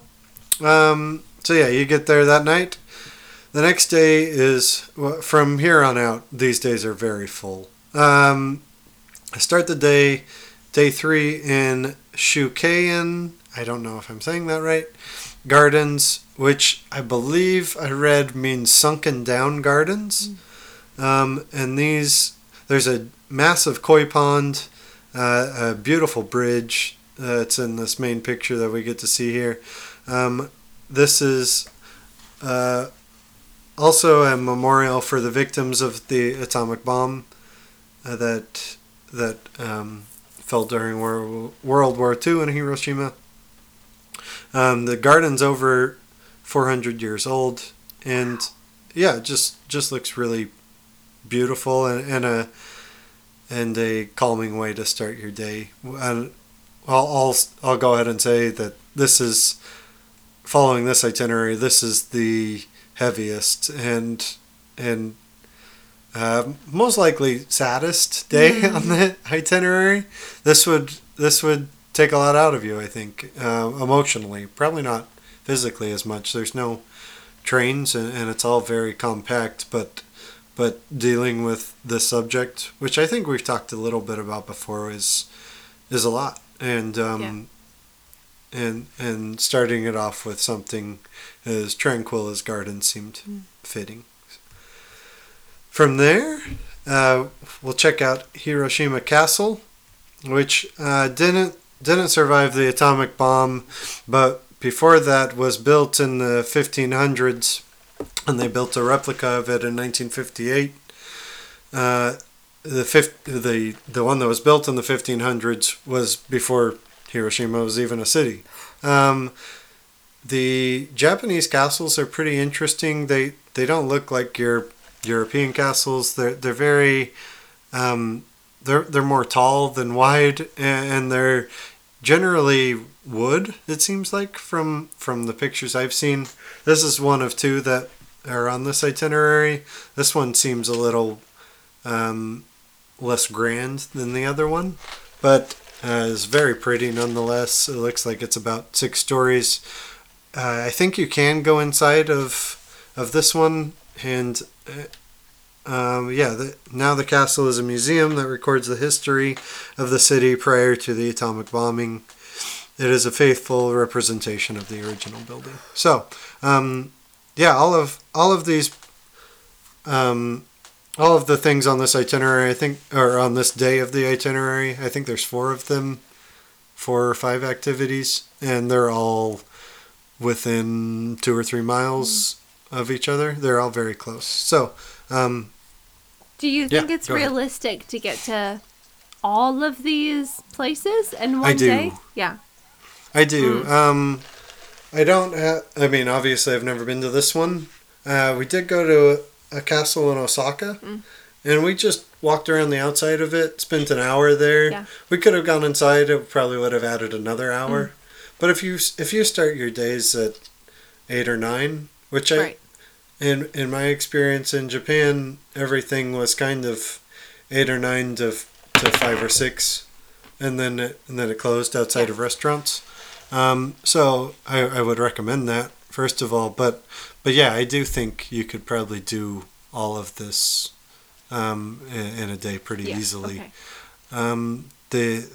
huh. Um. So yeah, you get there that night. The next day is well, from here on out. These days are very full. Um, I start the day, day three in Shukkeien. I don't know if I'm saying that right. Gardens, which I believe I read means sunken down gardens. Um, and these, there's a massive koi pond, uh, a beautiful bridge that's in this main picture that we get to see here. Um, this is uh, also a memorial for the victims of the atomic bomb uh, that that um, fell during World War II in Hiroshima. Um, the garden's over 400 years old, and yeah, just just looks really beautiful and, and a and a calming way to start your day. And I'll, I'll I'll go ahead and say that this is following this itinerary. This is the heaviest and and uh, most likely saddest day on the itinerary. This would this would take a lot out of you, I think, uh, emotionally. Probably not physically as much. There's no trains, and, and it's all very compact. But but dealing with the subject, which I think we've talked a little bit about before, is is a lot. And um, and and starting it off with something as tranquil as garden seemed fitting. From there, uh, we'll check out Hiroshima Castle, which uh, didn't didn't survive the atomic bomb, but before that was built in the 1500s, and they built a replica of it in 1958. Uh, the fifth, the the one that was built in the 1500s was before Hiroshima was even a city. Um, the Japanese castles are pretty interesting. They they don't look like your European castles. They're they're very um, they're they're more tall than wide, and they're generally wood. It seems like from from the pictures I've seen. This is one of two that are on this itinerary. This one seems a little um, less grand than the other one, but uh, is very pretty nonetheless. It looks like it's about six stories. Uh, I think you can go inside of of this one, and uh, um, yeah, the, now the castle is a museum that records the history of the city prior to the atomic bombing. It is a faithful representation of the original building. So, um, yeah, all of all of these, um, all of the things on this itinerary, I think, or on this day of the itinerary, I think there's four of them, four or five activities, and they're all within two or three miles of each other. They're all very close. So, um, Do you Yeah, think it's go ahead. realistic to get to all of these places in one I do. day? Yeah. I do. Um, I don't. Ha- I mean, obviously, I've never been to this one. Uh, we did go to a, a castle in Osaka, and we just walked around the outside of it. Spent an hour there. Yeah. We could have gone inside. It probably would have added another hour. But if you if you start your days at eight or nine, which I Right. in in my experience in Japan, everything was kind of eight or nine to to five or six, and then it, and then it closed outside Yeah. of restaurants. Um, so I, I would recommend that first of all, but but yeah, I do think you could probably do all of this um, in, in a day pretty Yeah. easily. Okay. Um, the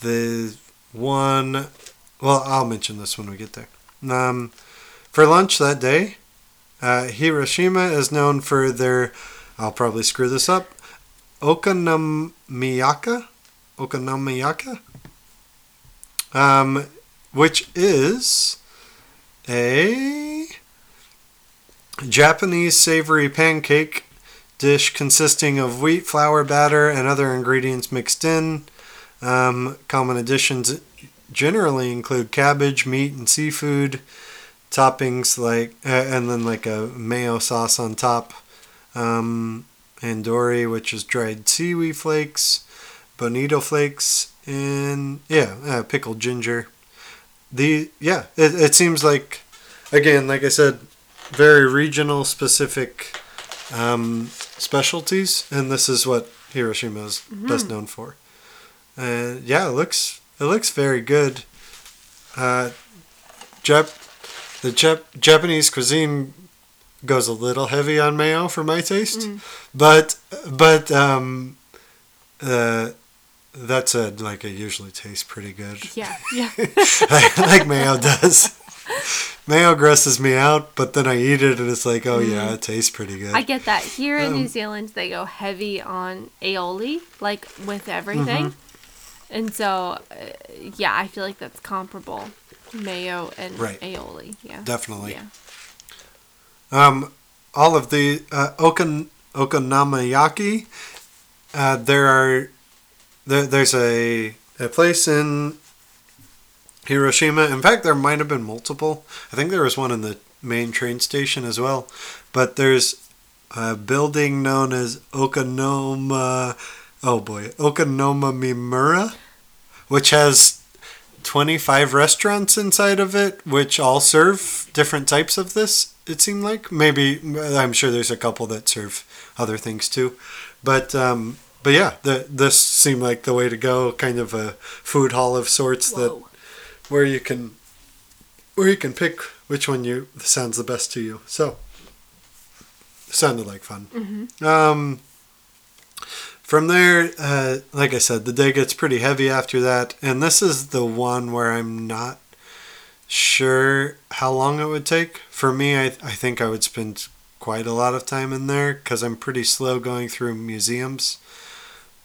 the one, well, I'll mention this when we get there. Um, for lunch that day, uh, Hiroshima is known for their, I'll probably screw this up, okonomiyaka, okonomiyaka, um, which is a Japanese savory pancake dish consisting of wheat flour batter and other ingredients mixed in. Um, common additions generally include cabbage, meat, and seafood. Toppings like, uh, and then like a mayo sauce on top. Um, dory, which is dried seaweed flakes, bonito flakes, and yeah, uh, pickled ginger. The yeah, it, it seems like, again, like I said, very regional specific um, specialties, and this is what Hiroshima is best known for. And yeah, it looks it looks very good. Uh, Jap- the Jap- Japanese cuisine goes a little heavy on mayo for my taste, but but um, uh, that said, like it usually tastes pretty good. Yeah, yeah. <laughs> like mayo does. Mayo grosses me out, but then I eat it and it's like, oh yeah, it tastes pretty good. I get that. Here in New Um, Zealand, they go heavy on aioli, like with everything. Mm-hmm. And so, uh, yeah, I feel like that's comparable. Mayo and Right. aioli. Yeah. Definitely. Yeah. Um, all of the uh, okan okonomiyaki. Uh, there are there, there's a a place in Hiroshima. In fact, there might have been multiple. I think there was one in the main train station as well. But there's a building known as Okanoma. Oh boy, Okonomimura, which has 25 restaurants inside of it, which all serve different types of this, it seemed like. Maybe, I'm sure there's a couple that serve other things too. But, um, but yeah, the, this seemed like the way to go, kind of a food hall of sorts that where you can where you can pick which one you sounds the best to you. So sounded like fun. Um, from there, uh, like I said, the day gets pretty heavy after that, and this is the one where I'm not sure how long it would take. For me, I I think I would spend quite a lot of time in there because I'm pretty slow going through museums.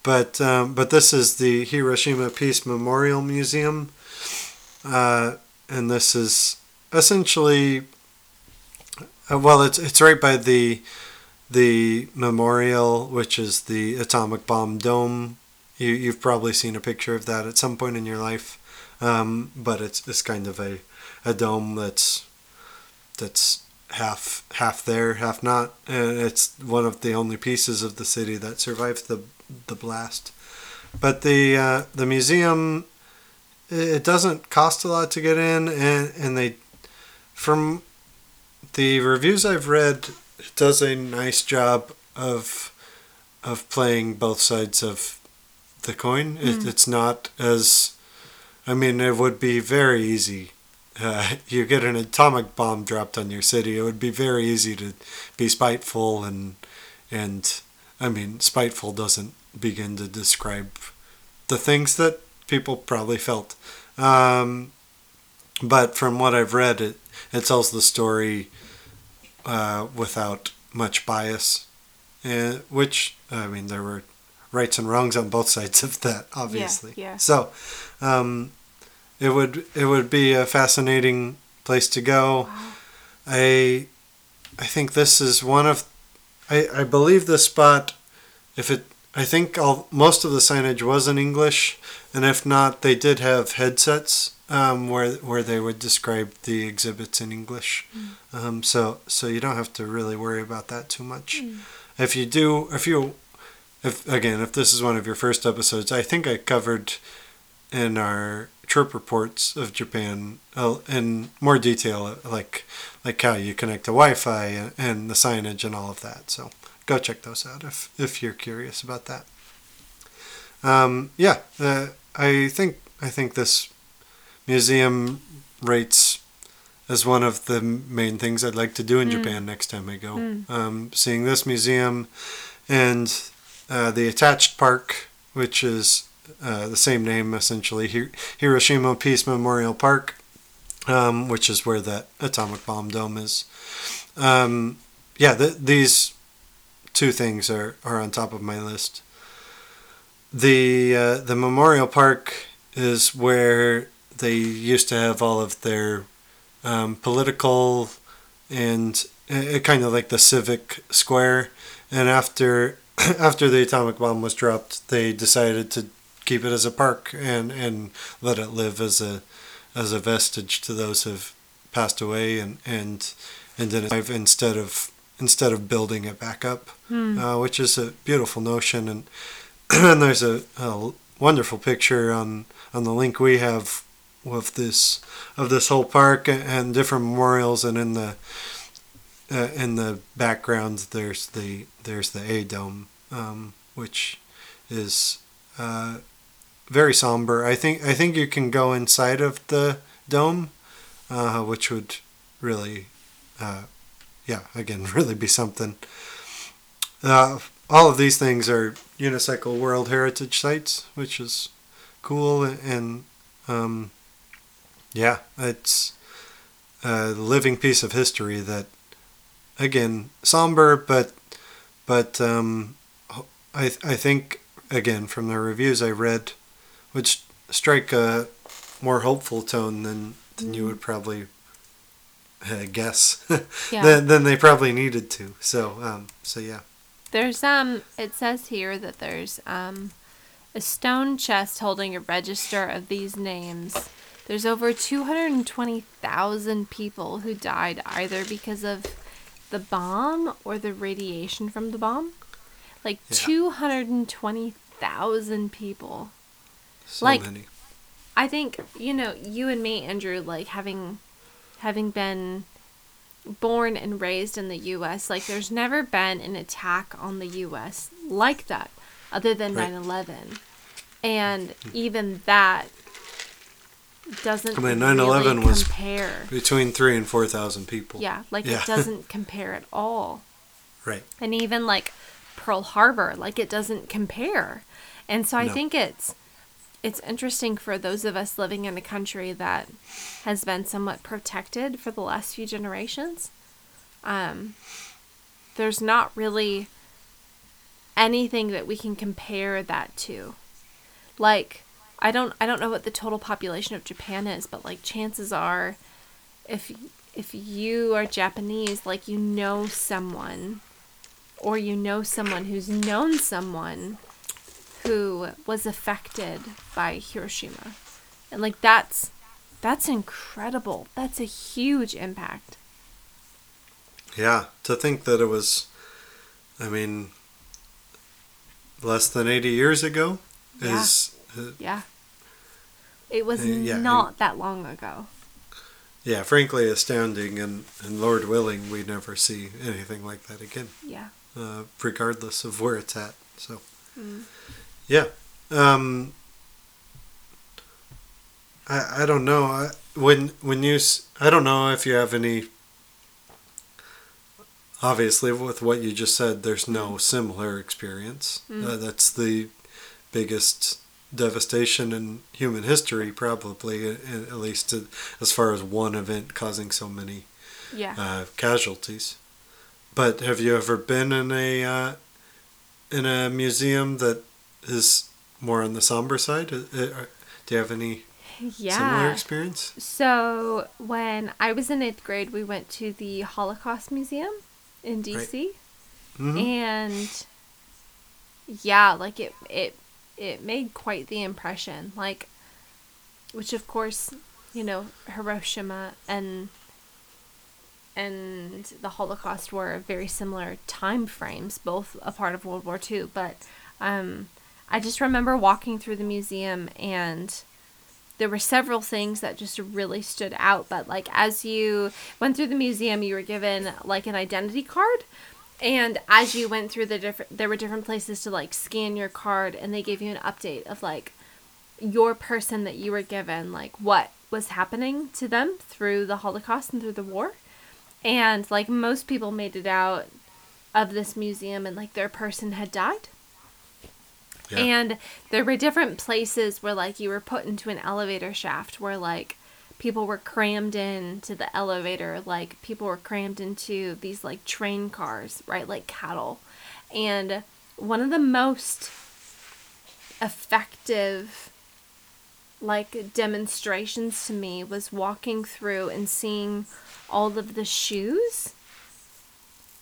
But um, but this is the Hiroshima Peace Memorial Museum, uh, and this is essentially uh, well, it's it's right by the the memorial, which is the atomic bomb dome. You you've probably seen a picture of that at some point in your life, um, but it's it's kind of a a dome that's that's half half there, half not, and it's one of the only pieces of the city that survived the the blast. But the uh, the museum it doesn't cost a lot to get in, and and they from the reviews I've read, it does a nice job of of playing both sides of the coin. It, it's not as, I mean, it would be very easy. Uh, <laughs> you get an atomic bomb dropped on your city. It would be very easy to be spiteful and and I mean, spiteful doesn't begin to describe the things that people probably felt. Um, but from what I've read, it it tells the story uh, without much bias, uh, which I mean there were rights and wrongs on both <laughs> sides of that, obviously. yeah. yeah. So, um, it would it would be a fascinating place to go. I I think this is one of I, I believe the spot if it I think all most of the signage was in English and if not they did have headsets um, where where they would describe the exhibits in English. Um, so so you don't have to really worry about that too much. If you do if you if again if this is one of your first episodes I think I covered in our trip reports of Japan uh, in more detail like like how you connect to Wi-Fi and, the signage and all of that. So go check those out if if you're curious about that. Um, yeah, uh, I think I think this museum rates as one of the main things I'd like to do in Japan next time I go. Um, seeing this museum and uh, the attached park, which is uh, the same name essentially, Hi- Hiroshima Peace Memorial Park, um, which is where that atomic bomb dome is. Um, yeah, th- these two things are, are on top of my list. The uh, the memorial park is where they used to have all of their um, political and uh, kind of like the civic square. And after <clears throat> after the atomic bomb was dropped, they decided to keep it as a park and, and let it live as a as a vestige to those who've passed away and and and then instead of instead of building it back up, uh, which is a beautiful notion. And <clears throat> and there's a, a wonderful picture on on the link we have of this of this whole park and, and different memorials and in the uh, in the background there's the there's the A dome, um, which is uh, very somber. I think I think you can go inside of the dome, uh, which would really, uh, yeah, again, <laughs> really be something. Uh, all of these things are UNESCO World Heritage Sites, which is cool and um, yeah, it's a living piece of history that, again, somber, but but um, I I think again from the reviews I read, which strike a more hopeful tone than than you would probably uh, guess <laughs> Yeah. than, than they probably needed to. So um, so yeah. There's um it says here that there's um a stone chest holding a register of these names. There's over 220,000 people who died either because of the bomb or the radiation from the bomb. Like Yeah. 220,000 people. So Like- many. I think you know you and me, Andrew, like having having been born and raised in the U.S. Like there's never been an attack on the U.S. like that, other than Right. 9/11, and even that doesn't. I mean, really 9/11 was- compare. Between three and four thousand people. Yeah, like Yeah. it <laughs> doesn't compare at all. Right. and even like Pearl Harbor, like it doesn't compare. And so I No. think it's it's interesting for those of us living in a country that has been somewhat protected for the last few generations. Um, there's not really anything that we can compare that to. Like I don't I don't know what the total population of Japan is, but like chances are if if you are Japanese, like you know someone or you know someone who's known someone who was affected by Hiroshima. And like that's that's incredible. That's a huge impact. Yeah, to think that it was, I mean, less than 80 years ago Yeah. is, uh, Yeah. It was Uh, yeah, not that long ago. yeah, frankly astounding. And, and Lord willing, we never see anything like that again, Yeah. uh, regardless of where it's at. So, Mm. Yeah. Um, I, I don't know. I, when, when you, I don't know if you have any, obviously with what you just said, there's no similar experience. Mm. Uh, that's the biggest devastation in human history, probably, at least to, as far as one event causing so many Yeah. uh, casualties. But have you ever been in a uh, in a museum that is more on the somber side? Uh, uh, Do you have any similar experience? So when I was in eighth grade, we went to the Holocaust Museum in DC. Mhm. and yeah like it it it made quite the impression like which of course you know hiroshima and and the holocaust were very similar time frames both a part of world war ii but um i just remember walking through the museum and there were several things that just really stood out but like as you went through the museum you were given like an identity card and as you went through the different there were different places to like scan your card and they gave you an update of like your person that you were given like what was happening to them through the holocaust and through the war. And like most people made it out of this museum and like their person had died Yeah. and there were different places where like you were put into an elevator shaft where like people were crammed into the elevator like people were crammed into these like train cars right like cattle and one of the most effective like demonstrations to me was walking through and seeing all of the shoes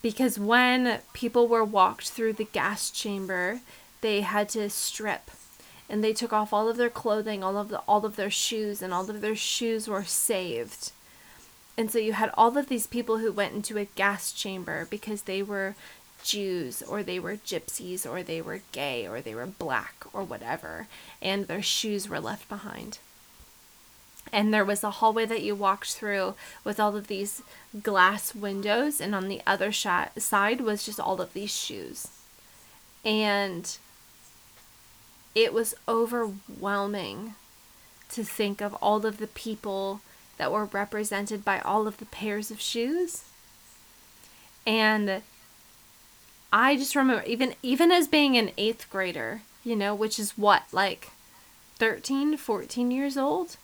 because when people were walked through the gas chamber they had to strip. And they took off all of their clothing all of the all of their shoes and all of their shoes were saved. And so you had all of these people who went into a gas chamber because they were Jews or they were gypsies or they were gay or they were black or whatever. And their shoes were left behind. And there was a hallway that you walked through with all of these glass windows and on the other sh- side was just all of these shoes. And it was overwhelming to think of all of the people that were represented by all of the pairs of shoes and i just remember even even as being an eighth grader you know which is what like 13 14 years old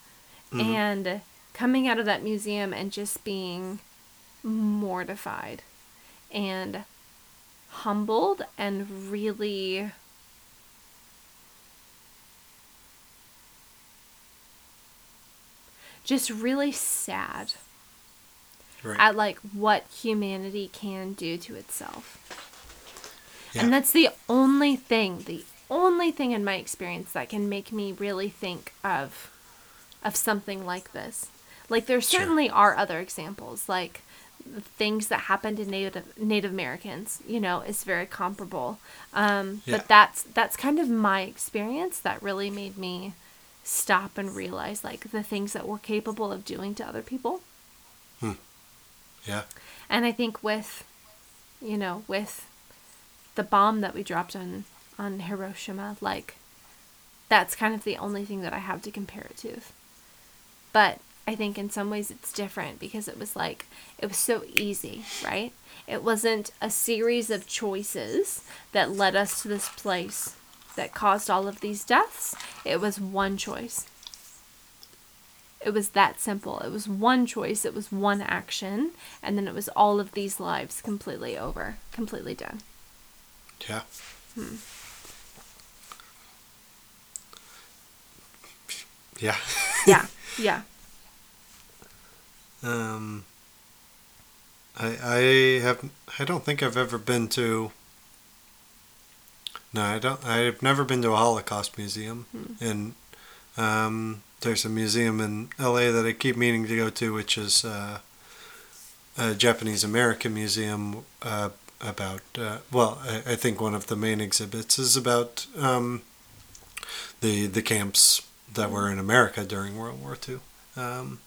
Mhm. and coming out of that museum and just being mortified and humbled and really just really sad Right. at like what humanity can do to itself. Yeah. And that's the only thing, the only thing in my experience that can make me really think of of something like this. Like there Sure. certainly are other examples, like things that happened to Native Native Americans, you know, is very comparable. Um, Yeah. But that's that's kind of my experience that really made me stop and realize like the things that we're capable of doing to other people. Hmm. yeah. And I think with, you know, with the bomb that we dropped on on Hiroshima, like that's kind of the only thing that I have to compare it to. But I think in some ways it's different because it was like it was so easy, right? It wasn't a series of choices that led us to this place that caused all of these deaths. It was one choice. It was that simple. It was one choice, it was one action, and then it was all of these lives completely over, completely done. Yeah. Yeah. Yeah, <laughs> yeah. Um, I I have I don't think I've ever been to. No, I don't. I've never been to a Holocaust museum, and um, there's a museum in L.A. that I keep meaning to go to, which is uh, a Japanese American museum uh, about. Uh, well, I, I think one of the main exhibits is about um, the the camps that were in America during World War II. Um,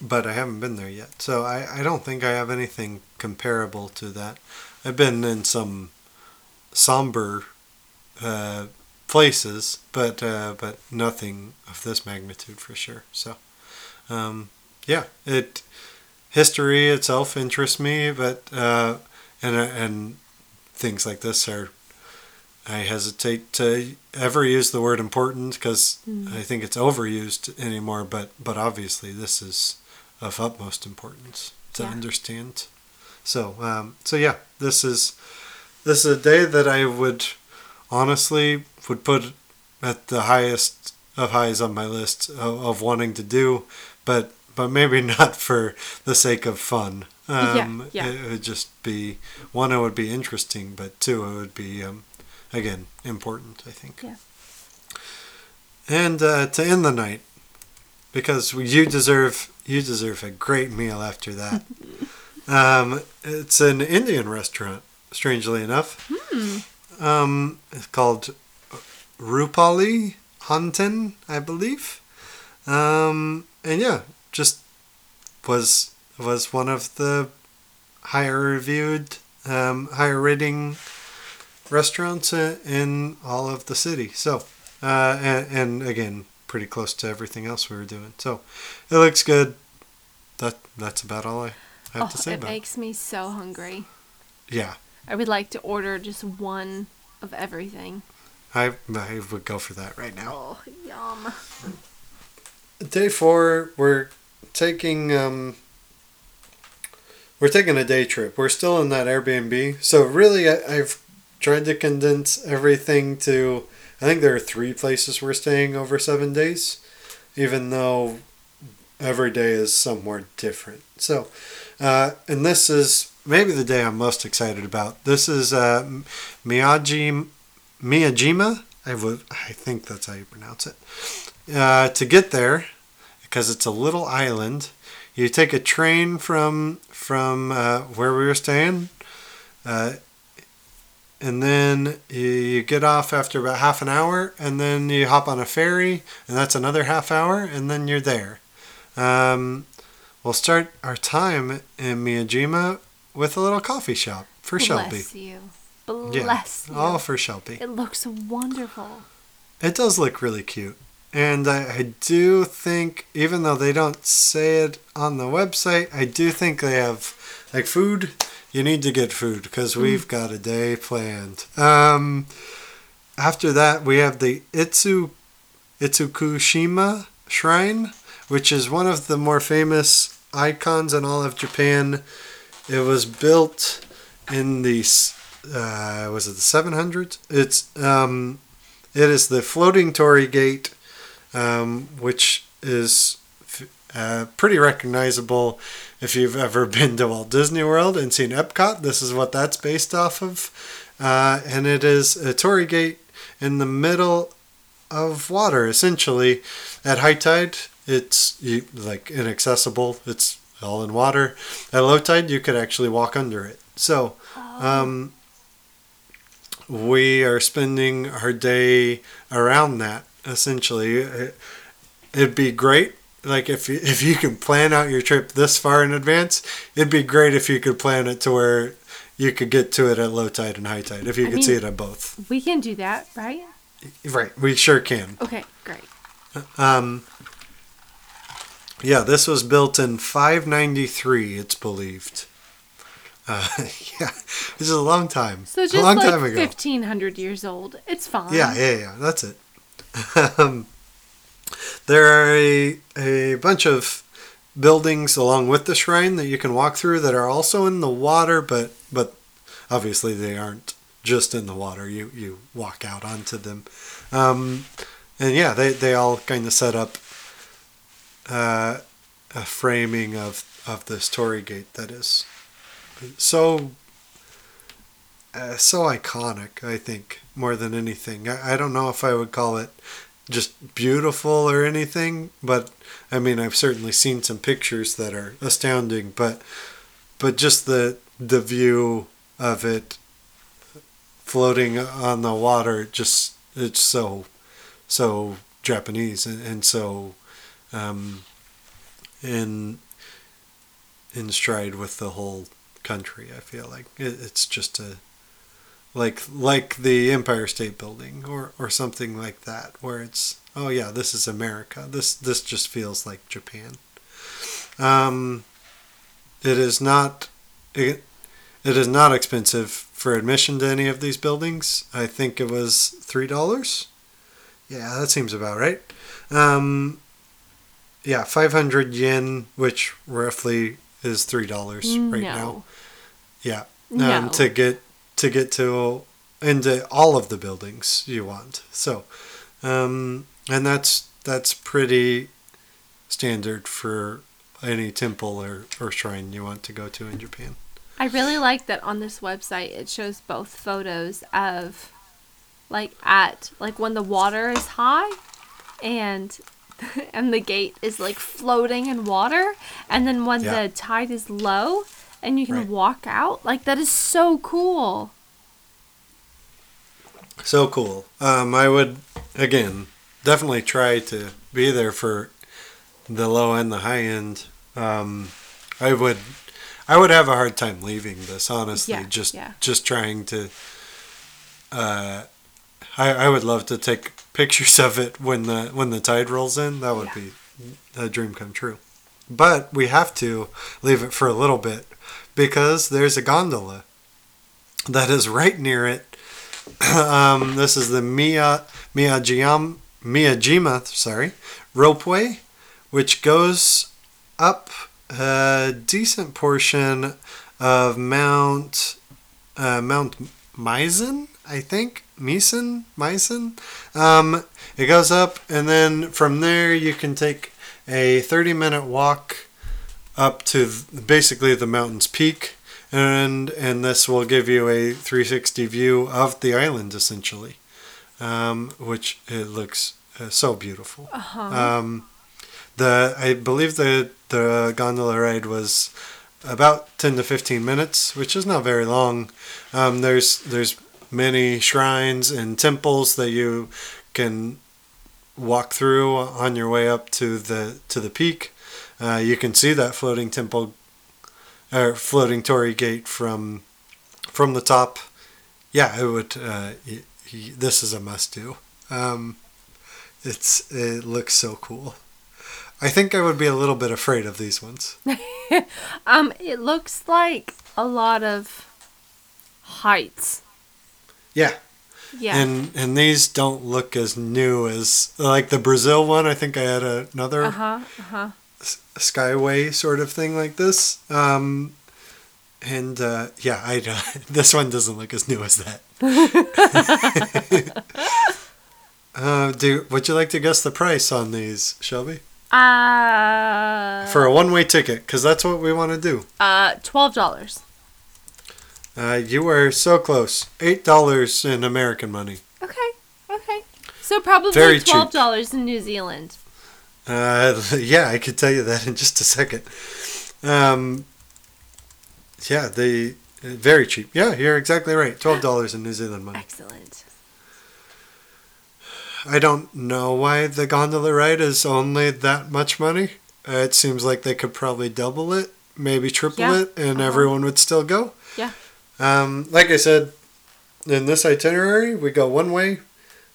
but I haven't been there yet. So I, I don't think I have anything comparable to that. I've been in some somber uh, places, but uh, but nothing of this magnitude for sure. So um, yeah, it history itself interests me, but uh, and and things like this are. I hesitate to ever use the word important because I think it's overused anymore. But but obviously this is of utmost importance to Yeah. understand. So um, so yeah, this is this is a day that I would honestly would put at the highest of highs on my list of, of wanting to do, but but maybe <laughs> not for the sake of fun. Um, Yeah, yeah. It would just be one. It would be interesting, but two, it would be um, again important. I think. Yeah. And uh, to end the night, because you deserve you deserve a great meal after that. <laughs> um, it's an Indian restaurant, strangely enough. Um, it's called Rupali Hantan, I believe. Um, and yeah, just was was one of the higher reviewed, um, higher rating restaurants in all of the city. So, uh, and, and again, pretty close to everything else we were doing. So, it looks good. That that's about all I have Oh, to say it about it. makes me so hungry. Yeah, I would like to order just one of everything. I I would go for that right now. Oh, yum. Day four, we're taking um, we're taking a day trip. We're still in that Airbnb, so really, I, I've tried to condense everything to. I think there are three places we're staying over seven days, even though every day is somewhere different. So, uh, and this is maybe the day I'm most excited about. This is uh, Miyagi Miyajima. I would, I think that's how you pronounce it. Uh, to get there, because it's a little island, you take a train from from uh, where we were staying. Uh, and then you, you get off after about half an hour, and then you hop on a ferry, and that's another half hour, and then you're there. Um, we'll start our time in Miyajima with a little coffee shop for Shelby. Bless you. Bless you. All for Shelby. It looks wonderful. It does look really cute. And I, I do think, even though they don't say it on the website, I do think they have, like, food. You need to get food because we've got a day planned. Um, after that, we have the Itsu, Itsukushima Shrine, which is one of the more famous icons in all of Japan. It was built in the uh, was it the 700s? It's um, it is the floating torii gate, um, which is uh, pretty recognizable if you've ever <laughs> been to Walt Disney World and seen Epcot. This is what that's based off of, uh, and it is a torii gate in the middle of water, essentially. At high tide, it's like inaccessible. It's all in water. At low tide, you could actually walk under it. So, um, we are spending our day around that. Essentially, It- it'd be great. Like if you, if you can plan out your trip this far in advance, it'd be great if you could plan it to where you could get to it at low tide and high tide. If you I could mean- see it at both, We can do that, right? right? We sure can. Okay, great. Um, yeah, this was built in 593, it's believed. Uh, <laughs> yeah, this is a long time. So a just long like time ago. 1500 years old. It's fine. Yeah, yeah, yeah. That's it. <laughs> um, there are a, a bunch of buildings along with the shrine that you can walk through that are also in the water, but but obviously they aren't just in the water. You you walk out onto them, um, and yeah, they they all kind of set up uh, a framing of of this torii gate that is so uh, so iconic. I think more than anything. I, I don't know if I would call it just beautiful or anything, but I mean I've certainly seen some pictures that are astounding. But but just the the view of it floating on the water, just it's so so Japanese and, and so um, in in stride with the whole country. I feel like it, it's just a like like the Empire State Building or or something like that, where it's oh yeah, this is America. This this just feels like Japan. Um, it is not it, it is not expensive for admission to any of these buildings. I think it was three dollars. Yeah, that seems about right. Um, yeah, five hundred yen, which roughly is three dollars right no. now. Yeah, No. um, to get to get to into all of the buildings you want. So, um, and that's that's pretty standard for any temple or, or shrine you want to go to in Japan. I really like that on this website it shows both photos of like at like when the water is high and <laughs> and the gate is like floating in water and then when Yeah. the tide is low and you can Right. walk out like that is so cool. So cool. Um, I would again definitely try to be there for the low and the high end. Um, I would I would have a hard time leaving this honestly. Yeah, just yeah. just trying to. Uh, I I would love to take pictures of it when the when the tide rolls in. That would Yeah. be a dream come true. But we have to leave it for a little bit because there's a gondola that is right near it <clears throat> um, this is the Mia Miyajima Miyajima sorry ropeway, which goes up a decent portion of Mount uh, Mount Misen, I think Misen Misen. Um, it goes up, and then from there you can take a thirty-minute walk up to basically the mountain's peak and and this will give you a 360 view of the island essentially um, which it looks uh, so beautiful Uh-huh. um, the I believe the the gondola ride was about 10 to 15 minutes which is not very long um, there's there's many shrines and temples that you can walk through on your way up to the to the peak. Uh, you can see that floating temple or floating torii gate from from the top. Yeah, it would. Uh, this is a must do. Um, it's it looks so cool. I think I would be a little bit afraid of these ones. <laughs> Um, it looks like a lot of heights. Yeah, Yeah. and and these don't look as new as like the Brazil one. I think I had another uh huh. Uh huh. s- skyway sort of thing like this. Um, and uh, yeah, I <laughs> this one doesn't look as new as that. <laughs> uh, do would you like to guess the price on these, Shelby? Uh, For a one-way ticket, because that's what we want to do. uh, twelve dollars. Uh, you were so close. Eight dollars in American money. Okay. Okay. So probably Very cheap. twelve dollars in New Zealand. Uh, <laughs> yeah, I could tell you that in just a second. Um, yeah, the uh, very cheap. Yeah, you're exactly right. Twelve <laughs> dollars in New Zealand money. Excellent. I don't know why the gondola ride is only that much money. Uh, it seems like they could probably double it, maybe triple Yeah. it, and Uh-huh. everyone would still go. Yeah. Um, like I said, in this itinerary, we go one way,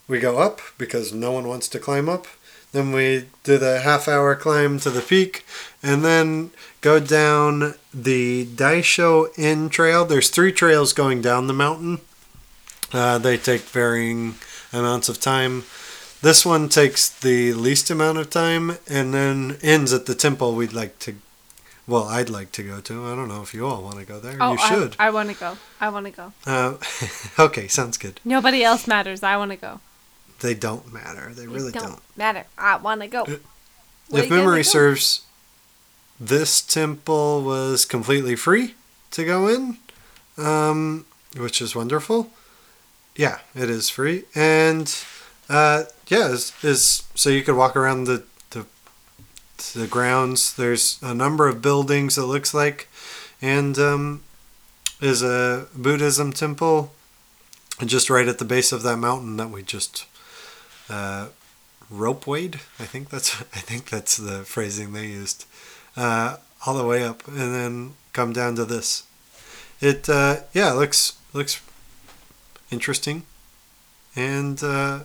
we go up because no one wants to climb up. Then we do the half hour climb to the peak, and then go down the Daisho Inn Trail. There's three trails going down the mountain. Uh, they take varying amounts of time. This one takes the least amount of time and then ends at the temple we'd like to. Well, I'd like to go to. I don't know if you all want to go there. Oh, you should. I, I want to go. I want to go. Uh, <laughs> okay, sounds good. Nobody else matters. I want to go. They don't matter. They really It don't. matter. I want to go. Uh, Where if memory serves, this temple was completely free to go in, um, which is wonderful. Yeah, it is free, and uh, yeah, is so you could walk around the, the grounds. There's a number of buildings. It looks like, and um, is a Buddhism temple just right at the base of that mountain that we just uh, ropewayed. I think that's <laughs> I think that's the phrasing they used. Uh, all the way up and then come down to this. It uh, yeah looks looks interesting, and uh,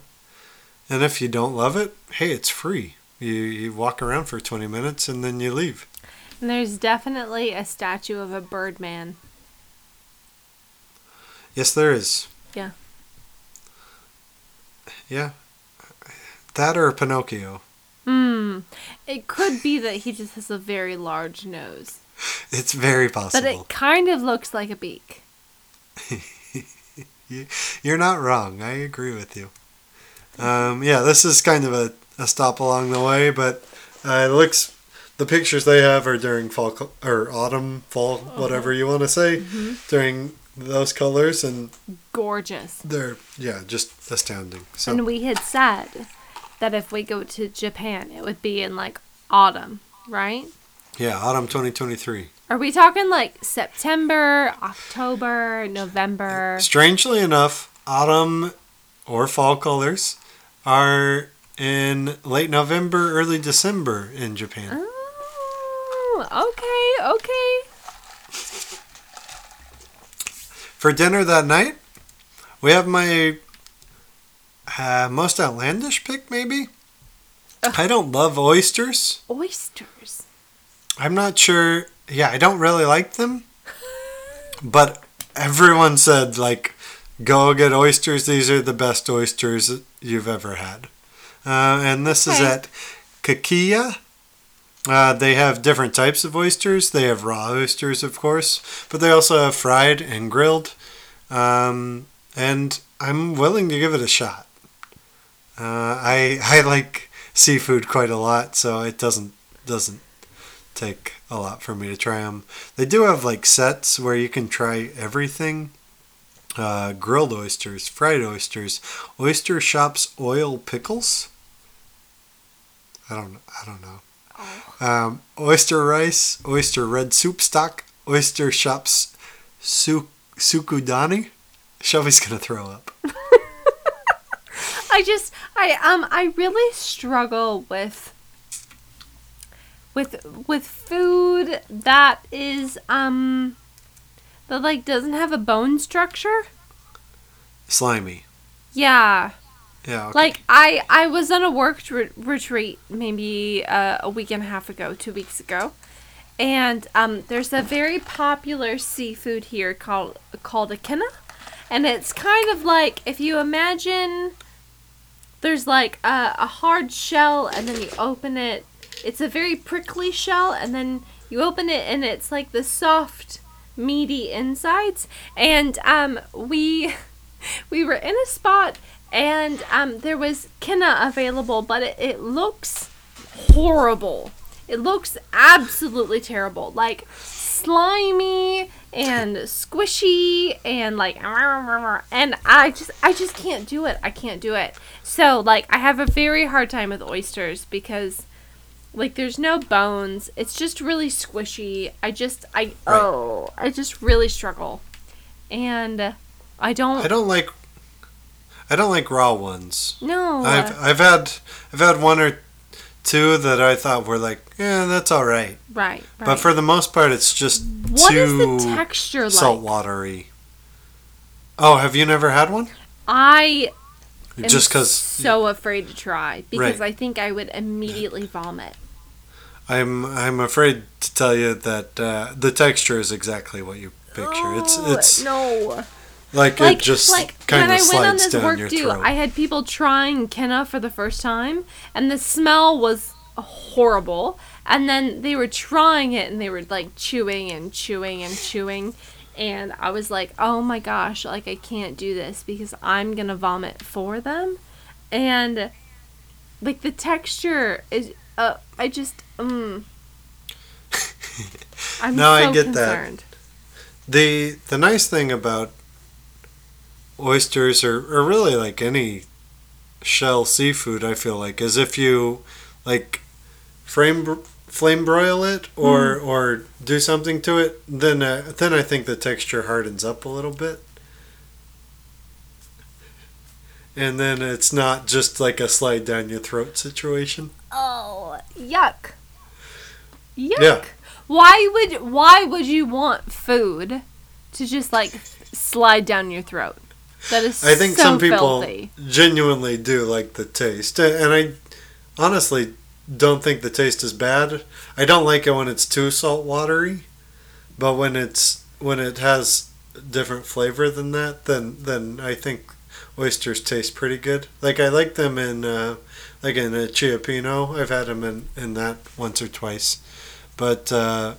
and if you don't love it, hey, it's free. You you walk around for twenty minutes and then you leave. And there's definitely a statue of a birdman. Yes, there is. Yeah. Yeah. That or Pinocchio. Hmm. It could be that he just has a very large nose. <laughs> It's very possible. But it kind of looks like a beak. <laughs> You- You're not wrong. I agree with you. Um, yeah, this is kind of a, a stop along the way, but uh, it looks. The pictures they have are during fall or autumn, fall, whatever you want to say, during those colors, and Gorgeous. they're yeah, just astounding. So And we had said that if we go to Japan, it would be in like autumn, right? yeah, autumn 2023. Are we talking like September, October, November? Strangely enough, autumn or fall colors are in late November, early December in Japan. Oh, okay, okay. For dinner that night, we have my uh, most outlandish pick, maybe. I don't love oysters. Oysters. I'm not sure. Yeah, I don't really like them. But everyone said, like, go get oysters. These are the best oysters you've ever had. Uh, and this is at Kakiya. Uh, they have different types of oysters. They have raw oysters, of course, but they also have fried and grilled. Um, and I'm willing to give it a shot. Uh, I I like seafood quite a lot, so it doesn't doesn't take a lot for me to try them. They do have like sets where you can try everything. Uh, grilled oysters, fried oysters, oyster shops oil pickles. I don't I don't know. Um, oyster rice, oyster red soup stock, oyster shops su- tsukudani, Shelby's gonna throw up. <laughs> I just I um I really struggle with with with food that is um that like doesn't have a bone structure. Slimy. Yeah. Okay. Like I I was on a work re- retreat maybe uh, a week and a half ago, 2 weeks ago. And um there's a very popular seafood here called called a kina. And it's kind of like if you imagine there's like a, a hard shell and then you open it. It's a very prickly shell and then you open it and it's like the soft meaty insides and um we <laughs> we were in a spot and um there was kina available but it, it looks horrible. It looks absolutely terrible like slimy and squishy and like and i just i just can't do it. I can't do it. So like i have a very hard time with oysters because like there's no bones. It's just really squishy. I just i oh i just really struggle. And i don't I don't like. I don't like raw ones. no I've I've had I've had one or two that I thought were like, yeah, that's all right. right, right But for the most part, it's just what is too the texture like salt watery. Oh, have you never had one? i Just because so afraid to try because Right. i think i would immediately vomit I'm I'm afraid to tell you that uh, the texture is exactly what you picture. it's it's no like, like it just like kind when of I went on this work do. I had people trying kina for the first time, and the smell was horrible. And then they were trying it, and they were like chewing and chewing and chewing, and I was like, "Oh my gosh! Like I can't do this because I'm gonna vomit for them," and like the texture is, uh, I just, um. <laughs> I'm No, I so get that. The the nice thing about oysters or, or really like any shell seafood, I feel like, is if you like frame flame broil it or Hmm. or do something to it, then uh, then I think the texture hardens up a little bit. And then it's not just like a slide down your throat situation. Oh, yuck. Yuck. Yeah. Why would why would you want food to just like slide down your throat? That is I think so some people filthy. genuinely do like the taste, and I honestly don't think the taste is bad. I don't like it when it's too salt watery, but when it's when it has different flavor than that, then then I think oysters taste pretty good. Like I like them in uh, like in a cioppino. I've had them in in that once or twice, but. Uh,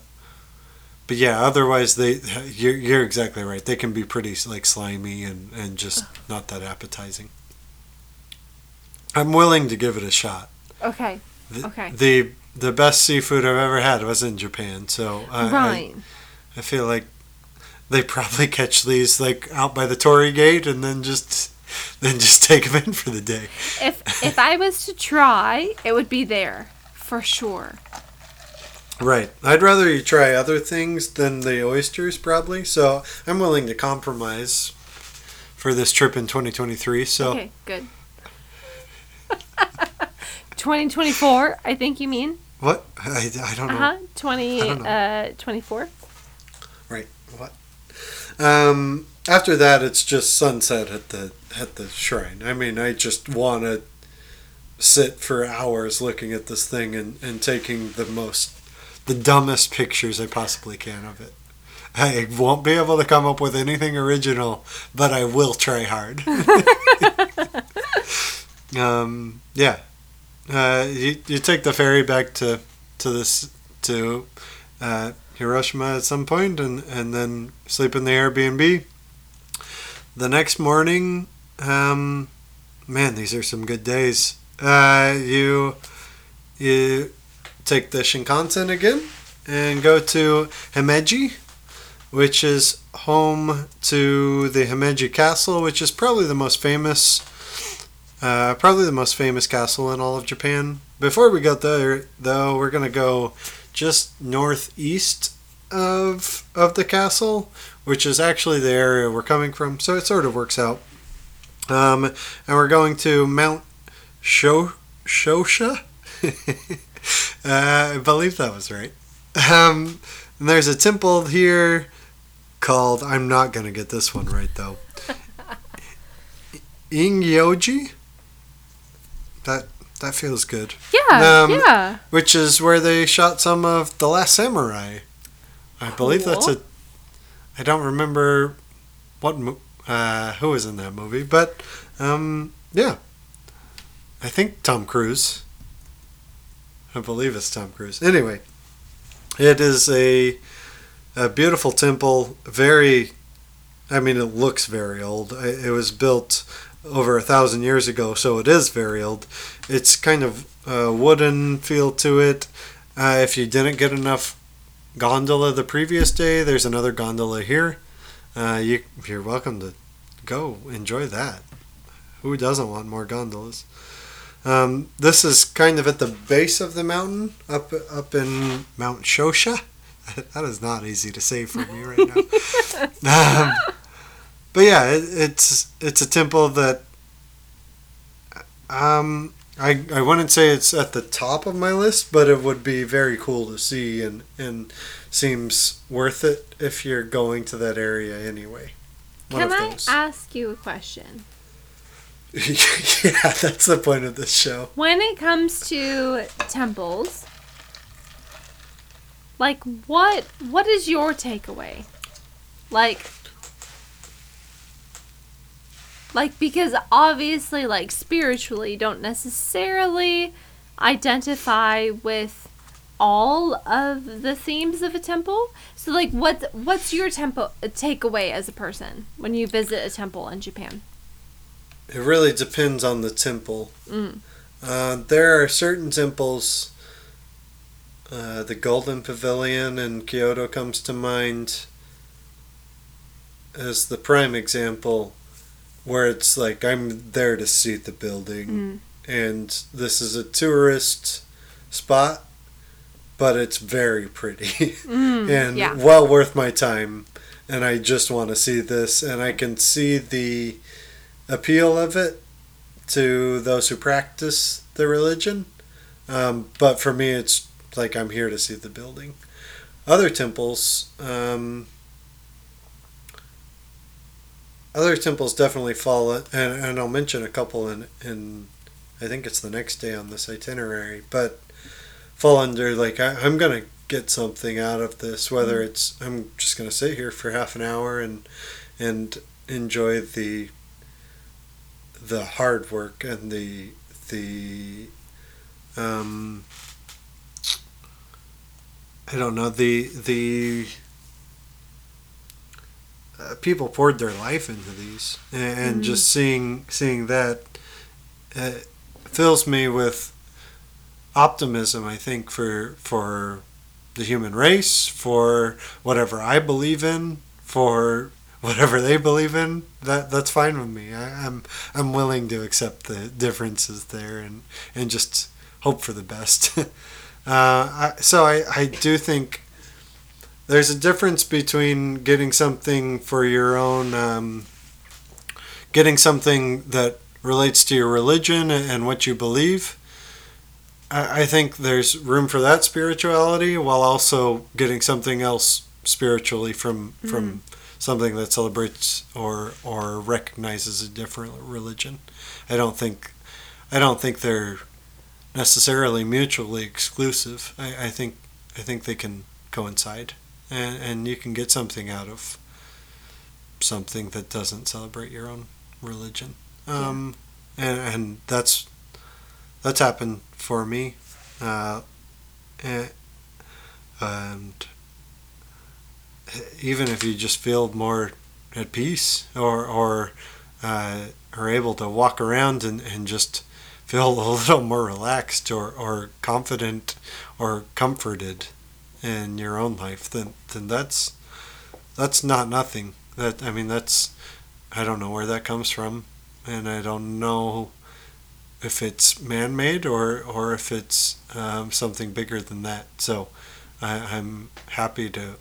but yeah, otherwise they you're, you're exactly right. They can be pretty like slimy and, and just not that appetizing. I'm willing to give it a shot. Okay. The, Okay. The the best seafood I've ever had was in Japan, so I, right. I, I feel like they probably catch these like out by the Torii Gate and then just then just <laughs> take them in for the day. if if I was to try, it would be there for sure. Right. I'd rather you try other things than the oysters, probably. So I'm willing to compromise for this trip in 2023. So Okay, good. <laughs> 2024, I think you mean. what? I, I don't know. Uh huh. 20 know. uh 24. Right. What? Um, after that, it's just sunset at the at the shrine. I mean, I just want to sit for hours looking at this thing and, and taking the most, the dumbest pictures I possibly can of it. I won't be able to come up with anything original, but I will try hard. <laughs> um, yeah. Uh, you, you take the ferry back to to this to uh, Hiroshima at some point and, and then sleep in the Airbnb. The next morning, um, man, these are some good days. Uh, you you take the Shinkansen again and go to Himeji, which is home to the Himeji Castle, which is probably the most famous, uh, probably the most famous castle in all of Japan. Before we get there, though, we're gonna go just northeast of of the castle, which is actually the area we're coming from. So it sort of works out. Um, and we're going to Mount Sho Shosha. <laughs> <laughs> uh, I believe that was right. Um, and there's a temple here called. I'm not gonna get this one right though. <laughs> Engyoji. That that feels good. Yeah, Um, yeah. Which is where they shot some of the Last Samurai. I believe that's a. I don't remember what uh, who was in that movie, but um, yeah, I think Tom Cruise. I believe it's Tom Cruise. Anyway, it is a a beautiful temple. Very, I mean, it looks very old. It was built over a thousand years ago, so it is very old. It's kind of a wooden feel to it. Uh, if you didn't get enough gondola the previous day, there's another gondola here. Uh, you, you're welcome to go enjoy that. Who doesn't want more gondolas? Um, this is kind of at the base of the mountain, up up in Mount Shosha. <laughs> That is not easy to say for me right now. <laughs> um, but yeah, it, it's it's a temple that um, I I wouldn't say it's at the top of my list, but it would be very cool to see and and seems worth it if you're going to that area anyway. One Can I ask you a question? <laughs> yeah, that's the point of this show. When it comes to temples, like what what is your takeaway? Like like because obviously like spiritually don't necessarily identify with all of the themes of a temple. So like what what's your temple takeaway as a person when you visit a temple in Japan? It really depends on the temple. Mm. Uh, there are certain temples. Uh, the Golden Pavilion in Kyoto comes to mind as the prime example, where it's like I'm there to see the building, Mm. and this is a tourist spot, but it's very pretty <laughs> Mm, and yeah. well worth my time. And I just want to see this, and I can see the appeal of it to those who practice the religion. Um, but for me, it's like I'm here to see the building. Other temples, um, other temples definitely fall, and, and I'll mention a couple in, in, I think it's the next day on this itinerary, but fall under like I, I'm gonna get something out of this. Whether it's I'm just gonna sit here for half an hour and and enjoy the the hard work and the the um I don't know the the uh, people poured their life into these and, and Mhm. just seeing seeing that uh, fills me with optimism I think for for the human race for whatever I believe in for whatever they believe in that that's fine with me. I, I'm I'm willing to accept the differences there and and just hope for the best. <laughs> Uh, I, so I, I do think there's a difference between getting something for your own um, getting something that relates to your religion and what you believe. I, I think there's room for that spirituality while also getting something else spiritually from from something that celebrates or or recognizes a different religion. I don't think I don't think they're necessarily mutually exclusive. I, I think I think they can coincide, and and you can get something out of something that doesn't celebrate your own religion. Um, and and that's that's happened for me, uh, and, and even if you just feel more at peace or or uh, are able to walk around and, and just feel a little more relaxed or, or confident or comforted in your own life, then then that's that's not nothing. That I mean that's I don't know where that comes from, and I don't know if it's man-made or or if it's um, something bigger than that. So I, I'm happy to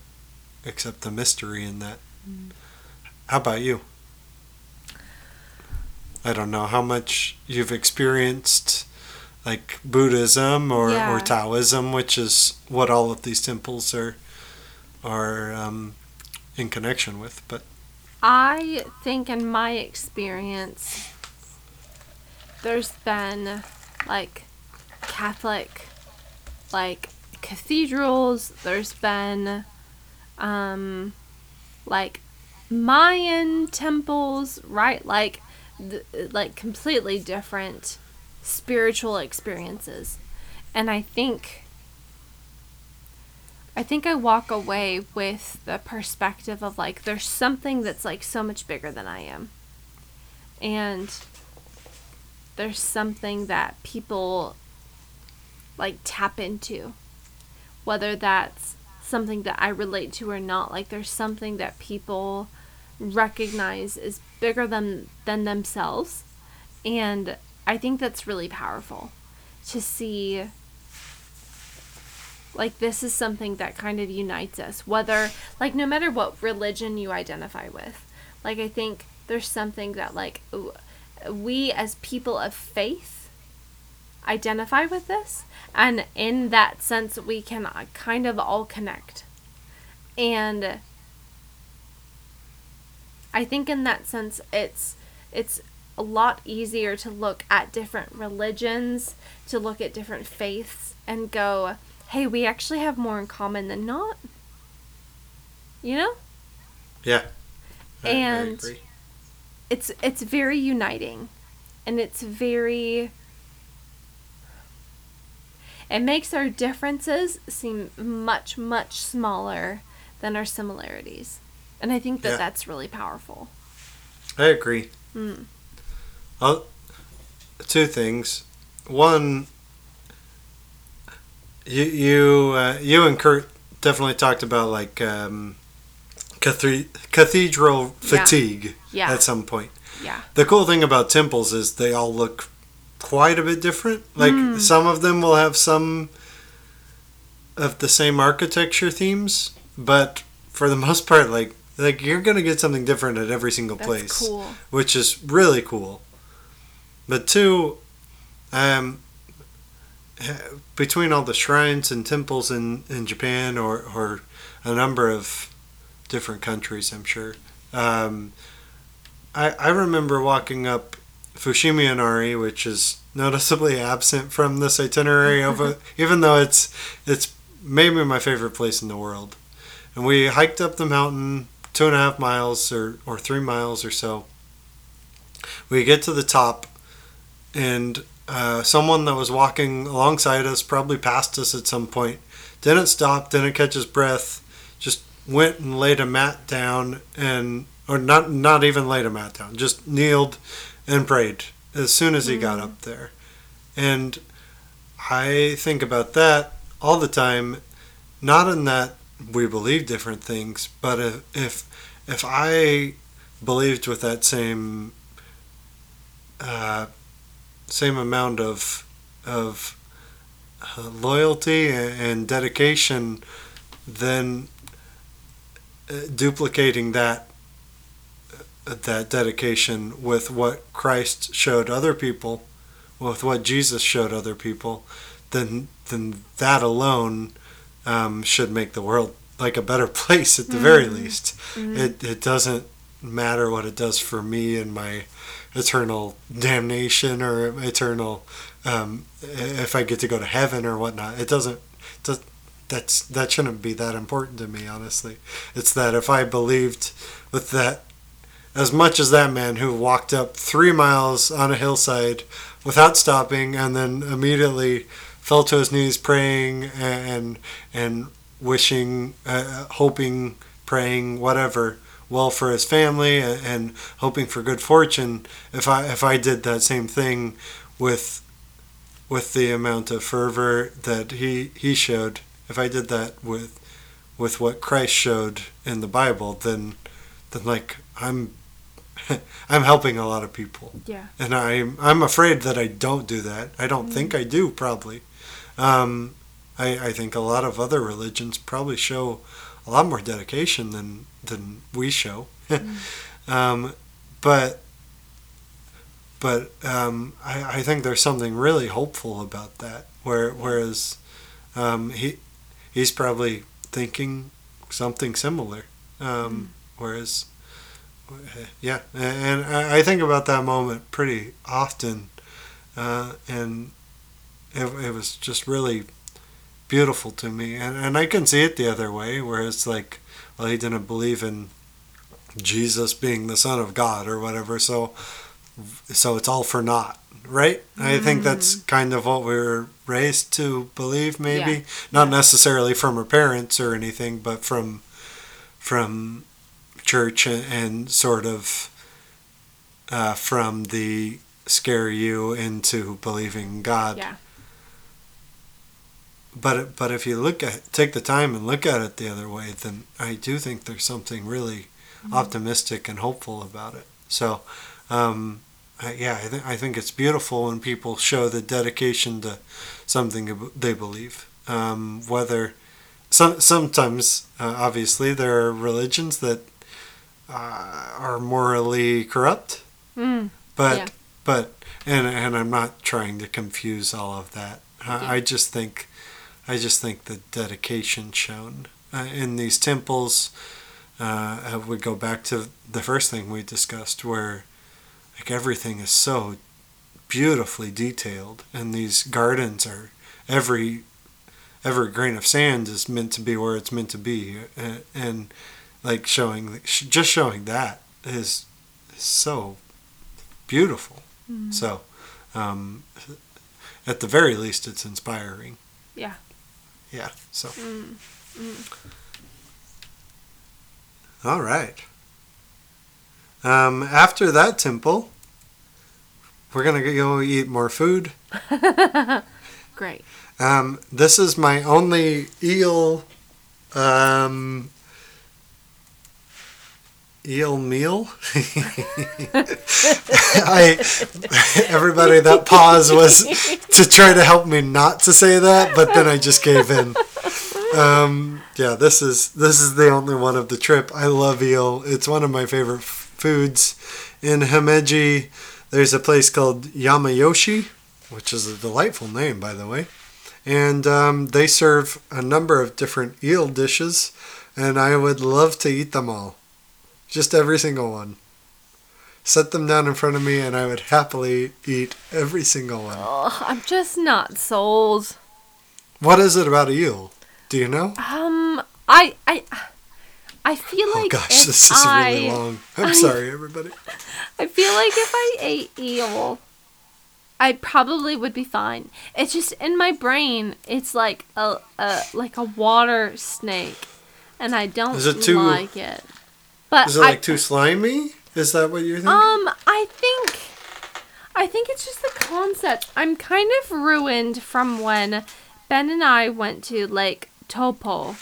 accept the mystery in that How about you? I don't know how much you've experienced like Buddhism or, Yeah. or Taoism, which is what all of these temples are are um, in connection with. But I think, in my experience, there's been like Catholic, like cathedrals. There's been, um, like Mayan temples, right? Like, th- like completely different spiritual experiences, and I think. I think I walk away with the perspective of like there's something that's like so much bigger than I am. And there's something that people like tap into. Whether that's something that I relate to or not, like there's something that people recognize is bigger than than themselves. And I think that's really powerful to see like this is something that kind of unites us whether like no matter what religion you identify with like i think there's something that like we as people of faith identify with this and in that sense we can uh, kind of all connect and i think in that sense it's it's a lot easier to look at different religions to look at different faiths and go hey, we actually have more in common than not. You know? yeah, I- I And- agree. It's it's very uniting. And it's very it makes our differences seem much much smaller than our similarities. And I think that Yeah. that's really powerful. I agree. Mm. I'll, two things. One, you you uh, you and Kurt definitely talked about like um, cathe- cathedral Yeah. fatigue Yeah. at some point. Yeah. The cool thing about temples is they all look quite a bit different. Like Mm. some of them will have some of the same architecture themes, but for the <laughs> most part, like like you're gonna get something different at every single That's place cool. which is really cool. But two, um, between all the shrines and temples in, in Japan or, or a number of different countries, I'm sure. Um, I, I remember walking up Fushimi Inari, which is noticeably absent from this itinerary, of a, <laughs> even though it's it's maybe my favorite place in the world. And we hiked up the mountain two and a half miles or, or three miles or so. We get to the top, and uh, someone that was walking alongside us, probably passed us at some point, didn't stop, didn't catch his breath, just went and laid a mat down, and or not not even laid a mat down, just kneeled and prayed as soon as he got up there. And I think about that all the time, not in that we believe different things, but if if, if I believed with that same uh, same amount of of uh, loyalty and, and dedication, then uh, duplicating that that dedication with what Christ showed other people, with what Jesus showed other people, then then that alone um, should make the world like a better <laughs> place at the very least. It it doesn't matter what it does for me and my eternal damnation or eternal um, if I get to go to heaven or whatnot. It doesn't. does that's that shouldn't be that important to me, honestly. It's that if I believed with that as much as that man who walked up three miles on a hillside without stopping and then immediately fell to his knees praying and and wishing uh, hoping praying whatever well for his family and, and hoping for good fortune if i if i did that same thing with with the amount of fervor that he he showed if i did that with with what christ showed in the bible then then like i'm <laughs> i'm helping a lot of people Yeah. and I'm I'm afraid that I don't do that. I don't think I do probably. Um, I I think a lot of other religions probably show a lot more dedication than than we show. <laughs> um, but but um, I, I think there's something really hopeful about that. Where whereas um, he he's probably thinking something similar. Um, Whereas, yeah, and I think about that moment pretty often, uh, and it, it was just really beautiful to me. And, and I can see it the other way, where it's like, well, he didn't believe in Jesus being the Son of God or whatever, so so it's all for naught, right? I think that's kind of what we were raised to believe, maybe Yeah. not necessarily from our parents or anything, but from from church and, sort of uh, from the scare you into believing God. Yeah. But but if you look at take the time and look at it the other way, then I do think there's something really optimistic and hopeful about it. So, um, I, yeah, I, th- I think it's beautiful when people show the dedication to something they believe. Um, whether some sometimes, uh, obviously, there are religions that uh, are morally corrupt, Mm. but Yeah. but and and I'm not trying to confuse all of that. I, I just think I just think the dedication shown uh, in these temples uh, uh, would go back to the first thing we discussed, where like everything is so beautifully detailed, and these gardens are every every grain of sand is meant to be where it's meant to be, and, and like showing just showing that is so beautiful. So, um, at the very least, it's inspiring. Yeah. Yeah. So, Mm. all right. Um, after that temple, we're gonna go eat more food. <laughs> Great. Um, this is my only eel, um, eel meal. <laughs> I everybody that pause was to try to help me not to say that, but then I just gave in. Um, yeah, this is this is the only one of the trip. I love eel. It's one of my favorite f- foods. In Himeji, there's a place called Yamayoshi, which is a delightful name, by the way and um, they serve a number of different eel dishes, and I would love to eat them all. Just every single one. Set them down in front of me, and I would happily eat every single one. Oh, I'm just not sold. What is it about eel? Do you know? Um, I, I, I feel like Oh like gosh, if this is really long. <laughs> I'm I- sorry, everybody. <laughs> I feel like if I ate eel, I probably would be fine. It's just in my brain, it's like a, a like a water snake, and I don't Is it too- like it. But Is it I, like too slimy? Is that what you're thinking? Um, I think, I think it's just the concept. I'm kind of ruined from when Ben and I went to Lake Taupo.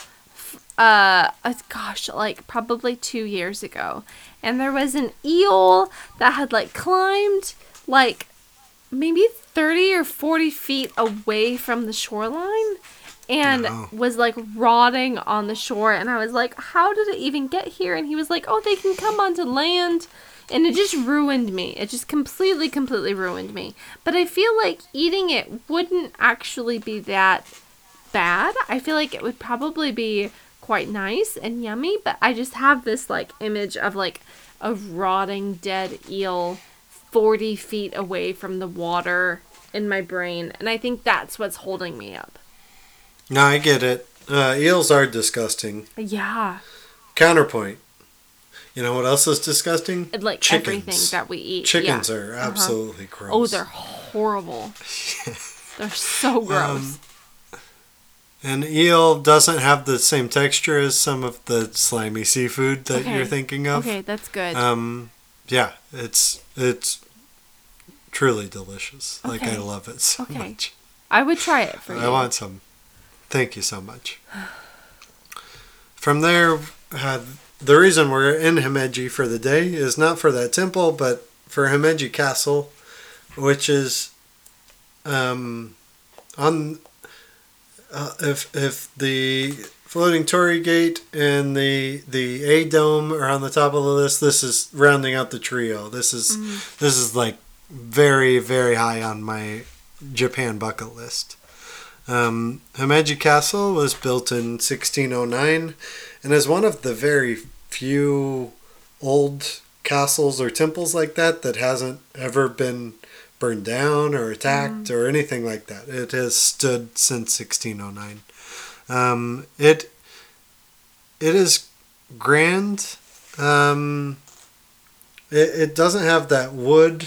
Uh, uh, gosh, like probably two years ago, and there was an eel that had like climbed like maybe 30 or 40 feet away from the shoreline and No. was like rotting on the shore and i was like how did it even get here? And he was like oh they can come onto land. And it just ruined me. It just completely completely ruined me. But i feel like eating it wouldn't actually be that bad. I feel like it would probably be quite nice and yummy but i just have this like image of like a rotting dead eel 40 feet away from the water in my brain and i think that's what's holding me up no, I get it. Uh, eels are disgusting. yeah Counterpoint. You know what else is disgusting? and, like Chickens. everything that we eat Chickens yeah. are Uh-huh. absolutely gross. oh they're horrible <laughs> they're so gross And eel doesn't have the same texture as some of the slimy seafood that Okay. you're thinking of. okay that's good Um, yeah, it's it's truly delicious. Like I love it so Okay. much. i would try it for you I want some. Thank you so much. From there, uh, the reason we're in Himeji for the day is not for that temple, but for Himeji Castle, which is um, on. Uh, if if the floating torii gate and the the A dome are on the top of the list. This is rounding out the trio. This is this is like very very high on my Japan bucket list. Um, Himeji Castle was built in 1609 and is one of the very few old castles or temples like that that hasn't ever been burned down or attacked or anything like that. It has stood since 1609. Um, it it is grand. Um, it, it doesn't have that wood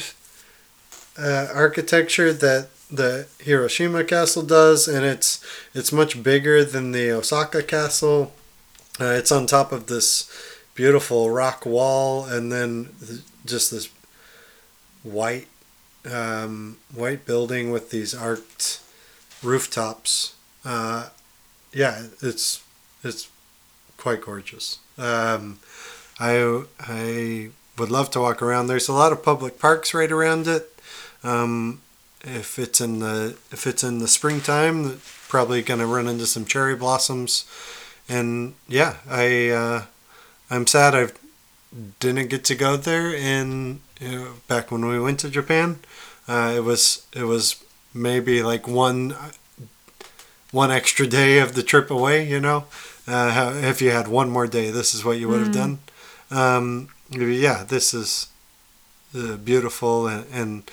uh, architecture that the Hiroshima castle does, and it's it's much bigger than the Osaka castle. Uh, it's on top of this beautiful rock wall, and then th- just this white um, white building with these arched rooftops. Uh, yeah, it's it's quite gorgeous. Um, I I would love to walk around. There's a lot of public parks right around it. Um, if it's in the if it's in the springtime, probably gonna run into some cherry blossoms. And yeah, I uh, I'm sad I didn't get to go there in you know, back when we went to Japan. Uh, it was it was maybe like one one extra day of the trip away. You know, uh, if you had one more day, this is what you would have done. Um, yeah, this is uh, beautiful and, and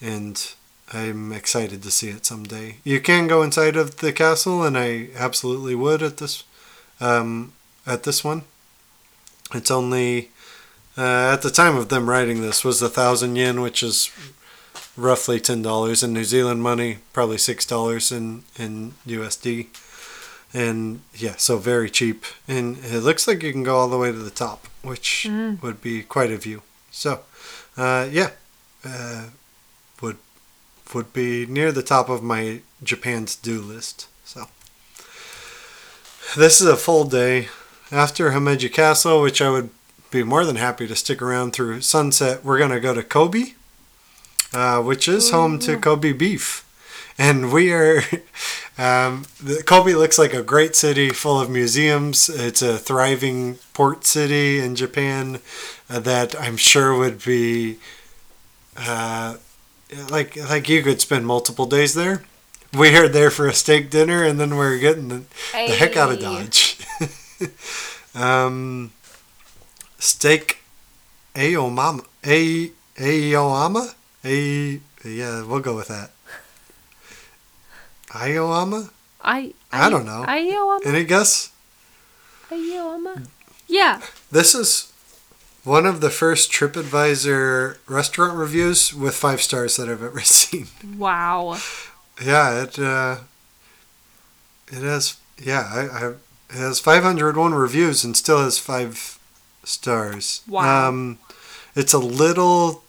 and I'm excited to see it someday. You can go inside of the castle, and I absolutely would at this um, at this one. It's only uh, at the time of them writing this was a thousand yen, which is roughly ten dollars in New Zealand money, probably six dollars in in USD. And yeah, so very cheap, and it looks like you can go all the way to the top, which would be quite a view. So, uh, yeah, uh, would be near the top of my Japan to do list. So, this is a full day after Himeji Castle, which I would be more than happy to stick around through sunset. We're gonna go to Kobe, uh, which is home to Kobe beef, and we are. <laughs> Um, Kobe looks like a great city full of museums. It's a thriving port city in Japan uh, that I'm sure would be uh, like like you could spend multiple days there. We are there for a steak dinner, and then we're getting the, the heck out of Dodge. <laughs> um, steak Aomama. A Aoama? A yeah, we'll go with that. Aoama? I I don't know. Ayoama. Any guess? Ayoama. Yeah. This is one of the first TripAdvisor restaurant reviews with five stars that I've ever <laughs> seen. Wow. Yeah, it uh, it has yeah, I, I it has 501 reviews and still has five stars. Wow. Um, it's a little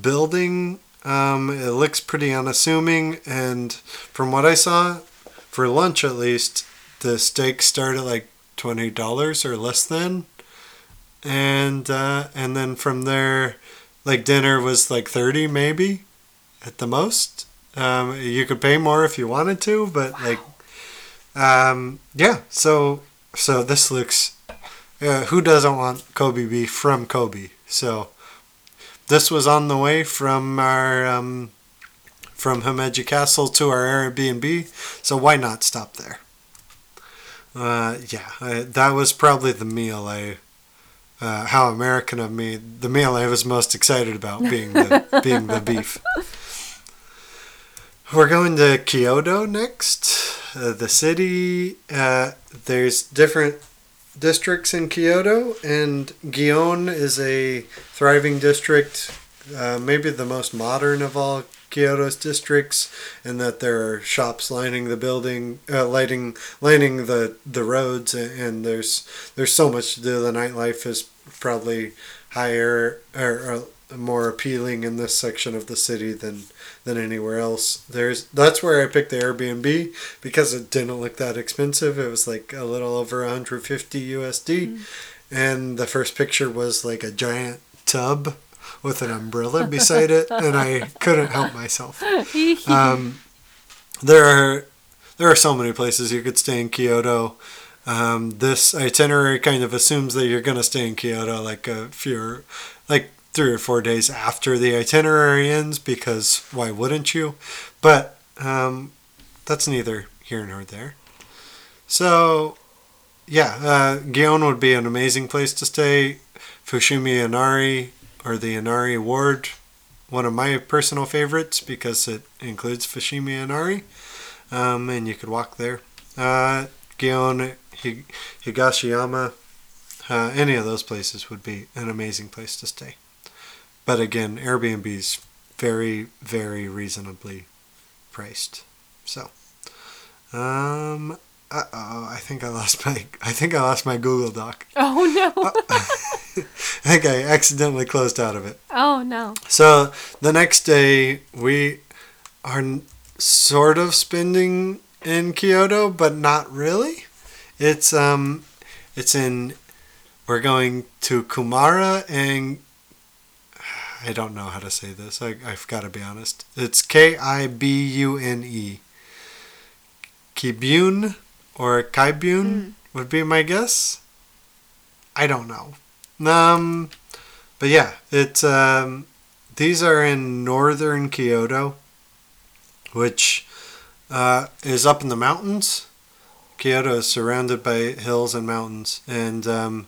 building. Um, it looks pretty unassuming, and from what I saw, for lunch at least, the steaks start at like twenty dollars or less than, and uh, and then from there, like dinner was like thirty maybe, at the most. Um, you could pay more if you wanted to, but like, um, yeah. So so this looks. Uh, who doesn't want Kobe beef from Kobe? So this was on the way from our um, from Himeji Castle to our Airbnb. So why not stop there? Uh, yeah, I, that was probably the meal I. Uh, how American of me! The meal I was most excited about being the <laughs> being the beef. We're going to Kyoto next. Uh, the city. Uh, there's different districts in Kyoto, and Gion is a thriving district, uh, maybe the most modern of all Kyoto's districts, and that there are shops lining the building, uh, lighting, lining the the roads, and, there's there's so much to do. The nightlife is probably higher or, or more appealing in this section of the city than than anywhere else. There's that's where I picked the Airbnb because it didn't look that expensive. It was like a little over 150 USD, and the first picture was like a giant tub with an umbrella beside it, and I couldn't help myself. <laughs> Um, there are there are so many places you could stay in Kyoto. um, this itinerary kind of assumes that you're going to stay in Kyoto like a few, like three or four days after the itinerary ends because why wouldn't you? But um, that's neither here nor there. So, yeah, uh, Gion would be an amazing place to stay. Fushimi Inari or the Inari Ward, one of my personal favorites because it includes Fushimi Inari, um, and you could walk there. Uh, Gion, Higashiyama, uh, any of those places would be an amazing place to stay. But again, Airbnb's very, very reasonably priced. So, um, uh oh, I think I lost my I think I lost my Google Doc. <laughs> Oh no. <laughs> I think I accidentally closed out of it. Oh no. So the next day we are sort of spending in Kyoto, but not really. It's um it's in we're going to Kumara and I don't know how to say this. I, I've got to be honest. It's K I B U N E. Kibune or Kaibune mm. would be my guess. I don't know. Um, but yeah, it's um, these are in northern Kyoto, which uh, is up in the mountains. Kyoto is surrounded by hills and mountains, and um,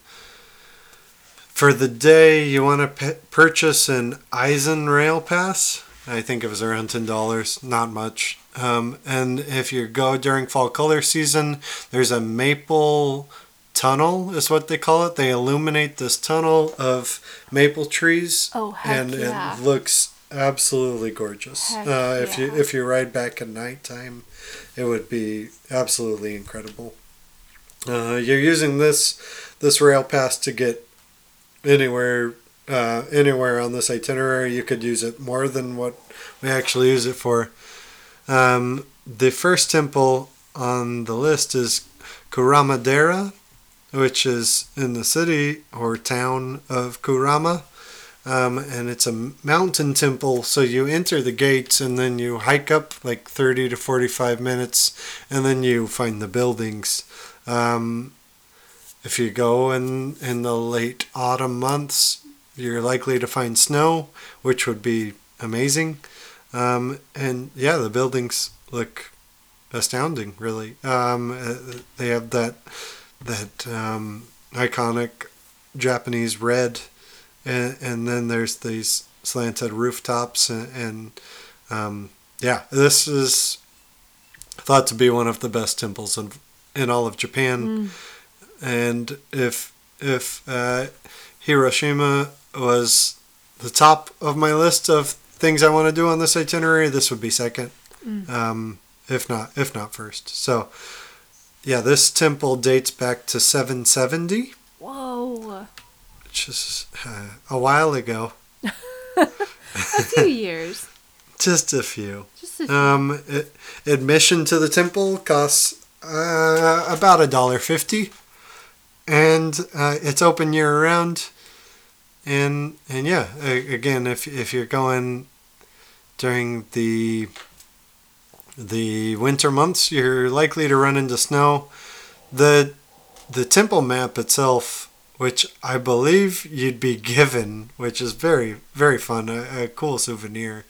for the day you want to p- purchase an Eizan Rail Pass. I think it was around ten dollars, not much. Um, and if you go during fall color season, there's a maple tunnel, is what they call it. They illuminate this tunnel of maple trees, oh, and yeah. it looks absolutely gorgeous. Uh, if yeah. you if you ride back at nighttime, it would be absolutely incredible. Uh, you're using this this rail pass to get anywhere uh, anywhere on this itinerary. You could use it more than what we actually use it for. Um, the first temple on the list is Kurama-dera, which is in the city or town of Kurama. Um, and it's a mountain temple, so you enter the gates and then you hike up like 30 to 45 minutes, and then you find the buildings. Um, if you go in, in the late autumn months, you're likely to find snow, which would be amazing. Um, and yeah, the buildings look astounding. Really, um, uh, they have that that um, iconic Japanese red, and, and then there's these slanted rooftops, and, and um, yeah, this is thought to be one of the best temples in in all of Japan. Mm. And if if uh, Hiroshima was the top of my list of things I want to do on this itinerary, this would be second, mm. um, if not if not first. So, yeah, this temple dates back to 770. Whoa! Just uh, a while ago. <laughs> a few years. <laughs> Just a few. Just a few. Um, it, admission to the temple costs uh, about a dollar fifty, and uh, it's open year round and and yeah, again, if if you're going during the the winter months, you're likely to run into snow. the The temple map itself, which I believe you'd be given, which is very very fun, a, a cool souvenir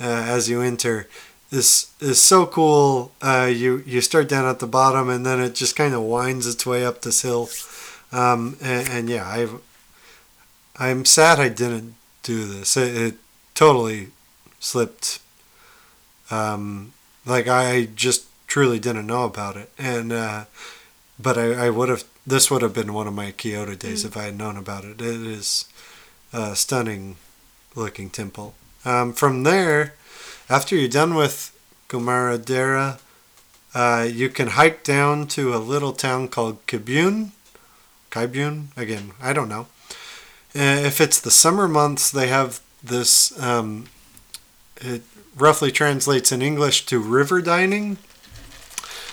uh, as you enter. Is, is so cool. Uh, you you start down at the bottom and then it just kind of winds its way up this hill. Um, and, and yeah, I've I'm sad I didn't do this. It, it totally slipped. Um, like I just truly didn't know about it, and uh, but I, I would have. This would have been one of my Kyoto days mm. if I had known about it. It is a stunning looking temple. Um, from there, after you're done with Kumara-dera, uh, you can hike down to a little town called Kibune. Kaibune? Again, I don't know. Uh, if it's the summer months, they have this. Um, it roughly translates in English to river dining,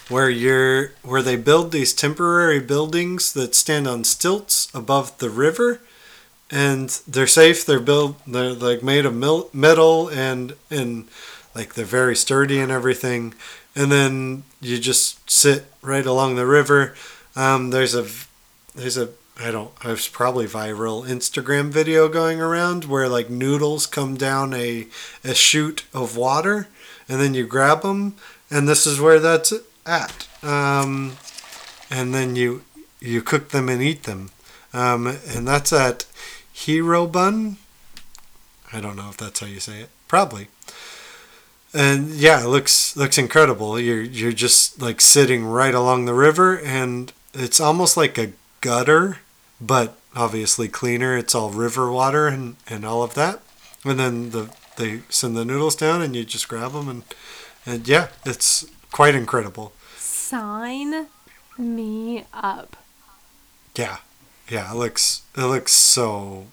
where you're where they build these temporary buildings that stand on stilts above the river, and they're safe. They're built. They're like made of metal and and like they're very sturdy and everything. And then you just sit right along the river Um, there's a there's a I don't there's probably viral Instagram video going around where like noodles come down a a chute of water and then you grab them and this is where that's at. Um, and then you you cook them and eat them. Um, and that's at Hirobun. I don't know if that's how you say it. Probably. And yeah, it looks looks incredible. You're you're just like sitting right along the river, and it's almost like a gutter, but obviously cleaner. It's all river water and, and all of that. And then the they send the noodles down, and you just grab them, and and yeah, it's quite incredible. Sign me up. Yeah, yeah, it looks it looks so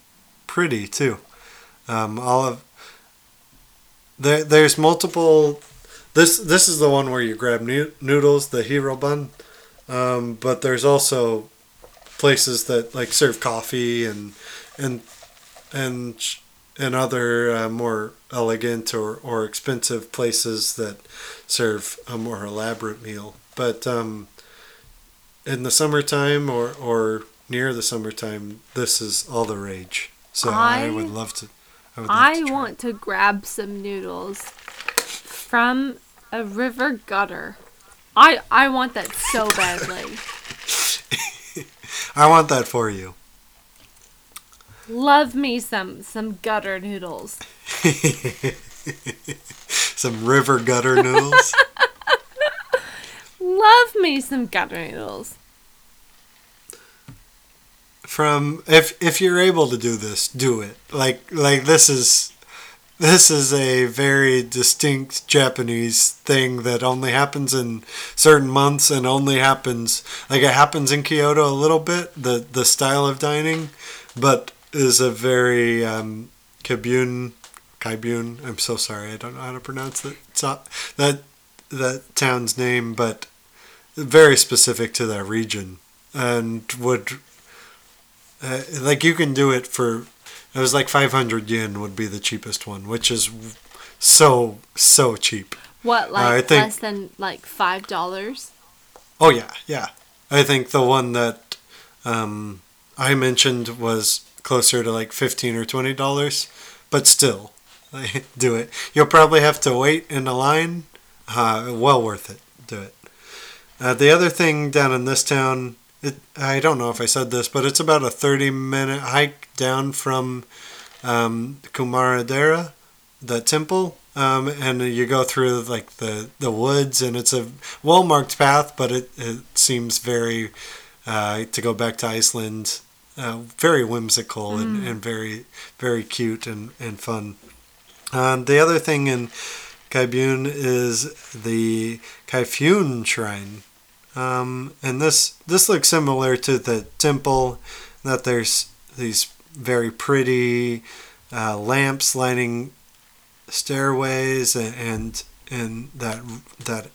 pretty too. Um, all of there, there's multiple. This this is the one where you grab noodles, the Hirobun, um, but there's also places that like serve coffee and and and and other uh, more elegant or, or expensive places that serve a more elaborate meal. But um, in the summertime or, or near the summertime, this is all the rage. So I, I- would love to. I, would love I to want to grab some noodles from a river gutter. I I want that so badly. <laughs> I want that for you. Love me some some gutter noodles. <laughs> Some river gutter noodles. <laughs> Love me some gutter noodles. From if if you're able to do this, do it. Like like this is this is a very distinct Japanese thing that only happens in certain months and only happens like it happens in Kyoto a little bit the the style of dining, but is a very um, Kibun. I'm so sorry, I don't know how to pronounce that that that town's name, but very specific to that region and would uh, like you can do it for it was like 500 yen would be the cheapest one which is so so cheap. What like I think- less than like five dollars? oh yeah yeah. I think the one that um, i mentioned was closer to like 15 or 20 dollars but still <laughs> do it. You'll probably have to wait in a line. Uh, well worth it do it. Uh, the other thing down in this town it, i don't know if i said this but it's about a 30 minute hike down from um, kumaradera the temple um, and you go through like the, the woods and it's a well marked path but it, it seems very uh, to go back to iceland uh, very whimsical and, and very very cute and, and fun. Um, the other thing in kaibun is the kaifun shrine um, and this this looks similar to the temple that there's these very pretty uh, lamps lining stairways and and, that that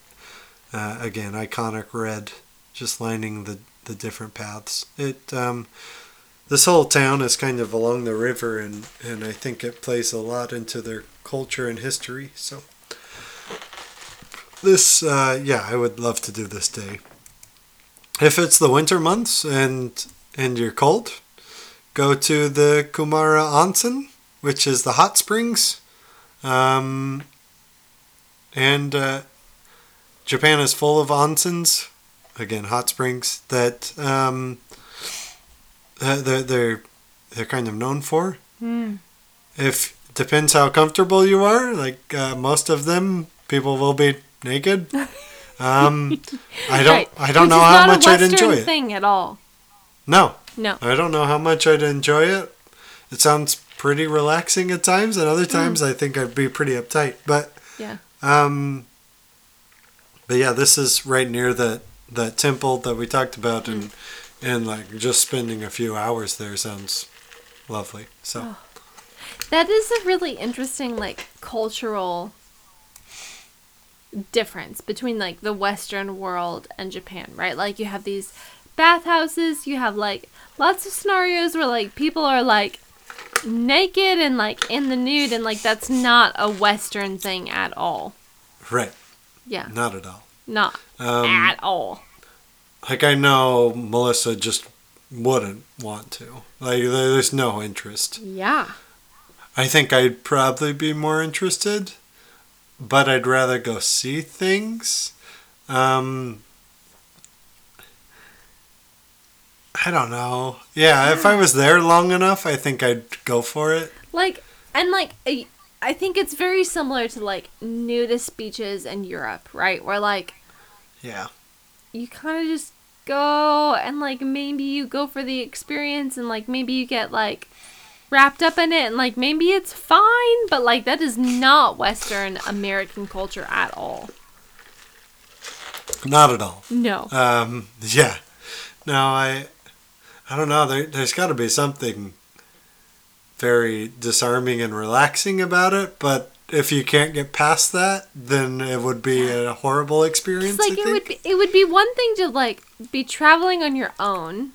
uh, again iconic red just lining the the different paths. It um, this whole town is kind of along the river and and I think it plays a lot into their culture and history so this uh, yeah I would love to do this day if it's the winter months and and you're cold go to the Kumara Onsen which is the hot springs um, and uh, Japan is full of onsens, again hot springs that um, they're, they're they're kind of known for. Hmm. If depends how comfortable you are, like uh, most of them, people will be naked. <laughs> Um, I don't Right. I don't Which know how much I'd enjoy it. Thing at all? No, No. I don't know how much I'd enjoy it. It sounds pretty relaxing at times, and other times I think I'd be pretty uptight. But Yeah. um, but yeah, this is right near the that temple that we talked about, and and like just spending a few hours there sounds lovely. So That is a really interesting like cultural difference between like the western world and Japan, right? Like you have these bathhouses, you have like lots of scenarios where like people are like naked and like in the nude and like that's not a western thing at all. right, Yeah. not at all. Not Um, at all. like I know Melissa just wouldn't want to. Like there's no interest. Yeah. I think I'd probably be more interested, but I'd rather go see things. Um, I don't know. Yeah, if I was there long enough, I think I'd go for it. Like and like I I think it's very similar to like nudist beaches in Europe, right? Where like Yeah. you kind of just go and like maybe you go for the experience and like maybe you get like wrapped up in it and like maybe it's fine, but like that is not Western American culture at all. Not at all. No. Um, yeah. No, I, I don't know. There, there's got to be something very disarming and relaxing about it. But if you can't get past that, then it would be a horrible experience. It's like it would be it would be one thing to like be traveling on your own,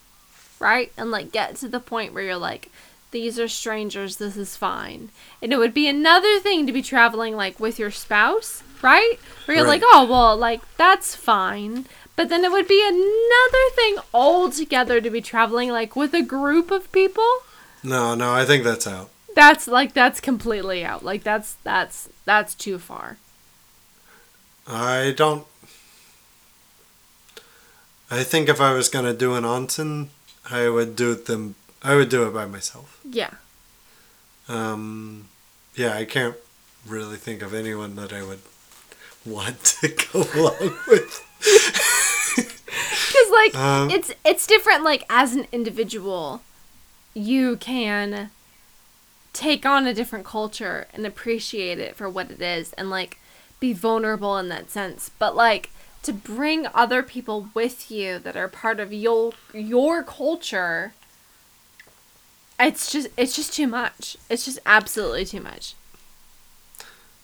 right? And like get to the point where you're like these are strangers, this is fine. And it would be another thing to be traveling like with your spouse, right? Where you're Right. like, "Oh, well, like that's fine." But then it would be another thing altogether to be traveling like with a group of people. No, no, I think that's out. That's like that's completely out. Like that's that's that's too far. I don't. I think if I was gonna do an onsen, I would do them. I would do it by myself. Yeah. Um, yeah, I can't really think of anyone that I would want <laughs> to go along with. Because like Um, it's it's different. Like as an individual, you can take on a different culture and appreciate it for what it is, and like be vulnerable in that sense. But like to bring other people with you that are part of your your culture, it's just it's just too much. It's just absolutely too much.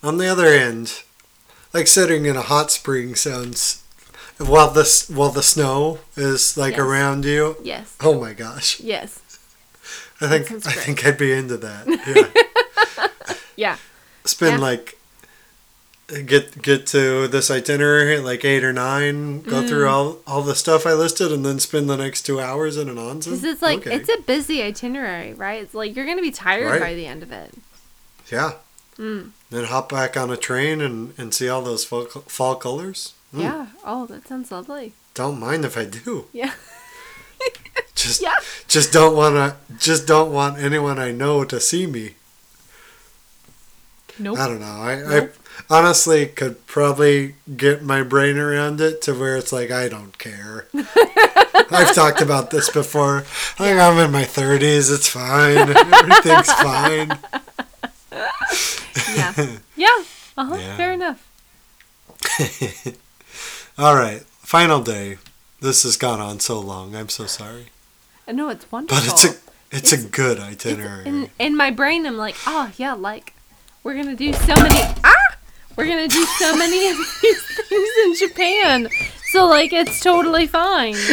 On the other end, like sitting in a hot spring sounds while this while the snow is like Yes. around you. Yes. Oh my gosh, Yes. I think I think I'd be into that. <laughs> Yeah, Yeah. spend Yeah. like get get to this itinerary at like eight or nine, go Mm. through all all the stuff I listed, and then spend the next two hours in an onsen. Because it's like Okay. it's a busy itinerary, right? It's like you're gonna be tired Right. by the end of it. yeah. Mm. Then hop back on a train and, and see all those fall, fall colors. Mm. Yeah. Oh, that sounds lovely. Don't mind if I do. Yeah. <laughs> Just Yeah. just don't wanna just don't want anyone I know to see me. Nope. I don't know. I, Nope. I honestly could probably get my brain around it to where it's like I don't care. <laughs> I've talked about this before. Like I'm in my thirties, it's fine. Everything's fine. Yeah. <laughs> Yeah. Uh huh. Yeah. Fair enough. <laughs> All right, final day. This has gone on so long. I'm so sorry, I know it's wonderful. but it's a it's, a good itinerary. in in my brain, I'm like, oh yeah, like we're gonna do so many. We're gonna do so many of these <laughs> things in Japan. So like, it's totally fine. <laughs>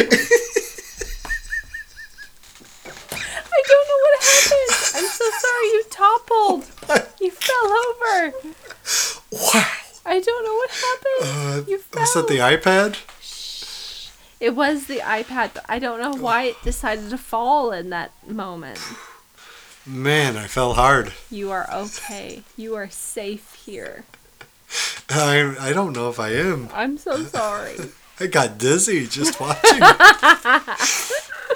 I don't know what happened. I'm so sorry. You toppled. You fell over. wow. I don't know what happened. Uh, You was that the fell. iPad? It was the iPad, but I don't know why it decided to fall in that moment. Man, I fell hard. You are okay. You are safe here. I I don't know if I am. I'm so sorry. <laughs> I got dizzy just watching.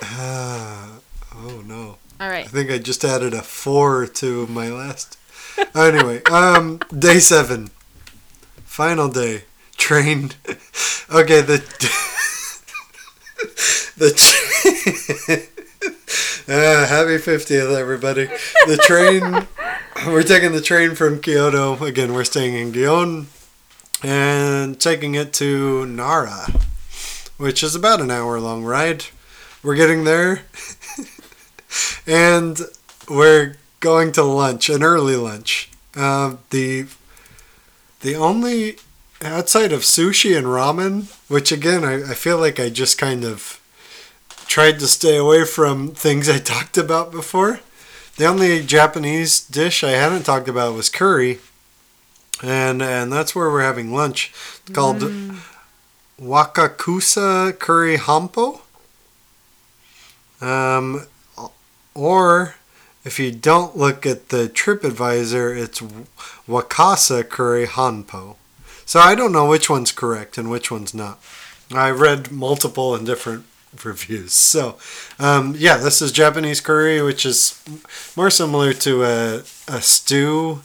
Ah, <laughs> <sighs> oh no. All right. I think I just added a four to my last. Anyway, um, day seven, final day, train. <laughs> Okay, the the. <laughs> uh, happy fiftieth, everybody! The train. <laughs> We're taking the train from Kyoto. Again, we're staying in Gion, and taking it to Nara, which is about an hour long ride. We're getting there <laughs> and we're going to lunch, an early lunch. Uh, the the only outside of sushi and ramen, which again I, I feel like I just kind of tried to stay away from things I <laughs> talked about before. The only Japanese dish I hadn't talked about was curry, and and that's where we're having lunch. It's called Wakakusa Curry Hampo. Um, or if you don't look at the TripAdvisor, it's Wakasa Curry Hanpo. So I don't know which one's correct and which one's not. I read multiple and different <laughs> reviews. So, um, yeah, this is Japanese curry, which is more similar to a, a stew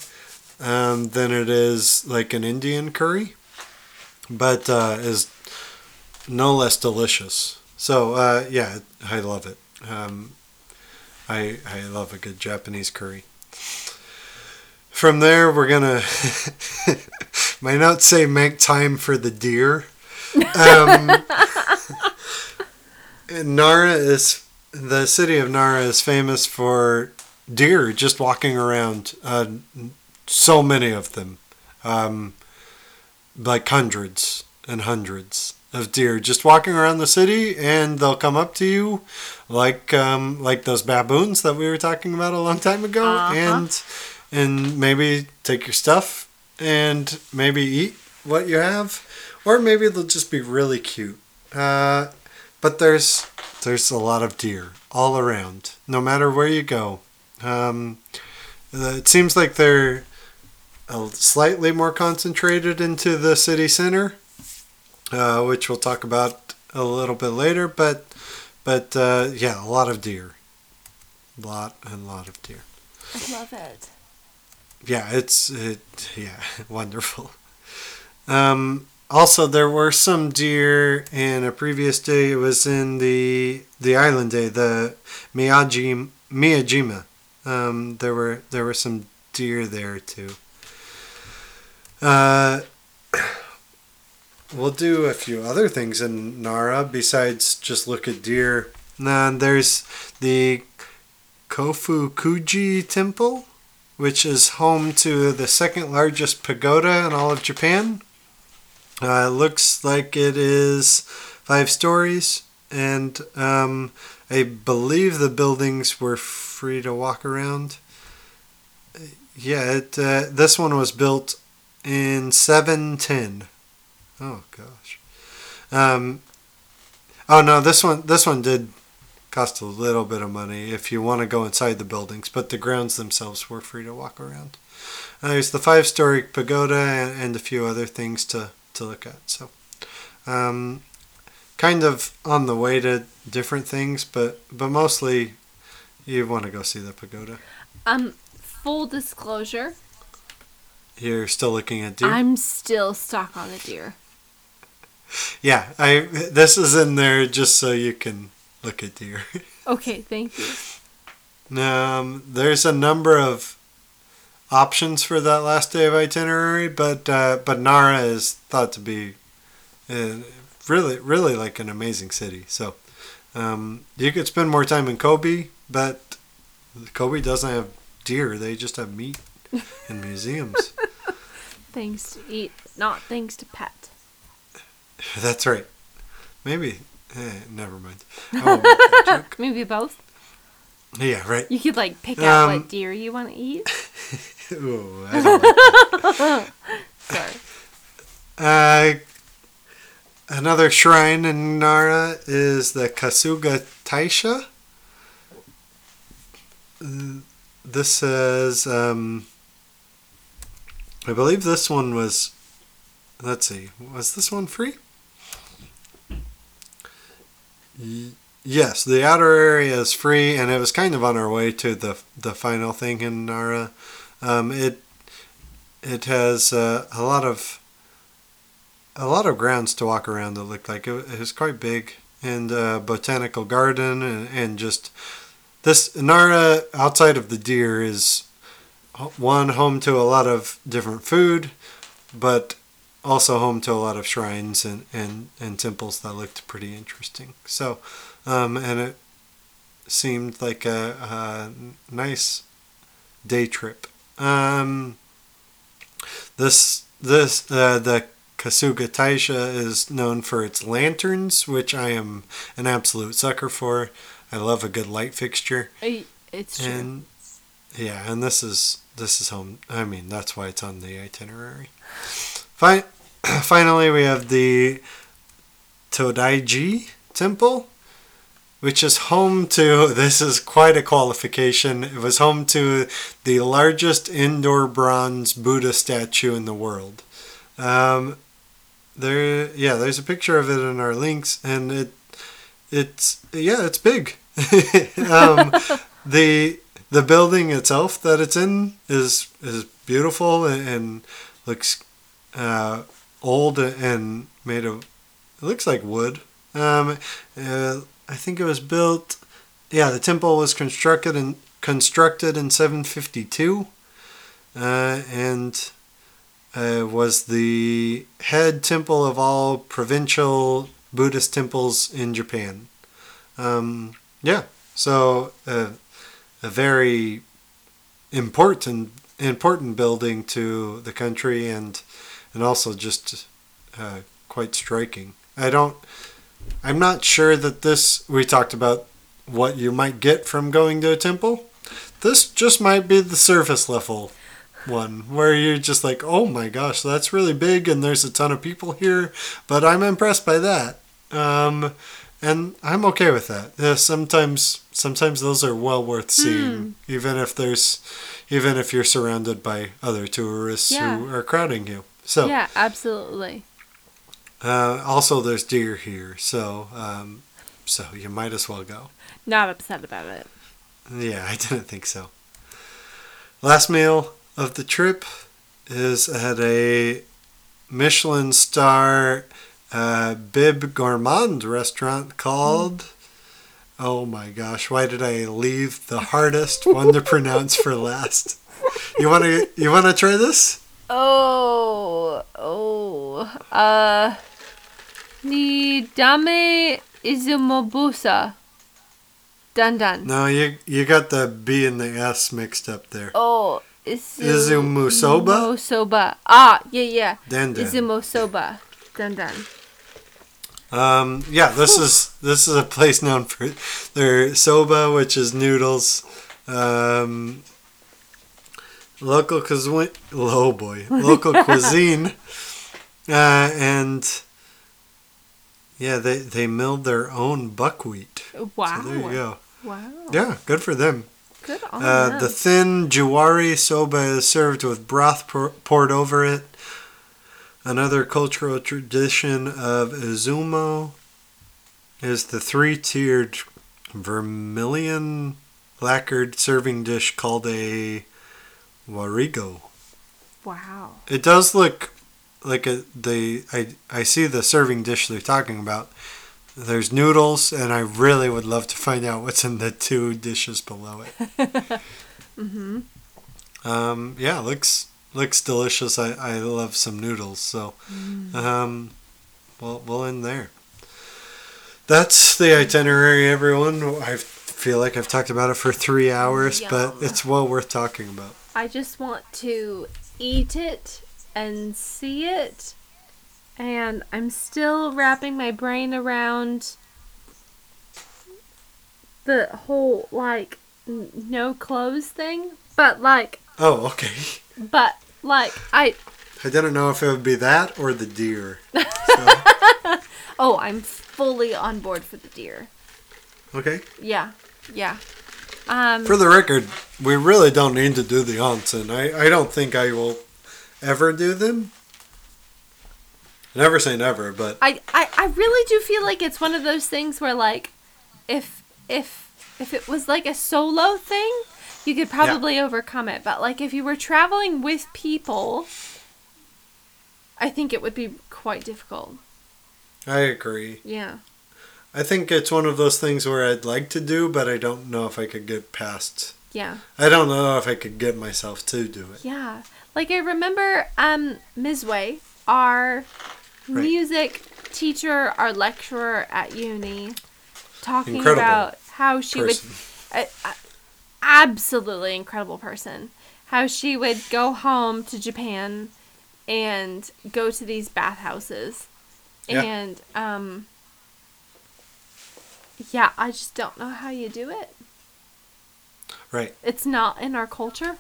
um, than it is like an Indian curry, but uh, is no less delicious. So, uh, yeah, I love it. Um, I, I love a good Japanese curry. From there, we're gonna. <laughs> my notes say make time for the deer. Um, <laughs> Nara is the city of Nara is famous for deer just walking around. Uh, so many of them, um, like hundreds and hundreds of deer just walking around the city, and they'll come up to you, like um, like those baboons that we were talking about a long time ago, Uh-huh. and and maybe take your stuff and maybe eat what you have, or maybe they'll just be really cute. Uh, but there's there's a lot of deer all around, no matter where you go. Um, it seems like they're uh, slightly more concentrated into the city center, uh, which we'll talk about a little bit later. But but uh, yeah, a lot of deer, A lot and lot of deer. I love it. Yeah, it's it. Yeah, <laughs> wonderful. Um, also, there were some deer in a previous day. It was in the the island day, the Miyajima. Um, there were there were some deer there too. Uh, we'll do a few other things in Nara besides just look at deer. And there's the Kofukuji Temple which is home to the second largest pagoda in all of Japan. Uh, it looks like it is five stories, and um, I believe the buildings were free to walk around. Yeah, it, uh, this one was built in 710. Oh gosh. Um, oh no, this one this one did cost a little bit of money if you want to go inside the buildings, but the grounds themselves were free to walk around. Uh, there's the five story pagoda and, and a few other things to, to look at. So, um, kind of on the way to different things, but, but mostly you want to go see the pagoda. Um, full disclosure, You're still looking at deer? I'm still stuck on the deer. <laughs> yeah, I this is in there just so you can look at deer. <laughs> Okay, thank you. Um, there's a number of options for that last day of itinerary, but uh, but Nara is thought to be uh, really really like an amazing city. So um, you could spend more time in Kobe, but Kobe doesn't have deer; they just have meat and museums. <laughs> things to eat, not things to pet. That's right. Maybe. Eh, never mind. <laughs> Oh. Maybe both. Yeah, right. You could like pick out Um, what deer you want to eat. <laughs> Ooh, like <laughs> Sorry. Uh, another shrine in Nara is the Kasuga Taisha. This is, um, I believe this one was, let's see, was this one free? Y- Yes, the outer area is free, and it was kind of on our way to the the final thing in Nara. Um, it it has uh, a lot of a lot of grounds to walk around. It looked like it, was quite big, and uh, botanical garden, and, and just this Nara outside of the deer is one home to a lot of different food, but also home to a lot of shrines and, and, and temples that looked pretty interesting. So, um, and it seemed like a, a nice day trip. Um, this this uh, the Kasuga Taisha is known for its lanterns, which I am an absolute sucker for. I love a good light fixture, It's true. and yeah, and this is this is home. I mean, that's why it's on the itinerary. Fi- <clears throat> finally, we have the Todaiji Temple, which is home to, <laughs> this is quite a qualification, it was home to the largest indoor bronze Buddha statue in the world. Um, there, yeah, there's a picture of it in our links, and it, it's, yeah, it's big. <laughs> um, <laughs> the the building itself that it's in is is beautiful and, and looks uh, old and made of it looks like wood. Um, uh, I think it was built. Yeah, the temple was constructed in constructed in 752, uh, and uh, was the head temple of all provincial Buddhist temples in Japan. Um, yeah, so uh, a very important important building to the country and and also just uh, quite striking. I don't. I'm not sure that this. We talked about what you might get from going to a temple. This just might be the surface level one where you're just like, oh my gosh, that's really big and there's a ton of people here, but I'm impressed by that. Um, and I'm okay with that. Yeah, sometimes sometimes those are well worth seeing, Hmm. even if there's even if you're surrounded by other tourists Yeah. who are crowding you. So Yeah, absolutely. Uh, also there's deer here, so um, so you might as well go. Not upset about it. Yeah, <laughs> I didn't think so. Last meal of the trip is at a Michelin star uh, Bib Gourmand restaurant called. Oh my gosh! Why did I leave the hardest one to pronounce for last? You want to you want to try this? Oh, oh. Uh. Ni dame izumobusa. Dun dun. No, you you got the B and the S mixed up there. Oh, izu- Izumusoba? Soba. Ah, yeah, yeah. Dan dan. Izumosoba. Dun dun. Um, yeah, this is this is a place known for their soba, which is noodles. Um, local cuisine, oh boy, local <laughs> cuisine, uh, and yeah, they they milled their own buckwheat. Wow. So there you go. Wow. Yeah, good for them. Good on Uh, them. the thin juwari soba is served with broth pour, poured over it. Another cultural tradition of Izumo is the three-tiered vermilion lacquered serving dish called a warigo. wow. It does look like a they I I see the serving dish they're talking about. There's noodles, and I really would love to find out what's in the two dishes below it. <laughs> Mm-hmm. Um, yeah, looks looks delicious. I, I love some noodles, so um, we'll we'll end there. That's the itinerary, everyone. I feel like I've talked about it for three hours, but it's well worth talking about. I just want to eat it and see it. And I'm still wrapping my brain around the whole, like, n- no clothes thing. But, like, Oh, okay. but, like, I. I didn't know if it would be that or the deer. So, <laughs> Oh, I'm fully on board for the deer. okay. Yeah, yeah. Um, For the record, we really don't need to do the onsen. I, I don't think I will ever do them. Never say never, but I, I, I really do feel like it's one of those things where like if if if it was like a solo thing, you could probably overcome it. But like if you were traveling with people, I think it would be quite difficult. I agree. Yeah. I think it's one of those things where I'd like to do, but I don't know if I could get past. Yeah. I don't know if I could get myself to do it. Yeah. Like I remember um Mizway, our Right. music teacher, our lecturer at uni, talking Incredible about how she Person. would a- absolutely incredible person. How she would go home to Japan and go to these bathhouses. Yeah. And um yeah, I just don't know how you do it. Right. It's not in our culture.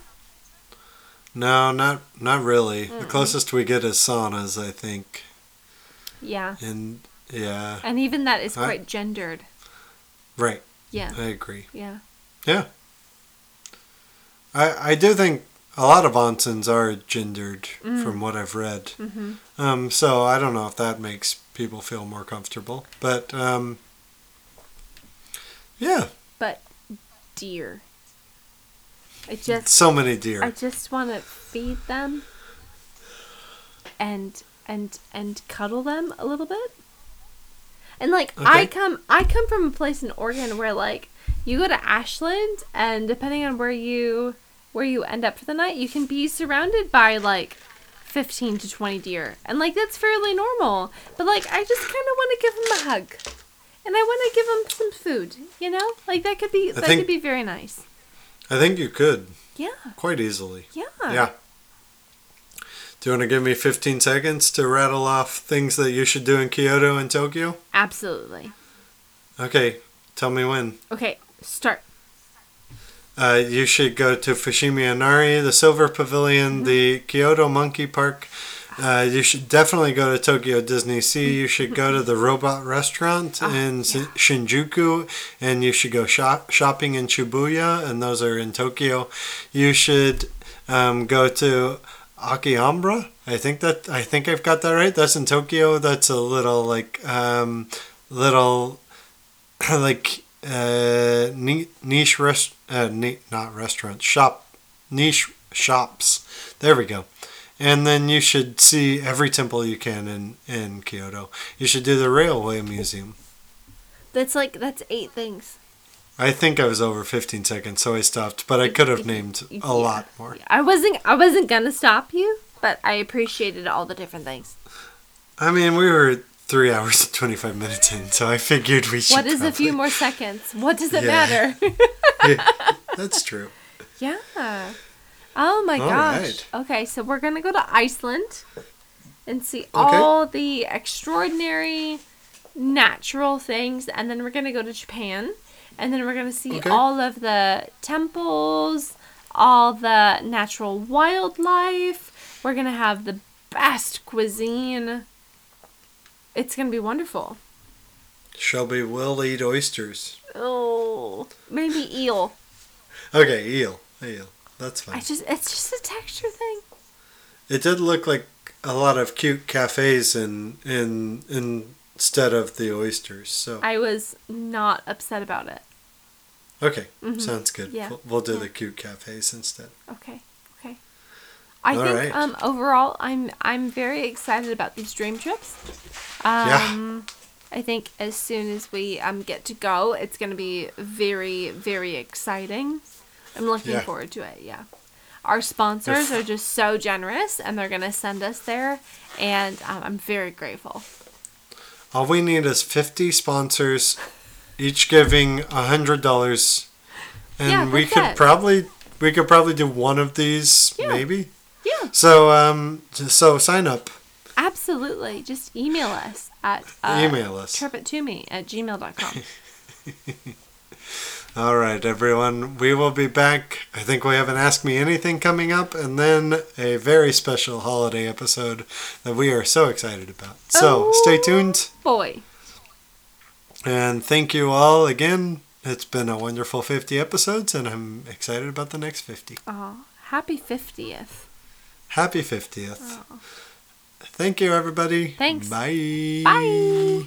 No, not not really. The closest we get is saunas, I think. Yeah. And Yeah. And even that is I- quite gendered. Right. Yeah. I agree. Yeah. Yeah. I I do think a lot of onsens are gendered Mm. from what I've read. hmm Um, so I don't know if that makes people feel more comfortable, but um, yeah, But deer. I just so many deer. I just want to feed them and and and cuddle them a little bit. And like I come I come from a place in Oregon where like you go to Ashland and depending on where you where you end up for the night, you can be surrounded by like 15 to 20 deer. And like that's fairly normal. But like I just kind of want to give them a hug. And I want to give them some food, you know? Like that could be that could be very nice. I think you could Yeah. quite easily. Yeah. Yeah. Do you want to give me 15 seconds to rattle off things that you should do in Kyoto and Tokyo? Absolutely. Okay, tell me when. Okay, start. Uh, you should go to Fushimi Inari, the Silver Pavilion, the Kyoto Monkey Park. Uh, you should definitely go to Tokyo Disney Sea. You should go to the Robot Restaurant Ah, in Shi- Shinjuku, and you should go shop- shopping in Shibuya, and those are in Tokyo. You should um, go to Akihabara. I think that I think I've got that right. That's in Tokyo. That's a little like um, little <coughs> like uh, niche rest uh, not restaurant shop niche shops. There we go. And then you should see every temple you can in in Kyoto. You should do the railway museum. That's like that's eight things. I think I was over 15 seconds, so I stopped. But I could have named <laughs> a Yeah. lot more. I wasn't I wasn't gonna stop you, but I appreciated all the different things. I mean, we were three hours and 25 minutes in, so I figured we should. What is a few more seconds? What does it Yeah. matter? <laughs> <laughs> That's true. yeah. Oh my All gosh. right. Okay, so we're gonna go to Iceland and see all the extraordinary natural things, and then we're gonna go to Japan, and then we're gonna see Okay. all of the temples, all the natural wildlife. We're gonna have the best cuisine. It's gonna be wonderful. Shelby will eat oysters. Oh, maybe eel. Okay, eel. Eel. That's fine. I just it's just a texture thing. It did look like a lot of cute cafes in in, in instead of the oysters. So I was not upset about it. okay, Mhm. sounds good. Yeah. We'll, we'll do Yeah. the cute cafes instead. Okay. Okay. I All think right. um overall I'm I'm very excited about these dream trips. Um I think as soon as we um get to go, it's going to be very very exciting. I'm looking Yeah. forward to it. Yeah. Our sponsors are just so generous and they're going to send us there and um, I'm very grateful. All we need is fifty sponsors, each giving a hundred dollars, and Yeah, we could it. probably we could probably do one of these Yeah. maybe. Yeah. So um so sign up, Absolutely. Just email us at uh, email us. Trip it to me at gmail.com. <laughs> All right, everyone. We will be back. I think we have an Ask Me Anything coming up, and then a very special holiday episode that we are so excited about. So Oh. stay tuned, Boy. and thank you all again. It's been a wonderful 50 episodes, and I'm excited about the next 50. Oh, happy 50th. Happy 50th. Thank you, everybody. Thanks. Bye. Bye.